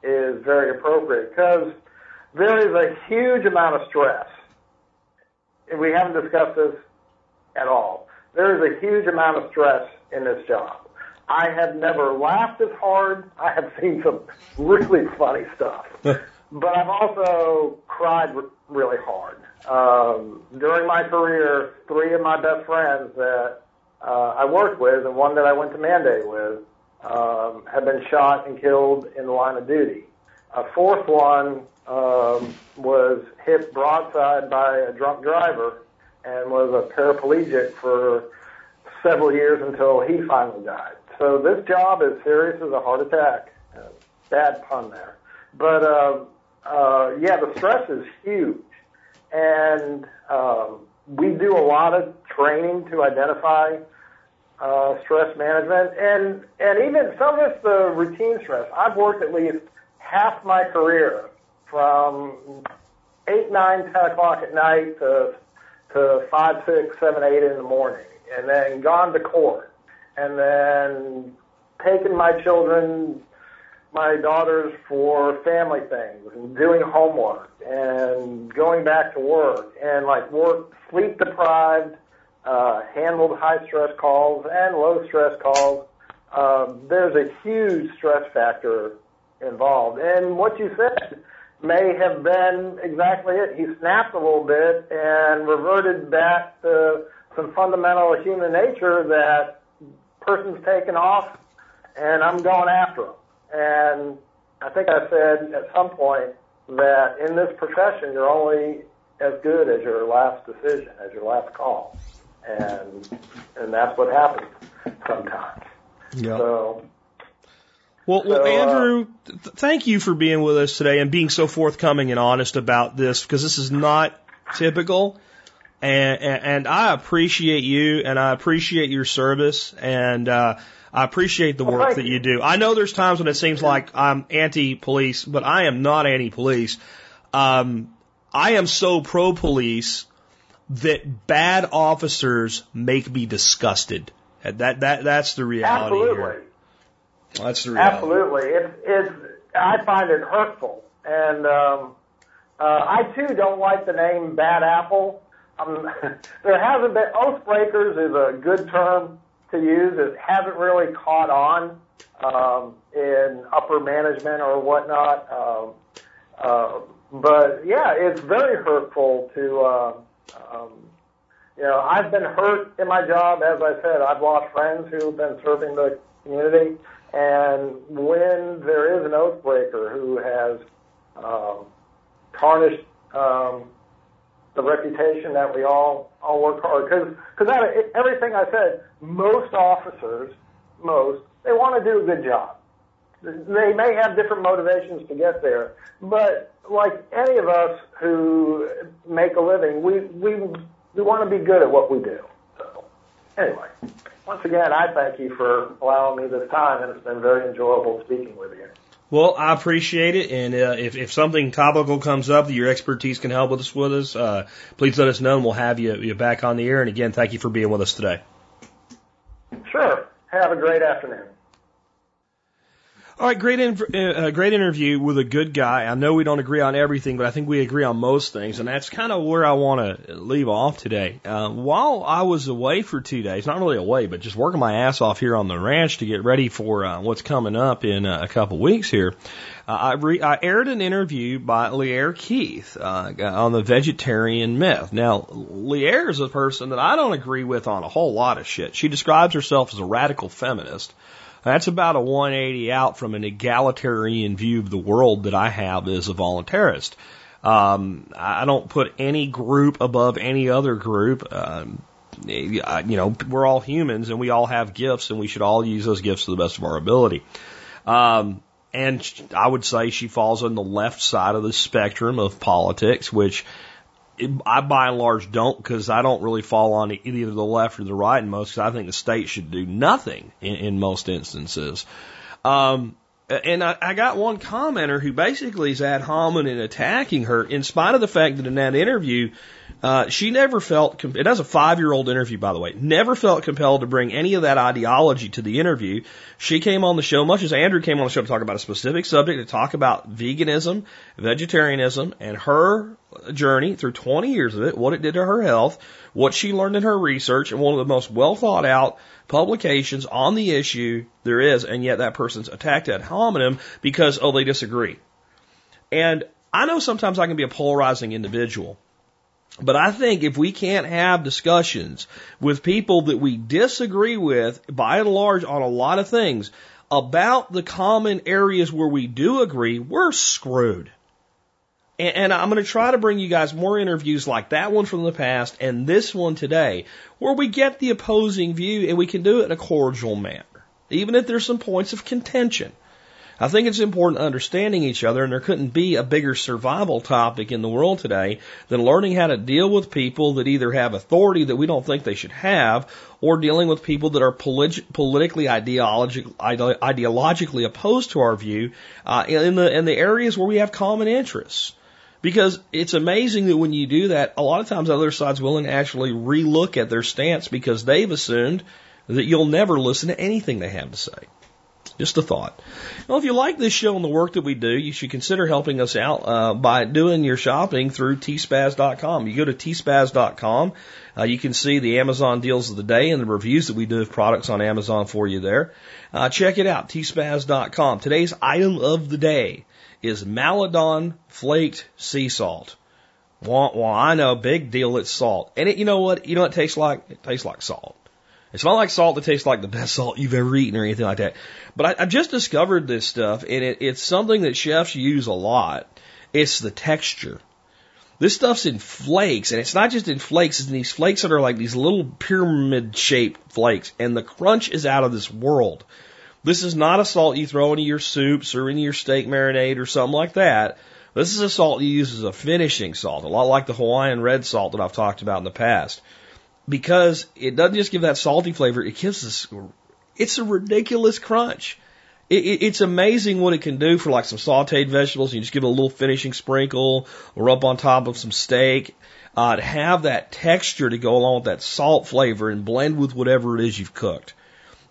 is very appropriate because there is a huge amount of stress. And we haven't discussed this at all. There is a huge amount of stress in this job. I have never laughed as hard. I have seen some really funny stuff. [laughs] but I've also cried really hard. Um, during my career, three of my best friends that uh, I worked with and one that I went to mandate with um, have been shot and killed in the line of duty. A fourth one um, was hit broadside by a drunk driver and was a paraplegic for several years until he finally died. So this job is serious as a heart attack. Uh, bad pun there. But uh, uh, yeah, the stress is huge. And um, we do a lot of training to identify uh, stress management, and and even some of it's the routine stress. I've worked at least half my career from eight, nine, ten o'clock at night to to five, six, seven, eight in the morning, and then gone to court, and then taken my children, my daughters for family things, and doing homework, and going back to work, and like work sleep deprived uh, handled high stress calls and low stress calls. Um, there's a huge stress factor involved. And what you said may have been exactly it. He snapped a little bit and reverted back to some fundamental human nature that person's taken off and I'm going after him. And I think I said at some point that in this profession, you're only as good as your last decision, as your last call and and that's what happens sometimes. Yeah. So. Well, well, So, uh, Andrew, th- thank you for being with us today and being so forthcoming and honest about this because this is not typical. And, and, and I appreciate you and I appreciate your service and, uh, I appreciate the work that you. you do. I know there's times when it seems like I'm anti-police, but I am not anti-police. Um, I am so pro-police that bad officers make me disgusted. That, that, that's the reality Absolutely. here. That's the reality. Absolutely. It's, it's, I find it hurtful. And, um, uh, I too don't like the name Bad Apple. Um, [laughs] there hasn't been, Oathbreakers is a good term to use. It hasn't really caught on, um, in upper management or whatnot. Um, uh, but yeah, it's very hurtful to, uh, um, you know, I've been hurt in my job. As I said, I've lost friends who've been serving the community. And when there is an oath breaker who has um, tarnished um, the reputation that we all all work hard, because because everything I said, most officers, most they want to do a good job. They may have different motivations to get there, but like any of us who make a living, we we we want to be good at what we do. So anyway, once again, I thank you for allowing me this time, and it's been very enjoyable speaking with you. Well, I appreciate it, and uh, if if something topical comes up that your expertise can help with us with us, uh, please let us know, and we'll have you you back on the air. And again, thank you for being with us today. Sure. Have a great afternoon. All right, great, in, uh, great interview with a good guy. I know we don't agree on everything, but I think we agree on most things, and that's kind of where I want to leave off today. Uh, while I was away for two days, not really away, but just working my ass off here on the ranch to get ready for uh, what's coming up in uh, a couple weeks here, uh, I, re- I aired an interview by Lierre Keith uh, on the vegetarian myth. Now, Lierre is a person that I don't agree with on a whole lot of shit. She describes herself as a radical feminist. That's about a 180 out from an egalitarian view of the world that I have as a voluntarist. Um, I don't put any group above any other group. Um, you know, we're all humans and we all have gifts and we should all use those gifts to the best of our ability. Um, and I would say she falls on the left side of the spectrum of politics, which I by and large don't because I don't really fall on either the left or the right in most. I think the state should do nothing in, in most instances. Um, and I, I got one commenter who basically is ad hominem and attacking her, in spite of the fact that in that interview, uh, she never felt, it has a five year old interview, by the way, never felt compelled to bring any of that ideology to the interview. She came on the show, much as Andrew came on the show to talk about a specific subject, to talk about veganism, vegetarianism, and her journey through 20 years of it, what it did to her health, what she learned in her research, and one of the most well thought out publications on the issue there is, and yet that person's attacked ad hominem because, oh, they disagree. And I know sometimes I can be a polarizing individual. But I think if we can't have discussions with people that we disagree with, by and large, on a lot of things, about the common areas where we do agree, we're screwed. And, and I'm going to try to bring you guys more interviews like that one from the past and this one today, where we get the opposing view and we can do it in a cordial manner, even if there's some points of contention. I think it's important understanding each other, and there couldn't be a bigger survival topic in the world today than learning how to deal with people that either have authority that we don't think they should have, or dealing with people that are polit- politically ideologic- ide- ideologically opposed to our view uh, in the in the areas where we have common interests. Because it's amazing that when you do that, a lot of times the other side's willing to actually relook at their stance because they've assumed that you'll never listen to anything they have to say. Just a thought. Well, if you like this show and the work that we do, you should consider helping us out uh, by doing your shopping through tspaz.com. You go to tspaz.com, uh, you can see the Amazon deals of the day and the reviews that we do of products on Amazon for you there. Uh, check it out, tspaz.com. Today's item of the day is Maldon flaked sea salt. Well, well, I know, big deal, it's salt. And it, you know what? You know what it tastes like? It tastes like salt. It's not like salt that tastes like the best salt you've ever eaten or anything like that. But I, I've just discovered this stuff, and it, it's something that chefs use a lot. It's the texture. This stuff's in flakes, and it's not just in flakes, it's in these flakes that are like these little pyramid shaped flakes, and the crunch is out of this world. This is not a salt you throw into your soups or into your steak marinade or something like that. This is a salt you use as a finishing salt, a lot like the Hawaiian red salt that I've talked about in the past because it doesn't just give that salty flavor, it gives this, it's a ridiculous crunch. It, it, it's amazing what it can do for like some sauteed vegetables. You just give it a little finishing sprinkle or up on top of some steak. Uh, to have that texture to go along with that salt flavor and blend with whatever it is you've cooked.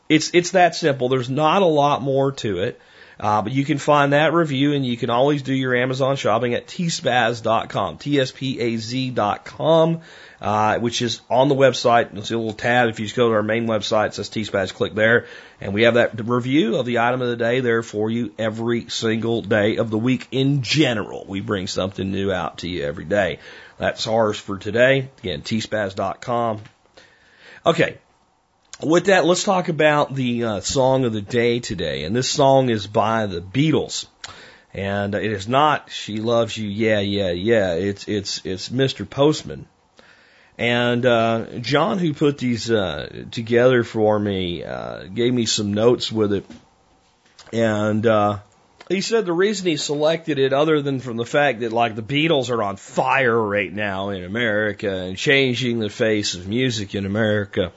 It's, it's that simple. There's not a lot more to it. Uh, but you can find that review and you can always do your Amazon shopping at tspaz.com, T-S-P-A-Z.com, uh, which is on the website. You'll see a little tab. If you just go to our main website, it says tspaz, click there. And we have that review of the item of the day there for you every single day of the week in general. We bring something new out to you every day. That's ours for today. Again, tspaz.com. Okay, with that, let's talk about the uh, song of the day today. And this song is by the Beatles. And it is not "She Loves You." Yeah, yeah, yeah. It's it's it's Mr. Postman. And uh, John, who put these uh, together for me, uh, gave me some notes with it. And uh, he said the reason he selected it, other than from the fact that like the Beatles are on fire right now in America and changing the face of music in America,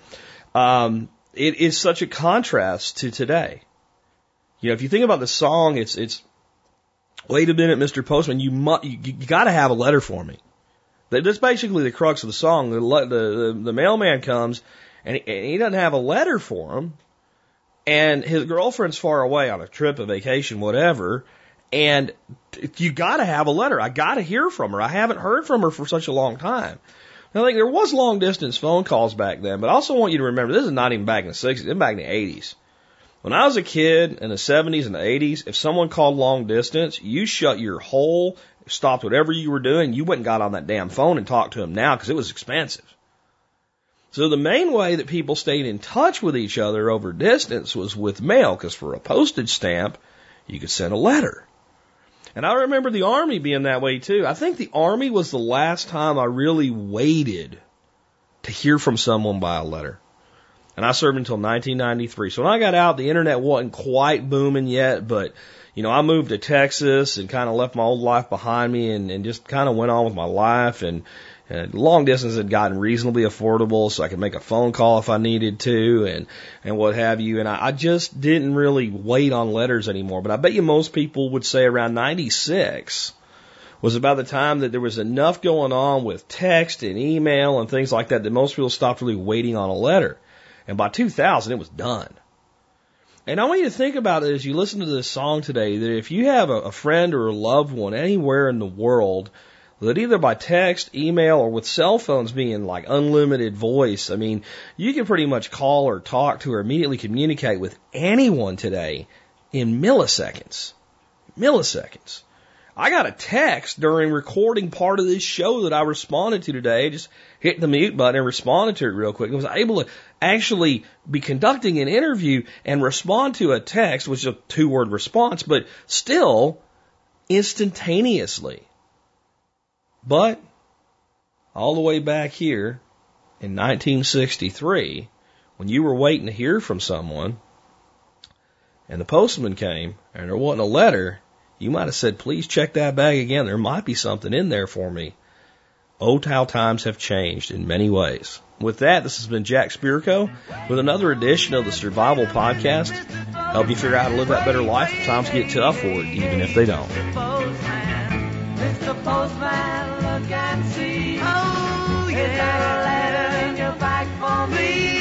um, it is such a contrast to today. You know, if you think about the song, it's it's wait a minute, Mr. Postman, you mu- you, you got to have a letter for me. That's basically the crux of the song. The the, the, the mailman comes and he, and he doesn't have a letter for him, and his girlfriend's far away on a trip, a vacation, whatever. And you got to have a letter. I got to hear from her. I haven't heard from her for such a long time. Now, like, there was long distance phone calls back then, but I also want you to remember this is not even back in the 60s, it's back in the 80s. When I was a kid in the 70s and the 80s, if someone called long distance, you shut your whole, stopped whatever you were doing, you went and got on that damn phone and talked to them now because it was expensive. So the main way that people stayed in touch with each other over distance was with mail, because for a postage stamp, you could send a letter. And I remember the Army being that way too. I think the Army was the last time I really waited to hear from someone by a letter. And I served until 1993. So when I got out, the internet wasn't quite booming yet, but you know, I moved to Texas and kind of left my old life behind me and, and just kind of went on with my life and And long distance had gotten reasonably affordable, so I could make a phone call if I needed to, and and what have you. And I, I just didn't really wait on letters anymore. But I bet you most people would say around '96 was about the time that there was enough going on with text and email and things like that that most people stopped really waiting on a letter. And by 2000, it was done. And I want you to think about it as you listen to this song today that if you have a, a friend or a loved one anywhere in the world that either by text, email, or with cell phones being like unlimited voice, I mean, you can pretty much call or talk to or immediately communicate with anyone today in milliseconds. Milliseconds. I got a text during recording part of this show that I responded to today. Just hit the mute button and responded to it real quick. I was able to actually be conducting an interview and respond to a text, which is a two word response, but still instantaneously. But all the way back here in 1963, when you were waiting to hear from someone and the postman came and there wasn't a letter, you might have said, please check that bag again. There might be something in there for me. How times have changed in many ways. With that, this has been Jack Spirko with another edition of the Survival Podcast. Help you figure out how to live that better life if times get tough or even if they don't. Oh, yeah.